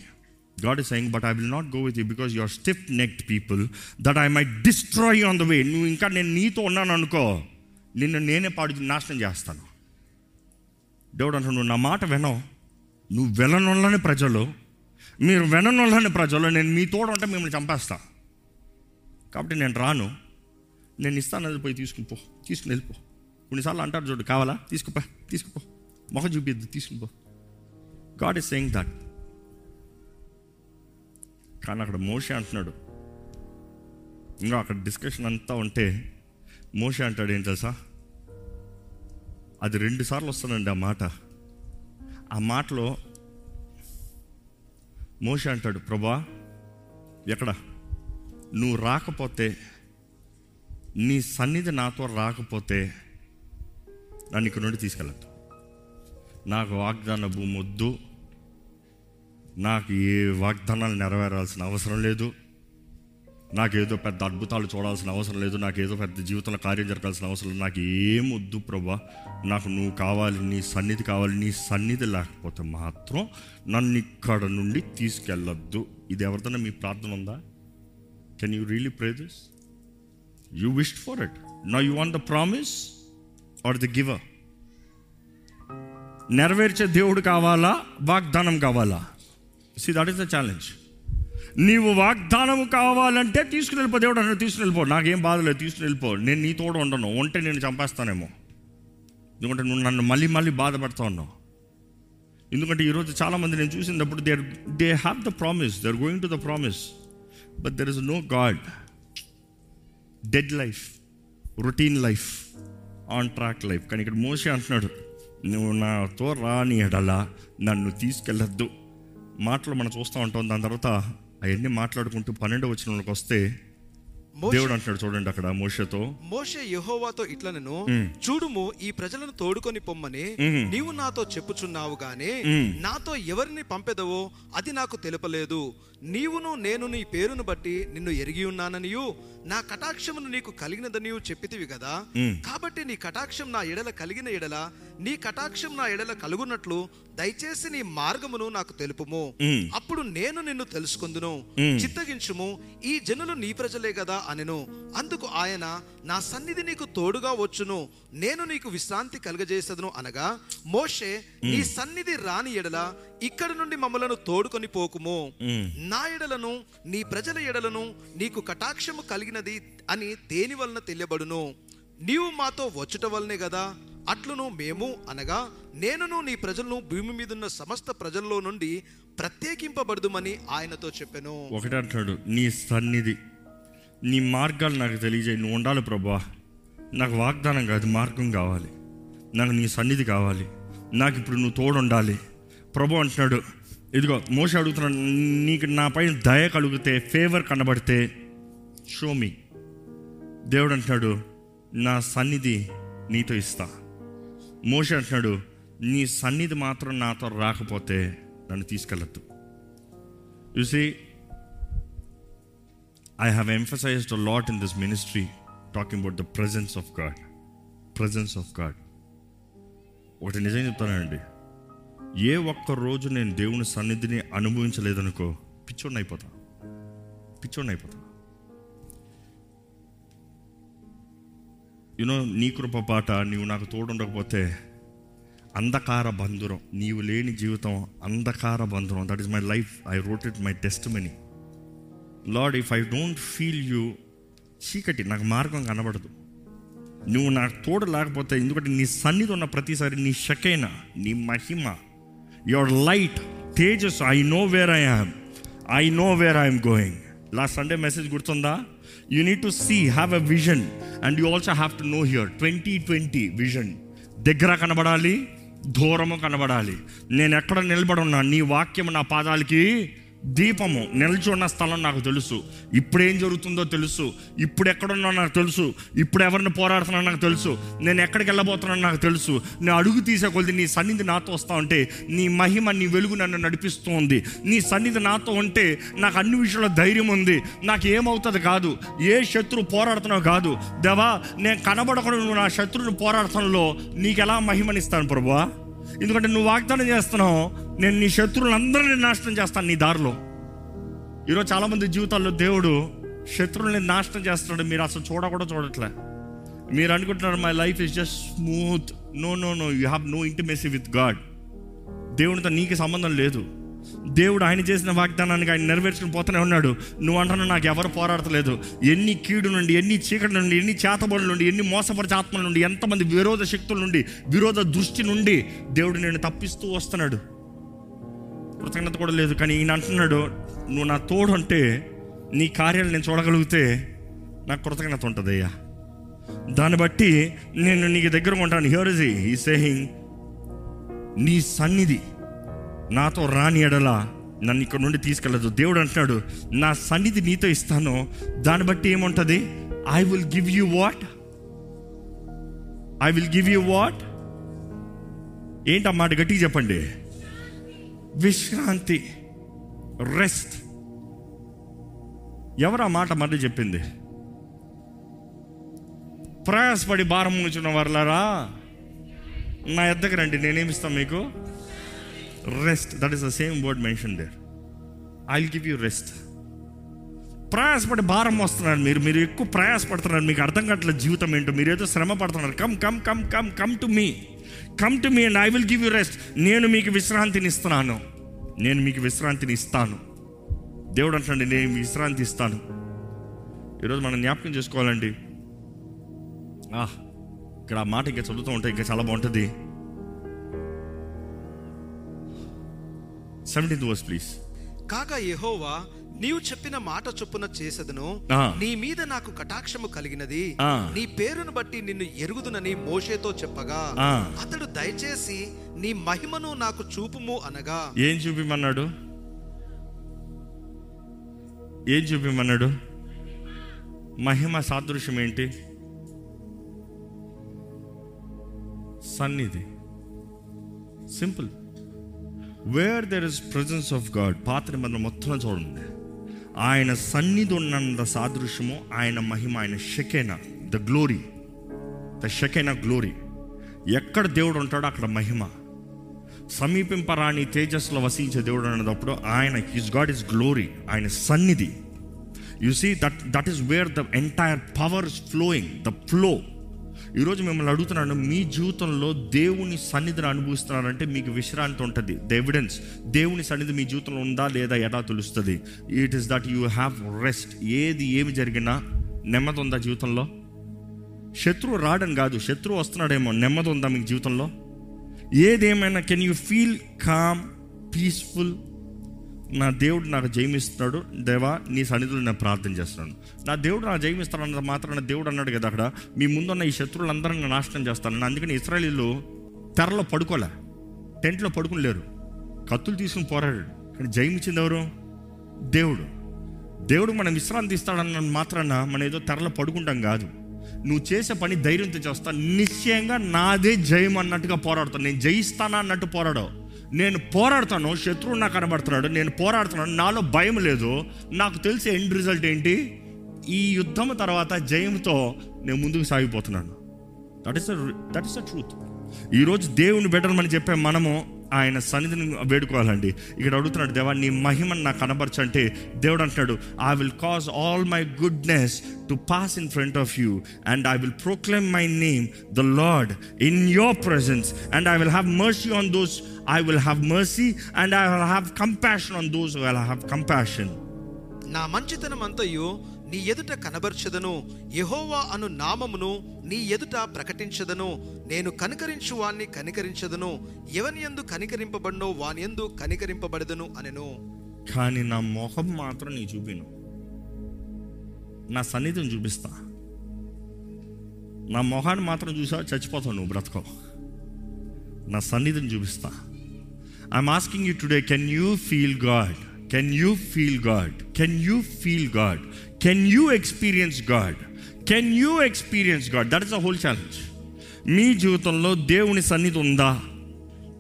God is saying but I will not go with you because your stiff necked people that I may destroy on the way నువ్వు ఇంకా నేను నీతో ఉన్నాను అనుకో నిన్ను నేనే పాడు నాశనం చేస్తాను. దేవుడు అంటాడు నువ్వు నా మాట వినవు నువ్వు విననొల్లని ప్రజలు మీరు విననొల్లని ప్రజలు నేను మీ తోడు ఉంటే మిమ్మల్ని చంపేస్తా. కాబట్టి నేను రాను. నేను ఇస్తాను అది పోయి తీసుకుని పో. తీసుకుని వెళ్ళిపో కొన్నిసార్లు అంటారు చూడు కావాలా? తీసుకుపో తీసుకుపో మొహం చూపిద్దు తీసుకుని పో. గాడ్ ఇస్ సెయింగ్ దట్ కానీ అక్కడ మోషే అంటున్నాడు. ఇంకా అక్కడ డిస్కషన్ అంతా ఉంటే మోషే అంటాడు ఏం తెలుసా? అది రెండు సార్లు వస్తుందండి ఆ మాట. ఆ మాటలో మోషే అంటాడు ప్రభా ఎక్కడ? నువ్వు రాకపోతే నీ సన్నిధి నాతో రాకపోతే నన్ను ఇక్కడ నుండి తీసుకెళ్ళద్దు. నాకు వాగ్దాన భూమి వద్దు. నాకు ఏ వాగ్దానాలు నెరవేరాల్సిన అవసరం లేదు. నాకేదో పెద్ద అద్భుతాలు చూడాల్సిన అవసరం లేదు. నాకేదో పెద్ద జీవితంలో కార్యం జరగాల్సిన అవసరం లేదు. నాకు ఏం వద్దు ప్రభా. నాకు నువ్వు కావాలి నీ సన్నిధి కావాలి నీ సన్నిధి లేకపోతే మాత్రం నన్ను ఇక్కడ నుండి తీసుకెళ్ళొద్దు. ఇది ఎవరిదైనా మీ ప్రార్థన ఉందా? Can you really pray this you wish for it నా you want the promise or the giver నెరవేర్చే దేవుడు కావాలా? వాగ్దానం కావాలా? See that is the challenge నీవు వాగ్దానం కావాలంటే తీసుకుని వెళ్ళిపో దేవుడు అన్నాడు తీసుకుని వెళ్ళిపో నాకేం బాధ లేదు తీసుకుని వెళ్ళిపో నేను నీ తోడు ఉండను. ఉంటే నేను చంపేస్తానేమో. ఎందుకంటే నువ్వు నన్ను మళ్ళీ మళ్ళీ బాధపడతా ఉన్నావు. ఎందుకంటే ఈరోజు చాలామంది నేను చూసినప్పుడు they they have the promise they are going to the promise but there is no God dead life routine life on track life కానీ ఇక్కడ మోసే అంటున్నాడు నువ్వు నాతో రాని ఎడలా నన్ను తీసుకెళ్ళొద్దు. మాటలు మనం చూస్తూ ఉంటాం. దాని తర్వాత అవన్నీ మాట్లాడుకుంటూ పన్నెండు వచ్చినకి వస్తే దేవుడు అంటున్నాడు చూడండి అక్కడ మోషతో మోషే యెహోవాతో ఇట్లనెను చూడుము ఈ ప్రజలను తోడుకొని పొమ్మని మ్మ్. నీవు నాతో చెప్పుచున్నావు గాని. నాతో ఎవరిని పంపెదవో అది నాకు తెలుపలేదు నీవును నేను నీ పేరును బట్టి నిన్ను ఎరిగి ఉన్నాననియు నా కటాక్షమును నీకు కలిగినదనియు చెప్పితివి కదా. కాబట్టి నీ కటాక్షం నా ఎడల కలిగిన ఎడల నీ కటాక్షం నా ఎడల కలుగునట్లు దయచేసి నీ మార్గమును నాకు తెలుపుము. అప్పుడు నేను నిన్ను తెలుసుకుందును. చిత్తగించుము ఈ జనులు నీ ప్రజలే కదా అనెను. అందుకు ఆయన నా సన్నిధి నీకు తోడుగా వచ్చును. నేను నీకు విశ్రాంతి కలగజేసదును అనగా మోషే నీ సన్నిధి రాని ఎడల ఇక్కడి నుండి మమ్మలను తోడుకొని పోకుము. నా ఎడలను నీ ప్రజల ఎడలను నీకు కటాక్షము కలిగినది అని దేని వలన తెలియబడును? నీవు మాతో వచ్చుట వల్లనే కదా అట్లును మేము అనగా నేనును నీ ప్రజలను భూమి మీదున్న సమస్త ప్రజల్లో నుండి ప్రత్యేకింపబడుదుమని ఆయనతో చెప్పెను. ఒకటే అంటున్నాడు నీ సన్నిధి నీ మార్గాలు నాకు తెలియజేయి. నువ్వు ఉండాలి ప్రభా. నాకు వాగ్దానం కాదు మార్గం కావాలి. నాకు నీ సన్నిధి కావాలి. నాకు ఇప్పుడు నువ్వు తోడు ఉండాలి ప్రభు అంటున్నాడు ఇదిగో మోస అడుగుతున్నాడు నీకు నా పైన దయ కలిగితే ఫేవర్ కనబడితే షో మీ దేవుడు అంటున్నాడు నా సన్నిధి నీతో ఇస్తా. మోస అంటున్నాడు నీ సన్నిధి మాత్రం నాతో రాకపోతే నన్ను తీసుకెళ్ళద్దు. చూసి I have emphasised lot in this ministry talking talking the presence of of God. Of of God. ఒకటి నిజం చెప్తానండి. ఏ ఒక్క రోజు నేను దేవుని సన్నిధిని అనుభవించలేదనుకో పిచ్చోడిని అయిపోతా. పిచ్చోడిని అయిపోతా. యునో నీ కృప పాట నీవు నాకు తోడుండకపోతే అంధకార బంధురం నీవు లేని జీవితం అంధకార బంధురం. That is my life I wrote it my testimony Lord if I don't feel you చీకటి నాకు మార్గం కనబడదు. నువ్వు నాకు తోడు లేకపోతే ఎందుకంటే నీ సన్నిధి ఉన్న ప్రతిసారి నీ షకైన నీ మహిమ your light Tejas I know where I am I know where I'm going last Sunday message గుర్తుందా? You need to see have a vision and you also have to know here twenty twenty vision దగ్గర కనబడాలి దూరము కనబడాలి. నేను ఎక్కడ నిలబడి ఉన్నా నీ వాక్యం నా పాదాలకి దీపము నిల్చున్న స్థలం నాకు తెలుసు. ఇప్పుడు ఏం జరుగుతుందో తెలుసు. ఇప్పుడు ఎక్కడున్నా నాకు తెలుసు. ఇప్పుడు ఎవరిని పోరాడుతున్నా నాకు తెలుసు. నేను ఎక్కడికి వెళ్ళబోతున్నాను నాకు తెలుసు. నేను అడుగు తీసే కొద్ది నీ సన్నిధి నాతో వస్తా ఉంటే నీ మహిమ నీ వెలుగు నన్ను నడిపిస్తూ ఉంది. నీ సన్నిధి నాతో ఉంటే నాకు అన్ని విషయాల్లో ధైర్యం ఉంది. నాకు ఏమవుతుంది కాదు. ఏ శత్రువు పోరాడుతున్నావు కాదు. దేవా నేను కనబడకుండా నువ్వు నా శత్రువుని పోరాడటంలో నీకు ఎలా మహిమనిస్తాను ప్రభువా? ఎందుకంటే నువ్వు వాగ్దానం చేస్తున్నావు నేను నీ శత్రువులందరినీ నాశనం చేస్తాను నీ దారిలో. ఈరోజు చాలామంది జీవితాల్లో దేవుడు శత్రువుల్ని నాశనం చేస్తున్నాడు మీరు అసలు చూడ కూడా చూడట్లే. మీరు అనుకుంటున్నారు my life is just smooth no no no you have no intimacy with God దేవునితో నీకు సంబంధం లేదు. దేవుడు ఆయన చేసిన వాగ్దానానికి ఆయన నెరవేర్చుకుని పోతూనే ఉన్నాడు. నువ్వు అంటున్నా నాకు ఎవరు పోరాడతలేదు. ఎన్ని కీడు నుండి ఎన్ని చీకటి నుండి ఎన్ని చేతబడుల నుండి ఎన్ని మోసపరిచే ఆత్మల నుండి ఎంతమంది విరోధ శక్తుల నుండి విరోధ దృష్టి నుండి దేవుడు నేను తప్పిస్తూ వస్తున్నాడు. కృతజ్ఞత కూడా లేదు. కానీ ఈయన అంటున్నాడు నువ్వు నా తోడు అంటే నీ కార్యాలు నేను చూడగలిగితే నాకు కృతజ్ఞత ఉంటుందయ్యా. దాన్ని బట్టి నేను నీకు దగ్గర ఉంటాను. హియర్ ఇస్ ఈ సేయింగ్ నీ సన్నిధి నాతో రాని ఎడల నన్ను ఇక్కడ నుండి తీసుకెళ్ళదు. దేవుడు అంటున్నాడు నా సన్నిధి నీతో ఇస్తాను. దాన్ని బట్టి ఏముంటుంది? I will give you what I will give you what ఏంటి ఆ మాట? గట్టిగా చెప్పండి. విశ్రాంతి రెస్ట్ ఎవరు ఆ మాట మళ్ళీ చెప్పింది? ప్రయాసపడి భారం ఉంచిన వర్లారా? నా ఎద్దకు రండి నేనేమిస్తాను మీకు? Rest that is the same word mention there I will give you rest ప్రయాసపడి భారం వస్తున్నారు మీరు. మీరు ఎక్కువ ప్రయాసపడుతున్నారు. మీకు అర్థం కావట్లేదు జీవితం ఏంటో. మీరు ఏదో శ్రమ పడుతున్నారు. Come come come come come to me come to me and I will give you rest నేను మీకు విశ్రాంతిని ఇస్తున్నాను. నేను మీకు విశ్రాంతిని ఇస్తాను. దేవుడు అంటండి నేను విశ్రాంతి ఇస్తాను. ఈరోజు మనం జ్ఞాపకం చేసుకోవాలండి. ఆహ్ ఇక్కడ ఆ మాట ఇంకా చదువుతూ ఉంటే ఇంకా చాలా బాగుంటుంది. సెవెంటీన్త్ వర్స్ ప్లీజ్ కాగా యెహోవా నీవు చెప్పిన మాట చొప్పున చేసెదను. నీ మీద నాకు కటాక్షము కలిగినది. నీ పేరును బట్టి నిన్ను ఎరుగుదునని మోషేతో చెప్పగా. అతడు దయచేసి నీ మహిమను నాకు చూపుము అనగా. ఏం చూపిమన్నాడు? ఏం చూపిమన్నాడు? మహిమ సాదృశ్యం ఏంటి? సన్నిధి. Simple where there is presence of God పాత్ర మనం మొత్తం చూడండి ఆయన సన్నిధి ఉన్నంత సాదృశ్యము ఆయన మహిమ ఆయన shekinah the glory the shekinah glory ఎక్కడ దేవుడు ఉంటాడో అక్కడ మహిమ. సమీపింపరాని తేజస్సులో వసించే దేవుడు అన్నప్పుడు ఆయన హిస్ గాడ్ ఇస్ గ్లోరీ ఆయన సన్నిధి. You see that that is where the entire power is flowing the flow ఈరోజు మిమ్మల్ని అడుగుతున్నాను మీ జీవితంలో దేవుని సన్నిధిని అనుభవిస్తున్నారంటే మీకు విశ్రాంతి ఉంటుంది. ద ఎవిడెన్స్ దేవుని సన్నిధి మీ జీవితంలో ఉందా లేదా ఎలా తెలుస్తుంది? It is that you have rest ఏది ఏమి జరిగినా నెమ్మది ఉందా జీవితంలో? శత్రువు రావడం కాదు శత్రువు వస్తున్నాడేమో నెమ్మది ఉందా మీకు జీవితంలో? ఏదేమైనా can you feel calm peaceful నా దేవుడు నాకు జయమిస్తున్నాడు. దేవా నీ సన్నిధిలో నేను ప్రార్థన చేస్తున్నాను. నా దేవుడు నాకు జయమిస్తాడు అన్నది మాత్రాన దేవుడు అన్నాడు కదా అక్కడ. మీ ముందున్న ఈ శత్రువులందరినీ నేను నాశనం చేస్తాను. అందుకని ఇస్రాయలీలు తెరలో పడుకోలే. టెంట్లో పడుకుని లేరు కత్తులు తీసుకుని పోరాడాడు. కానీ జయమిచ్చింది ఎవరు? దేవుడు. దేవుడు మనం విశ్రాంతి ఇస్తాడన్న మాత్రాన మనం ఏదో తెరలో పడుకుంటాం కాదు. నువ్వు చేసే పని ధైర్యంతో చేస్తా. నిశ్చయంగా నాదే జయం అన్నట్టుగా పోరాడతాను నేను జయిస్తానా అన్నట్టు పోరాడవు. నేను పోరాడతాను శత్రువు నాకు కనబడుతున్నాడు నేను పోరాడుతున్నాను నాలో భయం లేదు. నాకు తెలిసే ఎండ్ రిజల్ట్ ఏంటి? ఈ యుద్ధం తర్వాత జయంతో నేను ముందుకు సాగిపోతున్నాను. That is that is the truth ఈరోజు దేవుని బిడ్డలమని చెప్పే మనము ఆయన సన్నిధిని వేడుకోవాలండి. ఇక్కడ అడుగుతున్నాడు దేవా నీ మహిమను నాకు కనబరచంటే దేవుడు అంటున్నాడు I will cause all my goodness to pass in front of you and I will proclaim my name the Lord in your presence and I will have mercy on those I will have mercy and I will have compassion on those I will have compassion నా మంచితనం అంతయు నీ ఎదుట కనబర్చదను. యహోవా అను నామమును నీ ఎదుట ప్రకటించదను. నేను కనికరించు వాణ్ణి కనికరించదను. ఎవని ఎందు కనికరింపబడినో వాని ఎందు కనికరింపబడదను అనెను. కానీ నా మొహం మాత్రం నీ చూపిను. నా సన్నిధిని చూపిస్తా. నా మొహాన్ని మాత్రం చూసా చచ్చిపోతావు నువ్వు బ్రతకవు నా సన్నిధిని చూపిస్తా. I'm asking you today can you feel God can you feel God can you feel God can you experience God can you experience God that is a whole challenge మీ జీవితంలో దేవుని సన్నిధి ఉందా?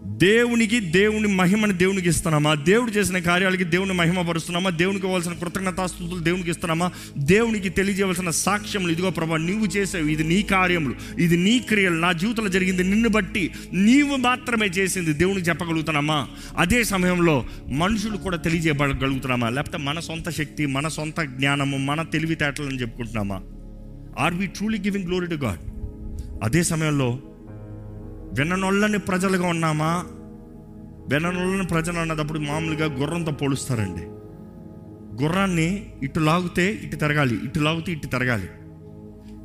దేవునికి దేవుని మహిమని దేవునికి ఇస్తున్నామా? దేవుడు చేసిన కార్యాలకి దేవుని మహిమ పరుస్తున్నామా? దేవునికి ఇవ్వాల్సిన కృతజ్ఞతాస్తుతులు దేవునికి ఇస్తున్నామా? దేవునికి తెలియజేయవలసిన సాక్ష్యములు. ఇదిగో ప్రభా నీవు చేసావు ఇది నీ కార్యములు. ఇది నీ క్రియలు. నా జీవితంలో జరిగింది నిన్ను బట్టి నీవు మాత్రమే చేసింది దేవునికి చెప్పగలుగుతున్నామా? అదే సమయంలో మనుషులు కూడా తెలియజేయగలుగుతున్నామా లేకపోతే మన సొంత శక్తి మన సొంత జ్ఞానము మన తెలివితేటలను చెప్పుకుంటున్నామా? Are we truly giving glory to God అదే సమయంలో విననొల్లని ప్రజలుగా ఉన్నామా? విననొల్లని ప్రజలు అన్నదప్పుడు మామూలుగా గుర్రంతో పోలుస్తారండి. గుర్రాన్ని ఇటు లాగితే ఇటు తిరగాలి ఇటు లాగితే ఇటు తిరగాలి.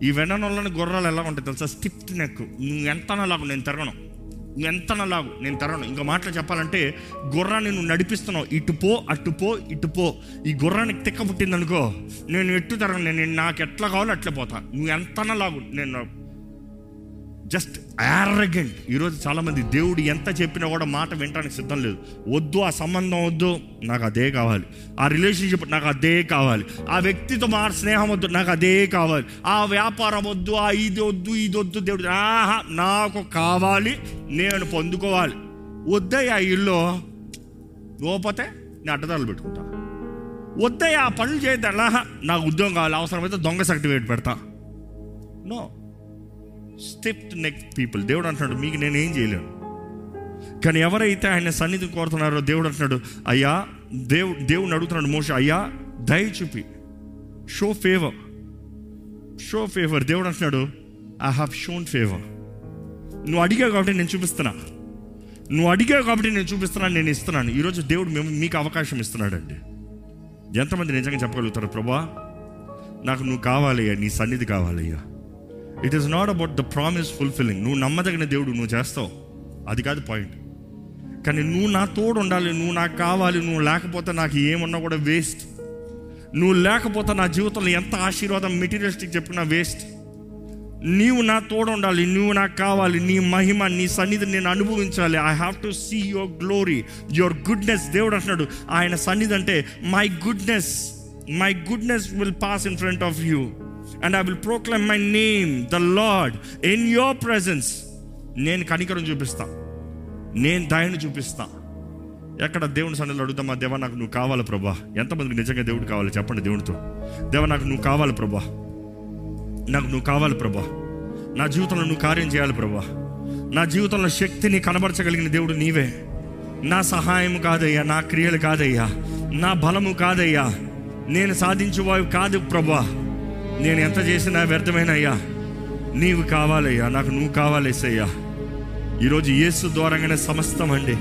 ఈ వెననొల్లని గుర్రాలు ఎలా ఉంటాయి తెలుసా? Stiffed neck. నువ్వు ఎంత లాగు నేను తిరగను. నువ్వు ఎంత లాగు నేను తిరగను. ఇంకా మాటలు చెప్పాలంటే గుర్రాన్ని నువ్వు నడిపిస్తున్నావు. ఇటు పో అటు పో ఇటు పో. ఈ గుర్రానికి తిక్క పుట్టిందనుకో నేను ఎట్టు తిరగను నేను నాకు ఎట్లా కావాలో అట్లా పోతా. నువ్వు ఎంత లాగు నేను జస్ట్ యారగెంట్ ఈరోజు చాలామంది దేవుడు ఎంత చెప్పినా కూడా మాట వినడానికి సిద్ధం లేదు. వద్దు ఆ సంబంధం వద్దు నాకు అదే కావాలి. ఆ రిలేషన్షిప్ నాకు అదే కావాలి. ఆ వ్యక్తితో మా స్నేహం వద్దు నాకు అదే కావాలి. ఆ వ్యాపారం వద్దు ఆ ఇది వద్దు ఇది వద్దు దేవుడు ఆహా నాకు కావాలి నేను పొందుకోవాలి. వద్దయ్యా ఆ ఇల్లు లోపతే నేను అడ్డదారులు పెట్టుకుంటా. వద్దయ్యా ఆ పనులు చేయద్దా నాకు ఉద్యోగం కావాలి అవసరమైతే దొంగ సర్టిఫికేట్ పెడతా. నో. స్టెప్ నెక్ పీపుల్ దేవుడు అంటున్నాడు మీకు నేను ఏం చేయలేను. కానీ ఎవరైతే ఆయన సన్నిధి కోరుతున్నారో దేవుడు అంటున్నాడు అయ్యా దేవు దేవుడిని అడుగుతున్నాడు మోష అయ్యా దయ చూపి. షో ఫేవర్ షో ఫేవర్ దేవుడు అంటున్నాడు ఐ హ్యావ్ షోన్ ఫేవర్ నువ్వు అడిగావు కాబట్టి నేను చూపిస్తున్నా. నువ్వు అడిగావు కాబట్టి నేను చూపిస్తున్నాను నేను ఇస్తున్నాను. ఈరోజు దేవుడు మేము మీకు అవకాశం ఇస్తున్నాడండి. ఎంతమంది నిజంగా చెప్పగలుగుతారు ప్రభా నాకు నువ్వు కావాలయ్యా నీ సన్నిధి కావాలయ్యా. It is not about the promise fulfilling నువ్వు నమ్మదగిన దేవుడు నువ్వు చేస్తావు. అది కాదు పాయింట్ కానీ నువ్వు నా తోడు ఉండాలి నువ్వు నాకు కావాలి నువ్వు లేకపోతే నాకు ఏమన్నా కూడా వేస్ట్ నువ్వు లేకపోతే నా జీవితంలో ఎంత ఆశీర్వాదం మెటీరియలిస్టిక్ చెప్పినా వేస్ట్ నీవు నా తోడు ఉండాలి నువ్వు నాకు కావాలి నీ మహిమ నీ సన్నిధిని నేను అనుభవించాలి. I have to see your glory your goodness దేవుడు అంటున్నాడు ఆయన సన్నిధి అంటే my goodness my goodness will pass in front of you and I will proclaim my name the Lord in your presence నేను కనికరం చూపిస్తా. నేను దయను చూపిస్తా. ఎక్కడ దేవుని సన్నిధిలో అడుగుతామా దేవా నాకు నువ్వు కావాలి ప్రభా? ఎంతమందికి నిజంగా దేవుడు కావాలి చెప్పండి దేవుడితో దేవా నాకు నువ్వు కావాలి ప్రభా? నాకు నువ్వు కావాలి ప్రభా. నా జీవితంలో నువ్వు కార్యం చేయాలి ప్రభా. నా జీవితంలో శక్తిని కనబరచగలిగిన దేవుడు నీవే. నా సహాయం కాదయ్యా నా క్రియలు కాదయ్యా. నా బలము కాదయ్యా. నేను సాధించేవావి కాదు ప్రభా. నేను ఎంత చేసినా వ్యర్థమైనయ్యా. నీవు కావాలయ్యా నాకు నువ్వు కావాలేసయ్యా. ఈరోజు యేసు ద్వారంగానే సమస్తం అండి.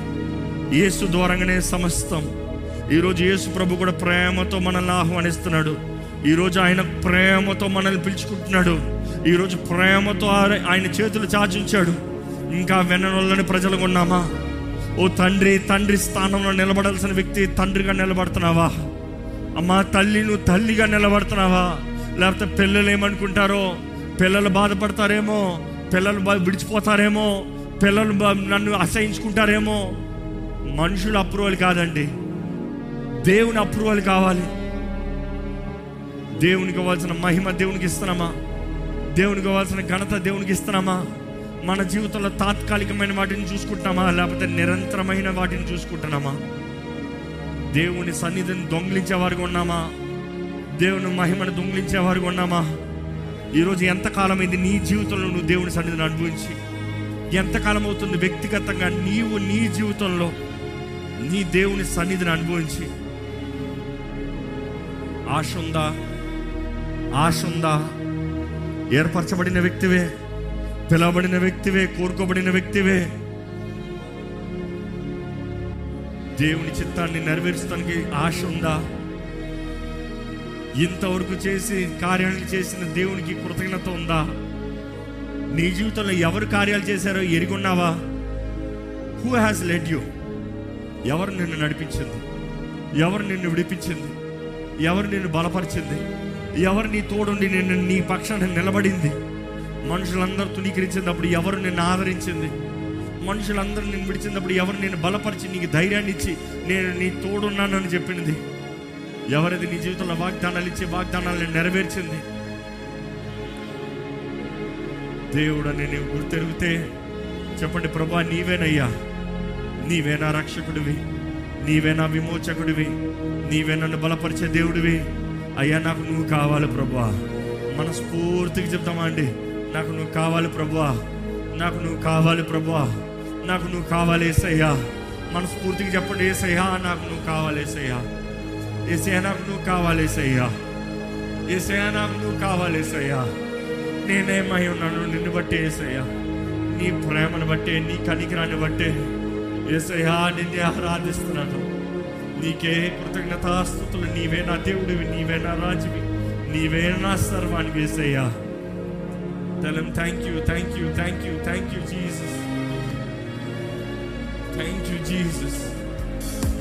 యేసు ద్వారంగానే సమస్తం. ఈరోజు యేసు ప్రభు కూడా ప్రేమతో మనల్ని ఆహ్వానిస్తున్నాడు. ఈరోజు ఆయన ప్రేమతో మనల్ని పిలుచుకుంటున్నాడు. ఈరోజు ప్రేమతో ఆయన- ఆయన చేతులు చాచించాడు. ఇంకా వెన్ననొల్లని ప్రజలు ఉన్నామా? ఓ తండ్రి తండ్రి స్థానంలో నిలబడాల్సిన వ్యక్తి తండ్రిగా నిలబడుతున్నావా? అమ్మా తల్లి నువ్వు తల్లిగా నిలబడుతున్నావా? లేకపోతే పిల్లలు ఏమనుకుంటారో? పిల్లలు బాధపడతారేమో? పిల్లలు విడిచిపోతారేమో? పిల్లలు బా- నన్ను అసహించుకుంటారేమో? మనుషుల అప్రూవల్ కాదండి. దేవుని అప్రూవల్ కావాలి. దేవునికి ఇవ్వాల్సిన మహిమ దేవునికి ఇస్తున్నామా? దేవునికి ఇవ్వాల్సిన ఘనత దేవునికి ఇస్తున్నామా? మన జీవితంలో తాత్కాలికమైన వాటిని చూసుకుంటున్నామా? లేకపోతే నిరంతరమైన వాటిని చూసుకుంటున్నామా? దేవుని సన్నిధిని దొంగిలించే వారికి ఉన్నామా? దేవుని మహిమను దొంగిలించే వారికి ఉన్నామా? ఈరోజు ఎంతకాలం ఇది నీ జీవితంలో నువ్వు దేవుని సన్నిధిని అనుభవించి? ఎంతకాలం అవుతుంది వ్యక్తిగతంగా నీవు నీ జీవితంలో నీ దేవుని సన్నిధిని అనుభవించి? ఆశ ఉందా? ఆశ ఉందా? ఏర్పరచబడిన వ్యక్తివే పిలవబడిన వ్యక్తివే కోరుకోబడిన వ్యక్తివే. దేవుని చిత్తాన్ని నెరవేర్చడానికి ఆశ ఉందా? ఇంతవరకు చేసి కార్యాలు చేసిన దేవునికి కృతజ్ఞత ఉందా? నీ జీవితంలో ఎవరు కార్యాలు చేశారో ఎరుగున్నావా? హూ హ్యాస్ లెడ్ యూ ఎవరు నిన్ను నడిపించింది? ఎవరు నిన్ను విడిపించింది? ఎవరు నిన్ను బలపరిచింది? ఎవరు నీ తోడుండి నిన్ను నీ పక్షాన నిలబడింది? మనుషులందరూ తుణీకరించినప్పుడు ఎవరు నిన్ను ఆదరించింది? మనుషులందరూ నేను విడిచినప్పుడు ఎవరు నేను బలపరిచి నీకు ధైర్యాన్ని ఇచ్చి నేను నీ తోడున్నానని చెప్పింది? ఎవరిది నీ జీవితంలో వాగ్దానాలు ఇచ్చి వాగ్దానాలను నెరవేర్చింది? దేవుడు అని నీవు గుర్తెరిగితే చెప్పండి ప్రభా నీవేనయ్యా. నీవేనా రక్షకుడివి? నీవేనా విమోచకుడివి? నీవే నన్ను బలపరిచే దేవుడివి? అయ్యా నాకు నువ్వు కావాలి ప్రభా. మనస్ఫూర్తిగా చెప్తామా అండి? నాకు నువ్వు కావాలి ప్రభా. నాకు నువ్వు కావాలి ప్రభా. నాకు నువ్వు కావాలి ఏసయ్యా. మనస్ఫూర్తిగా చెప్పండి ఏసయ్యా నాకు నువ్వు కావాలి ఏసయ్యా. ఏసయ్యా నాకు నువ్వు కావాలేసయ్యా ఏసయ్యా ఏసయ్యా నాకు నువ్వు కావాలేసయ్యా నేనేమై ఉన్నాను నిన్ను బట్టి ఏసయ్యా నీ ప్రేమను బట్టే నీ కనికరాన్ని బట్టే ఏసయ్యా నిన్నే ఆరాధిస్తున్నాను నీకే కృతజ్ఞతాస్థుతులు నీవే నా దేవుడివి నీవే నా రాజువి నీవే నా సర్వానికి ఏసయ్యా తెలం thank you thank you thank you thank you Jesus thank you Jesus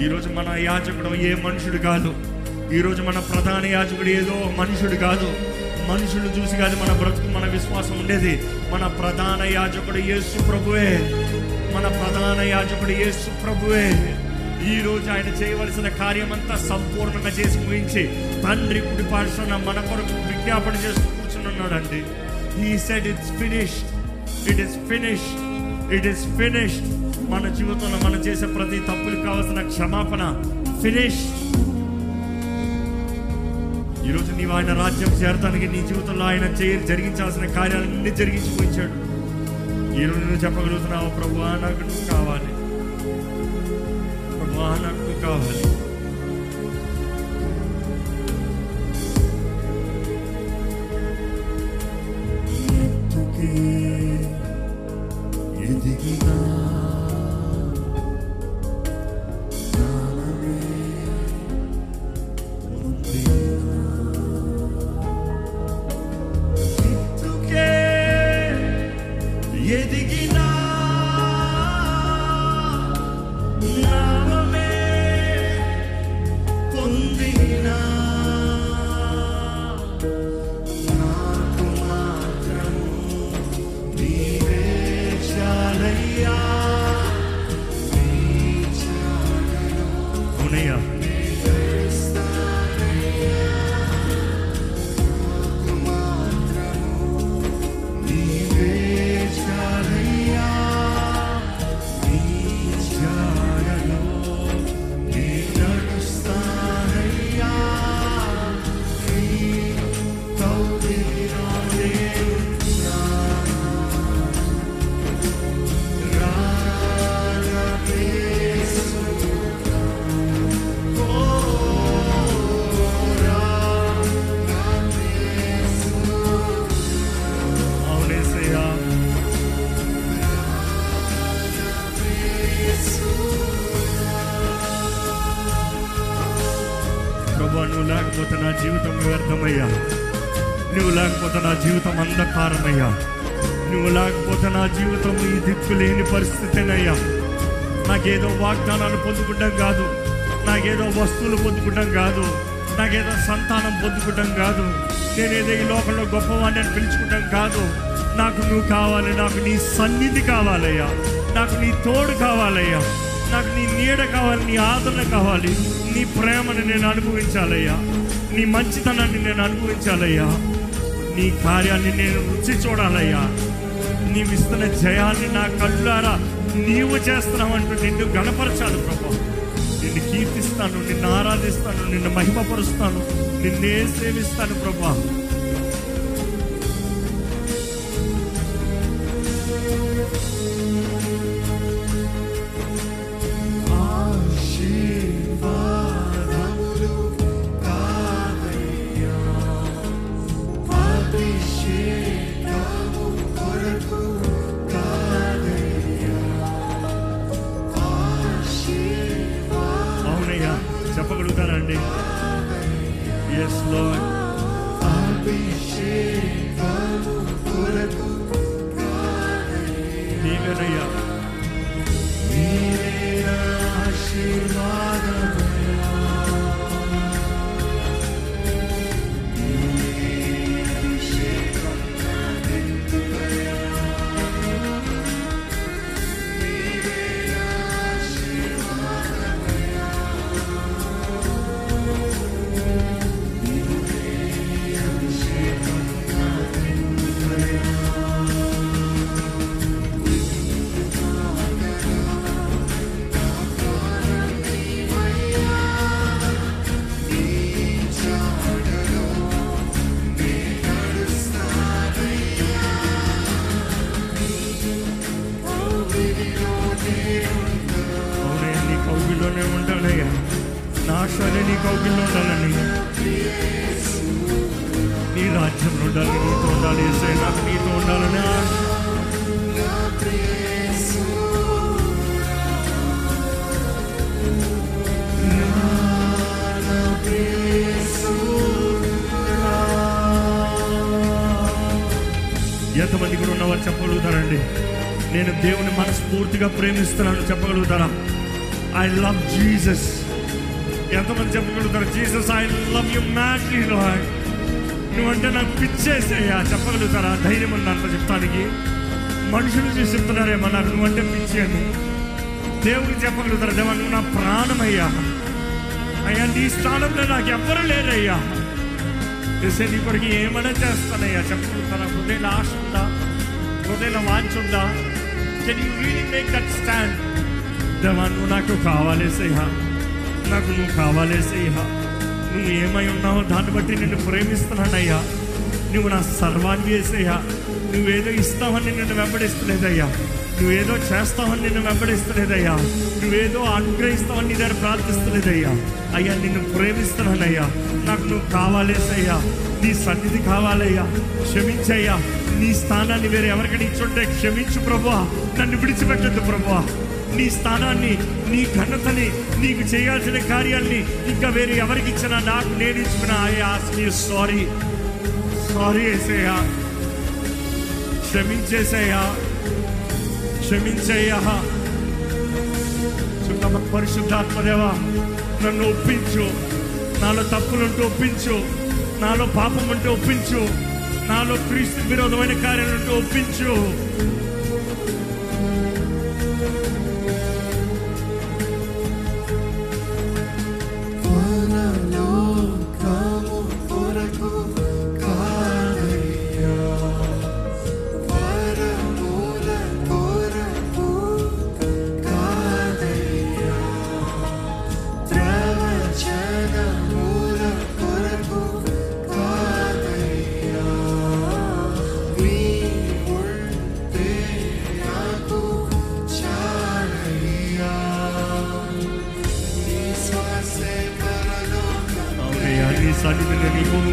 ఈరోజు మన యాజకుడు ఏ మనుషుడు కాదు. ఈరోజు మన ప్రధాన యాజకుడు ఏదో మనుషుడు కాదు. మనుషులు చూసి కాదు మన బ్రతుకు మన విశ్వాసం ఉండేది. మన ప్రధాన యాజకుడు యేసు ప్రభువే. మన ప్రధాన యాజకుడు యేసు ప్రభువే. ఈ రోజు ఆయన చేయవలసిన కార్యమంతా సంపూర్ణంగా చేసి ముగించి తండ్రి కుడి పార్శ్వన మన కొరకు విజ్ఞాపన చేస్తూ కూర్చున్నాడండి he said it's finished it is finished it is finished మన జీవితంలో మనం చేసే ప్రతి తప్పులకు కావాల్సిన క్షమాపణ. ఫినిష్. ఈరోజు నీవు ఆయన రాజ్యం చేరటానికి నీ జీవితంలో ఆయన చే జరిగించాల్సిన కార్యాలన్నీ జరిగించిపోయించాడు ఈరోజు నువ్వు చెప్పగలుగుతున్నావు ప్రభు నాకు నువ్వు కావాలి. ప్రభు నాకు నువ్వు కావాలి. ఎదిగినా వస్తువులు పొందుకుంటాం కాదు. నాకేదో సంతానం పొందుకుంటాం కాదు. నేనేదో ఈ లోకంలో గొప్పవాడిని అని పిలుచుకుంటాం కాదు. నాకు నువ్వు కావాలి నాకు నీ సన్నిధి కావాలయ్యా. నాకు నీ తోడు కావాలయ్యా. నాకు నీ నీడ కావాలి నీ ఆదరణ కావాలి. నీ ప్రేమను నేను అనుభవించాలయ్యా. నీ మంచితనాన్ని నేను అనుభవించాలయ్యా. నీ కార్యాన్ని నేను రుచి చూడాలయ్యా. నీవిస్తున్న జయాన్ని నా కళ్ళారా నీవు చేస్తున్నావంటూ నిన్ను గణపరచాలి ప్రభా. కీర్తిస్తాను నిన్ను ఆరాధిస్తాను నిన్ను మహిమపరుస్తాను నిన్నే సేవిస్తాను ప్రభా. మనస్ఫూర్తిగా ప్రేమిస్తున్నాను చెప్పగలుగుతారా? ఐ లవ్ జీసస్ ఎంతమంది చెప్పగలుగుతారు? Jesus I love you madly Lord నువ్వంటే నాకు పిచ్చేసేయా చెప్పగలుగుతారా? ధైర్యం ఉంది అంత చెప్తానికి? మనుషులు చూసి చెప్తున్నారేమో నాకు నువ్వంటే పిచ్చి అని. దేవుడికి చెప్పగలుగుతారా? దేవా నువ్వు నా ప్రాణమయ్యా. అయ్యా నీ స్థానంలో నాకు ఎవ్వరు లేరయ్యా. చేసే నీ కొరకు ఏమైనా చేస్తానయ్యా. చెప్పగలుగుతారా? హృదయలో ఆశ ఉందా? హృదయలో వాంఛ ఉందా? Can you really make that stand దేవా నువ్వు నాకు కావాలేసయ్యా నాకు నువ్వు కావాలేసయ్యా నువ్వు ఏమై ఉన్నావో దాన్ని బట్టి నిన్ను ప్రేమిస్తున్నానయ్యా నువ్వు నా సర్వాన్ని వేసయ్యా నువ్వేదో ఇస్తావని నిన్ను వెంబడిస్తలేదయ్యా. నువ్వేదో చేస్తావని నిన్ను వెంబడిస్తలేదయ్యా. నువ్వేదో అనుగ్రహిస్తావని నీ దగ్గర ప్రార్థిస్తలేదయ్యా. అయ్యా నిన్ను ప్రేమిస్తున్నానయ్యా నాకు నువ్వు కావాలేసయ్యా నీ సన్నిధి కావాలయ్యా క్షమించయ్యా. నీ స్థానాన్ని వేరే ఎవరికైనా ఇచ్చుంటే క్షమించు ప్రభువా. నన్ను విడిచిపెట్టద్దు ప్రభువా. నీ స్థానాన్ని నీ ఘనతని నీకు చేయాల్సిన కార్యాల్ని ఇంకా వేరే ఎవరికి ఇచ్చినా నాకు నేను ఇచ్చిన I ask you sorry. Sorry ఏసయ్యా. క్షమించేసయ్యా. క్షమించయ్యా. పరిశుద్ధాత్మదేవా నన్ను ఒప్పించు. నాలో తప్పులుంటూ ఒప్పించు. నాలో పాపం ఉంటే ఒప్పించు. నాలో క్రీస్తు విరోధమైన కార్యాలుంటూ ఒప్పించు.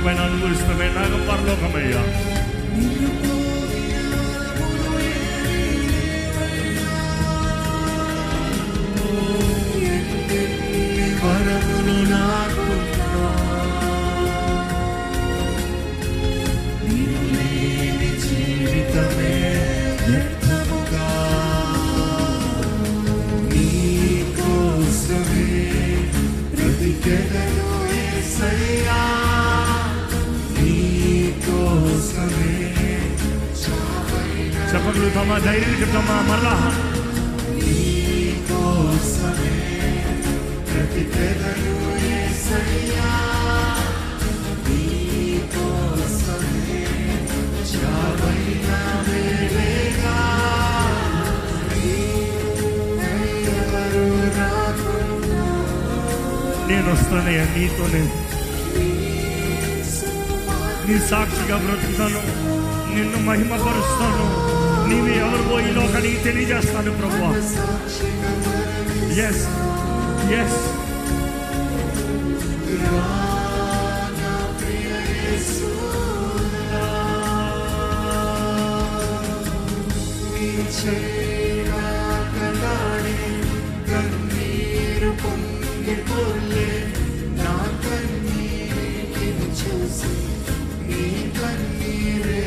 సన్నిధిని నీ భూమి పైన వేళగా ధైర్యం ఎవరు మరలా. నేను వస్తానయ్యా నీతోనే. నీ సాక్షిగా బ్రతుకుతాను నిన్ను మహిమపరుస్తాను. నీవు ఎవరికో ఈ లోకానికి తెలియజేస్తాను ప్రభు ఎస్ ఎస్ చేరాకలాడే కన్నీరు పొంగిపోలే నా కన్నీటిని చూసి నీ కన్నీరే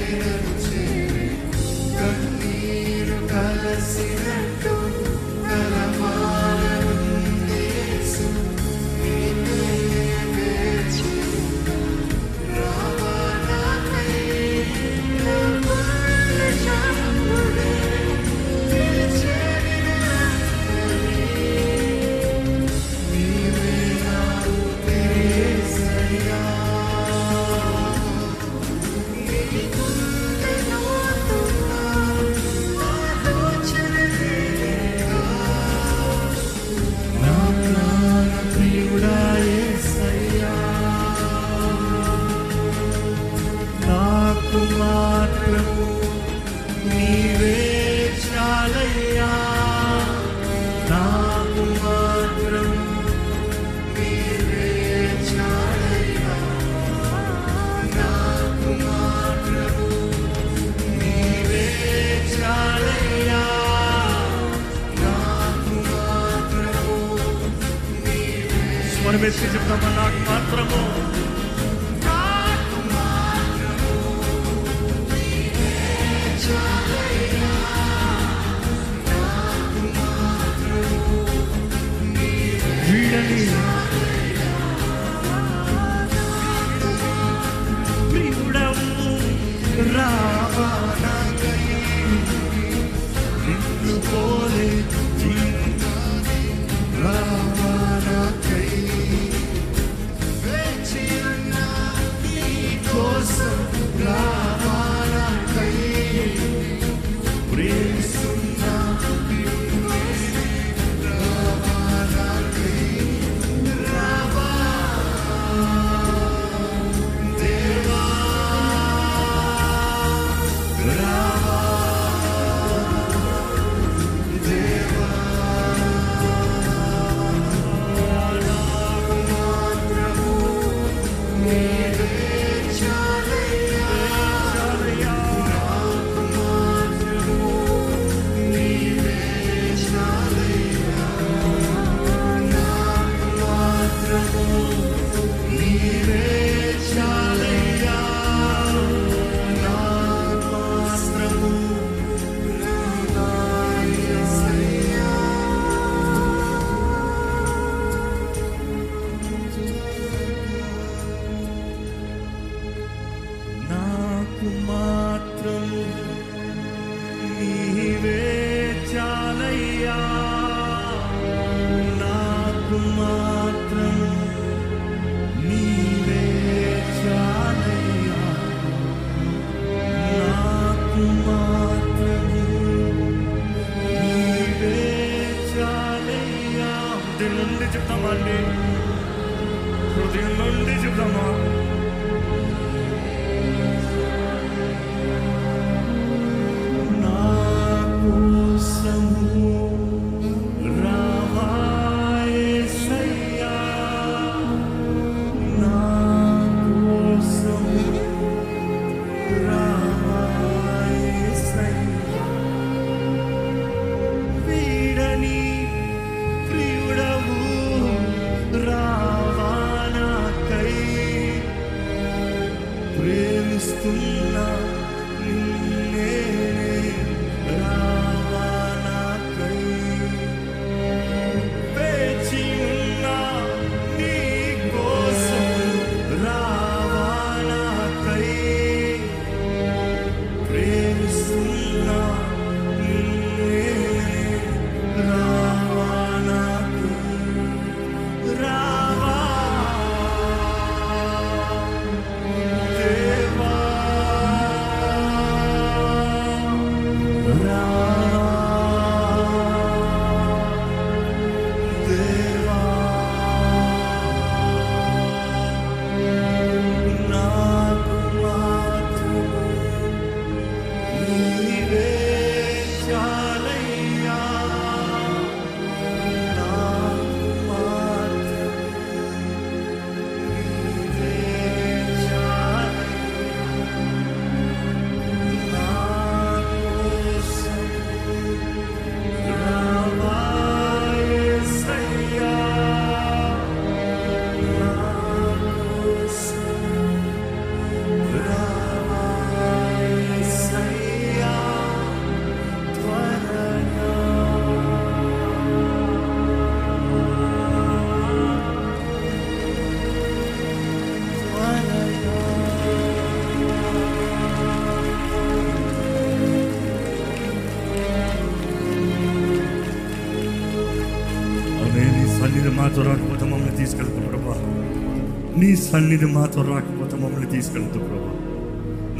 సన్నిధి మాతో రాకపోతే మమ్మల్ని తీసుకెళ్తూ ప్రభా.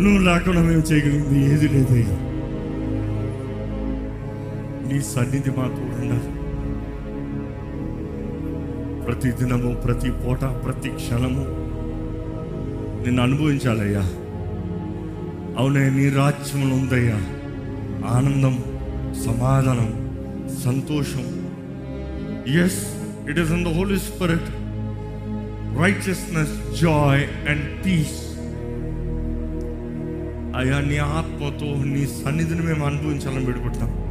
నువ్వు లేకుండా మేము చేయగలిగింది ఏది లేదయ్యా. నీ సన్నిధి మాతో ఉండాలి. ప్రతి దినము ప్రతి పూట ప్రతి క్షణము నిన్ను అనుభవించాలయ్యా. అవునయ్యా నీ రాజ్యంలో ఉందయ్యా. ఆనందం సమాధానం సంతోషం. Yes it is in the Holy Spirit righteousness joy and peace అయ్యా నీ ఆత్మతో నీ సన్నిధిని మేము అనుభవించాలని పెడుకుంటాం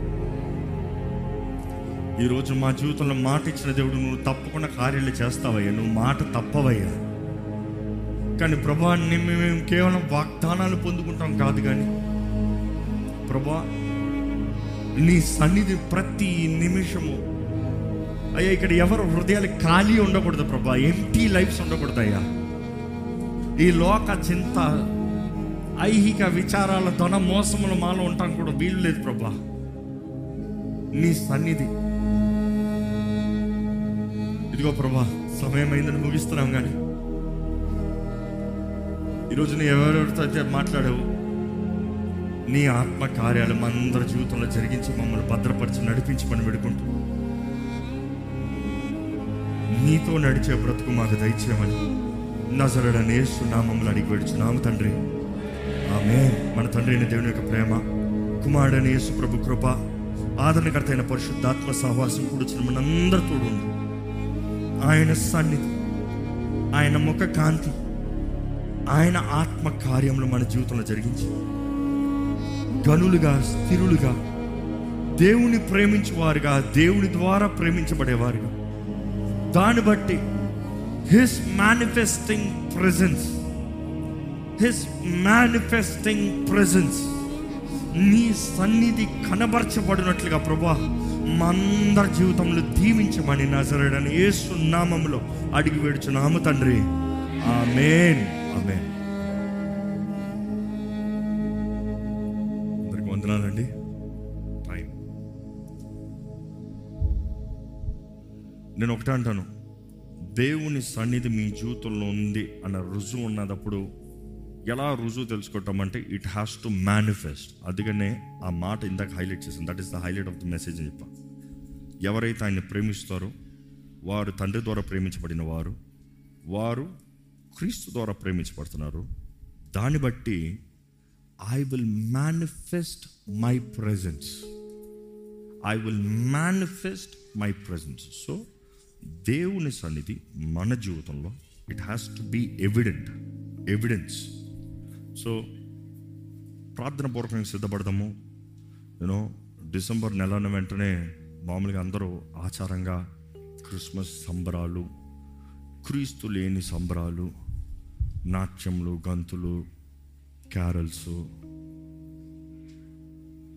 ఈరోజు మా జీవితంలో మాట ఇచ్చిన దేవుడు నువ్వు తప్పకుండా కార్యాలు చేస్తావయ్యా. నువ్వు మాట తప్పవయ్యా. కానీ ప్రభా మేము కేవలం వాగ్దానాలు పొందుకుంటాం కాదు కానీ ప్రభా నీ సన్నిధి ప్రతి నిమిషము అయ్యా ఇక్కడ ఎవరు హృదయాలు ఖాళీ ఉండకూడదు ప్రభా. ఎంటీ లైఫ్స్ ఉండకూడదు అయ్యా. ఈ లోక చింత ఐహిక విచారాల ధన మోసములు మాలో ఉంటాం కూడా. వీలు లేదు ప్రభా. నీ సన్నిధి. ఇదిగో ప్రభా సమయం అయిందని ముగిస్తున్నాం కానీ ఈరోజు నీ ఎవరెవరితో అయితే మాట్లాడావు నీ ఆత్మ కార్యాలు మా అందరి జీవితంలో జరిగించి మమ్మల్ని భద్రపరిచి నడిపించి పని పెడుకుంటూ నీతో నడిచే బ్రతుకు మాకు దయచేయమని నజరడనే సునామములు అడిగి పెడుచున్నాము తండ్రి. ఆమె మన తండ్రి అయిన దేవుని యొక్క ప్రేమ కుమారుడని యేసు ప్రభు కృప ఆదరణకర్త అయిన పరిశుద్ధాత్మ సహవాసం కూడుచున్న మనందరి తోడు ఉంది. ఆయన సన్నిధి ఆయన ముఖ కాంతి ఆయన ఆత్మ కార్యములు మన జీవితంలో జరిగించి గనులుగా స్థిరులుగా దేవుని ప్రేమించేవారుగా దేవుని ద్వారా ప్రేమించబడేవారుగా దాన్ని బట్టి his manifesting presence his manifesting presence నీ సన్నిధి కనబరచబడినట్లుగా ప్రభా మా అందరి జీవితంలో దీవించమని నజరడని ఏసునామంలో నామములో అడిగి వేడుచున్నాము తండ్రి. ఆమెన్. ఆమెన్. నేను ఒకటే అంటాను. దేవుని సన్నిధి మీ జీవితంలో ఉంది అన్న రుజువు ఉన్నదప్పుడు ఎలా రుజువు తెలుసుకోవటం అంటే ఇట్ హ్యాస్ టు మేనిఫెస్ట్ అందుకనే ఆ మాట ఇందాక హైలైట్ చేసింది that is the highlight of the message అని చెప్పా. ఎవరైతే ఆయన ప్రేమిస్తారో వారు తండ్రి ద్వారా ప్రేమించబడిన వారు వారు క్రీస్తు ద్వారా ప్రేమించబడుతున్నారు దాన్ని బట్టి I will manifest my presence I will manifest my presence so దేవుని సన్నిధి మన జీవితంలో it has to be evident evidence so ప్రార్థన పూర్వకంగా సిద్ధపడదాము. యూనో డిసెంబర్ నెలన వెంటనే మామూలుగా అందరూ ఆచారంగా క్రిస్మస్ సంబరాలు క్రీస్తు లేని సంబరాలు నాట్యములు గంతులు carols.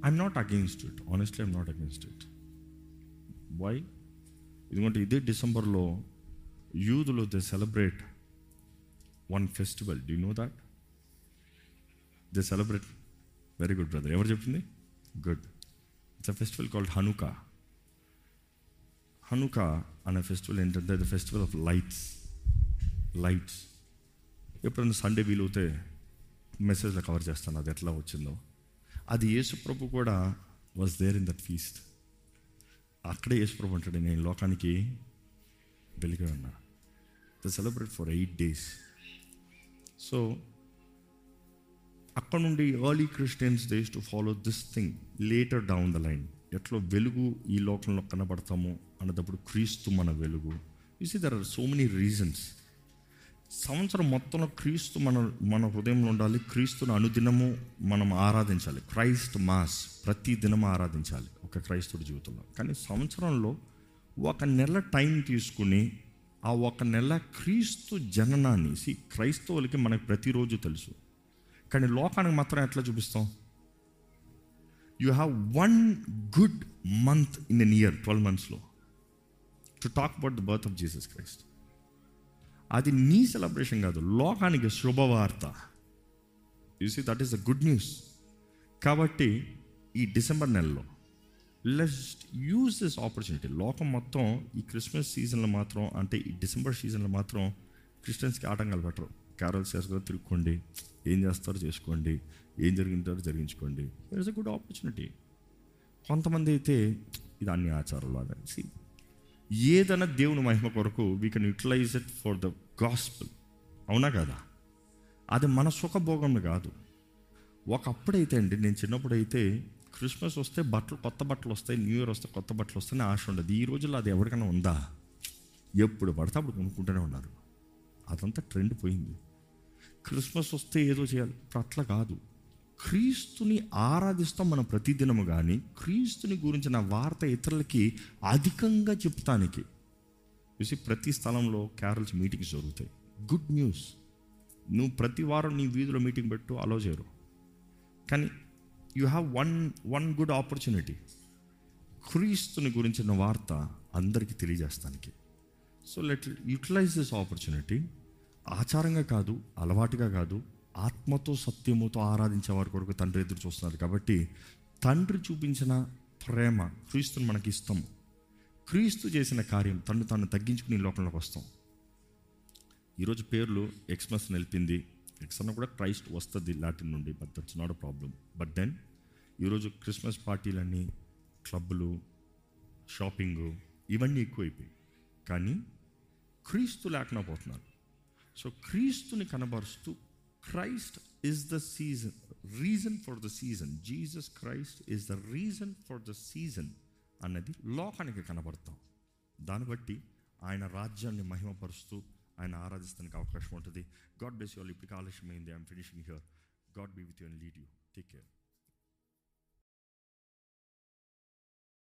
I'm not against it honestly I'm not against it why ఎందుకంటే ఇదే డిసెంబర్లో యూదులు they celebrate one festival. Do know that they celebrate very good brother ఎవరు చెప్పింది? Good it's a festival called Hanukkah Hanukkah అనే ఫెస్టివల్ ఏంటంటే the festival of lights lights ఎప్పుడైనా Sunday వీలవుతే మెసేజ్లో కవర్ చేస్తాను. అది ఎట్లా వచ్చిందో. అది యేసుప్రభు కూడా was there in that feast అక్కడే యేసుప్రభు అంటాడు నేను లోకానికి వెలిగా ఉన్నా. They celebrate for eight days so అక్కడ నుండి early Christians days to follow this thing later down the line ఎట్లా వెలుగు ఈ లోకంలో కనబడతాము అన్నప్పుడు క్రీస్తు మన వెలుగు. You see there are so many reasons సంవత్సరం మొత్తంలో క్రీస్తు మన మన హృదయంలో ఉండాలి. క్రీస్తును అనుదినము మనం ఆరాధించాలి. క్రైస్ట్ మాస్ ప్రతి దినము ఆరాధించాలి ఒక క్రైస్తుడి జీవితంలో. కానీ సంవత్సరంలో ఒక నెల టైం తీసుకుని ఆ ఒక నెల క్రీస్తు జననాన్ని సి క్రైస్తవులకి మనకు ప్రతిరోజు తెలుసు. కానీ లోకానికి మాత్రం ఎట్లా చూపిస్తాం? You have one good month in an year twelve మంత్స్లో to talk about the birth of Jesus Christ అది నీ సెలబ్రేషన్ కాదు లోకానికి శుభవార్త. You see that is the good news కాబట్టి ఈ డిసెంబర్ నెలలో లెస్ట్ యూజ్ దిస్ ఆపర్చునిటీ లోకం మొత్తం ఈ క్రిస్మస్ సీజన్లో మాత్రం అంటే ఈ డిసెంబర్ సీజన్లో మాత్రం క్రిస్టియన్స్కి ఆటంకాలు పెట్టరు. క్యారల్స్ చేసుకుని తిరుక్కోండి ఏం చేస్తారో చేసుకోండి ఏం జరిగింటారో జరిగించుకోండి. ఇట్స్ అ గుడ్ ఆపర్చునిటీ కొంతమంది అయితే ఇది అన్ని ఆచారాలు అదే ఏదైనా దేవుని మహిమ కొరకు we can utilise it for the gospel అవునా కదా? అది మన సుఖభోగం కాదు. ఒకప్పుడైతే అండి నేను చిన్నప్పుడైతే క్రిస్మస్ వస్తే బట్టలు కొత్త బట్టలు వస్తాయి న్యూ ఇయర్ వస్తే కొత్త బట్టలు వస్తాయని ఆశ ఉండదు. ఈ రోజుల్లో అది ఎవరికైనా ఉందా? ఎప్పుడు పడితే అప్పుడు కొనుక్కుంటూనే ఉన్నారు. అదంతా ట్రెండ్ పోయింది. క్రిస్మస్ వస్తే ఏదో చేయాలి. అట్లా కాదు. క్రీస్తుని ఆరాధిస్తాం మనం ప్రతిదినము కానీ క్రీస్తుని గురించిన వార్త ఇతరులకి అధికంగా చెప్తానికి. చూసి ప్రతి స్థలంలో క్యారల్స్ మీటింగ్స్ జరుగుతాయి. గుడ్ న్యూస్ నువ్వు ప్రతి వారం నీ వీధిలో మీటింగ్ పెట్టు అలో చేయరు. కానీ you have one one good opportunity క్రీస్తుని గురించిన వార్త అందరికీ తెలియజేస్తానికి. So let utilize this opportunity ఆచారంగా కాదు అలవాటుగా కాదు ఆత్మతో సత్యముతో ఆరాధించే వారి కొరకు తండ్రి ఎదురు చూస్తున్నారు. కాబట్టి తండ్రి చూపించిన ప్రేమ క్రీస్తుని మనకి ఇస్తాం క్రీస్తు చేసిన కార్యం తను తాను తగ్గించుకుని ఈ లోకంలోకి వస్తాం. ఈరోజు పేర్లు ఎక్స్మస్ నిలిపింది. ఎక్స్ కూడా క్రైస్ట్ వస్తుంది లాటిన్ నుండి but that's not a problem but then ఈరోజు క్రిస్మస్ పార్టీలన్నీ క్లబ్బులు షాపింగు ఇవన్నీ ఎక్కువైపోయాయి. కానీ క్రీస్తు లేకుండా పోతున్నారు సో క్రీస్తుని కనబరుస్తూ Christ is the season reason for the season Jesus Christ is the reason for the season అన్నది లోకానికి కనబడతాం. దాన్ని బట్టి ఆయన రాజ్యాన్ని మహిమపరుస్తూ ఆయన ఆరాధిస్తానికి అవకాశం ఉంటుంది. గాడ్ బ్లెస్ యూ ఆల్ ఆలస్యమైంది I'm finishing here God be with you and lead you take care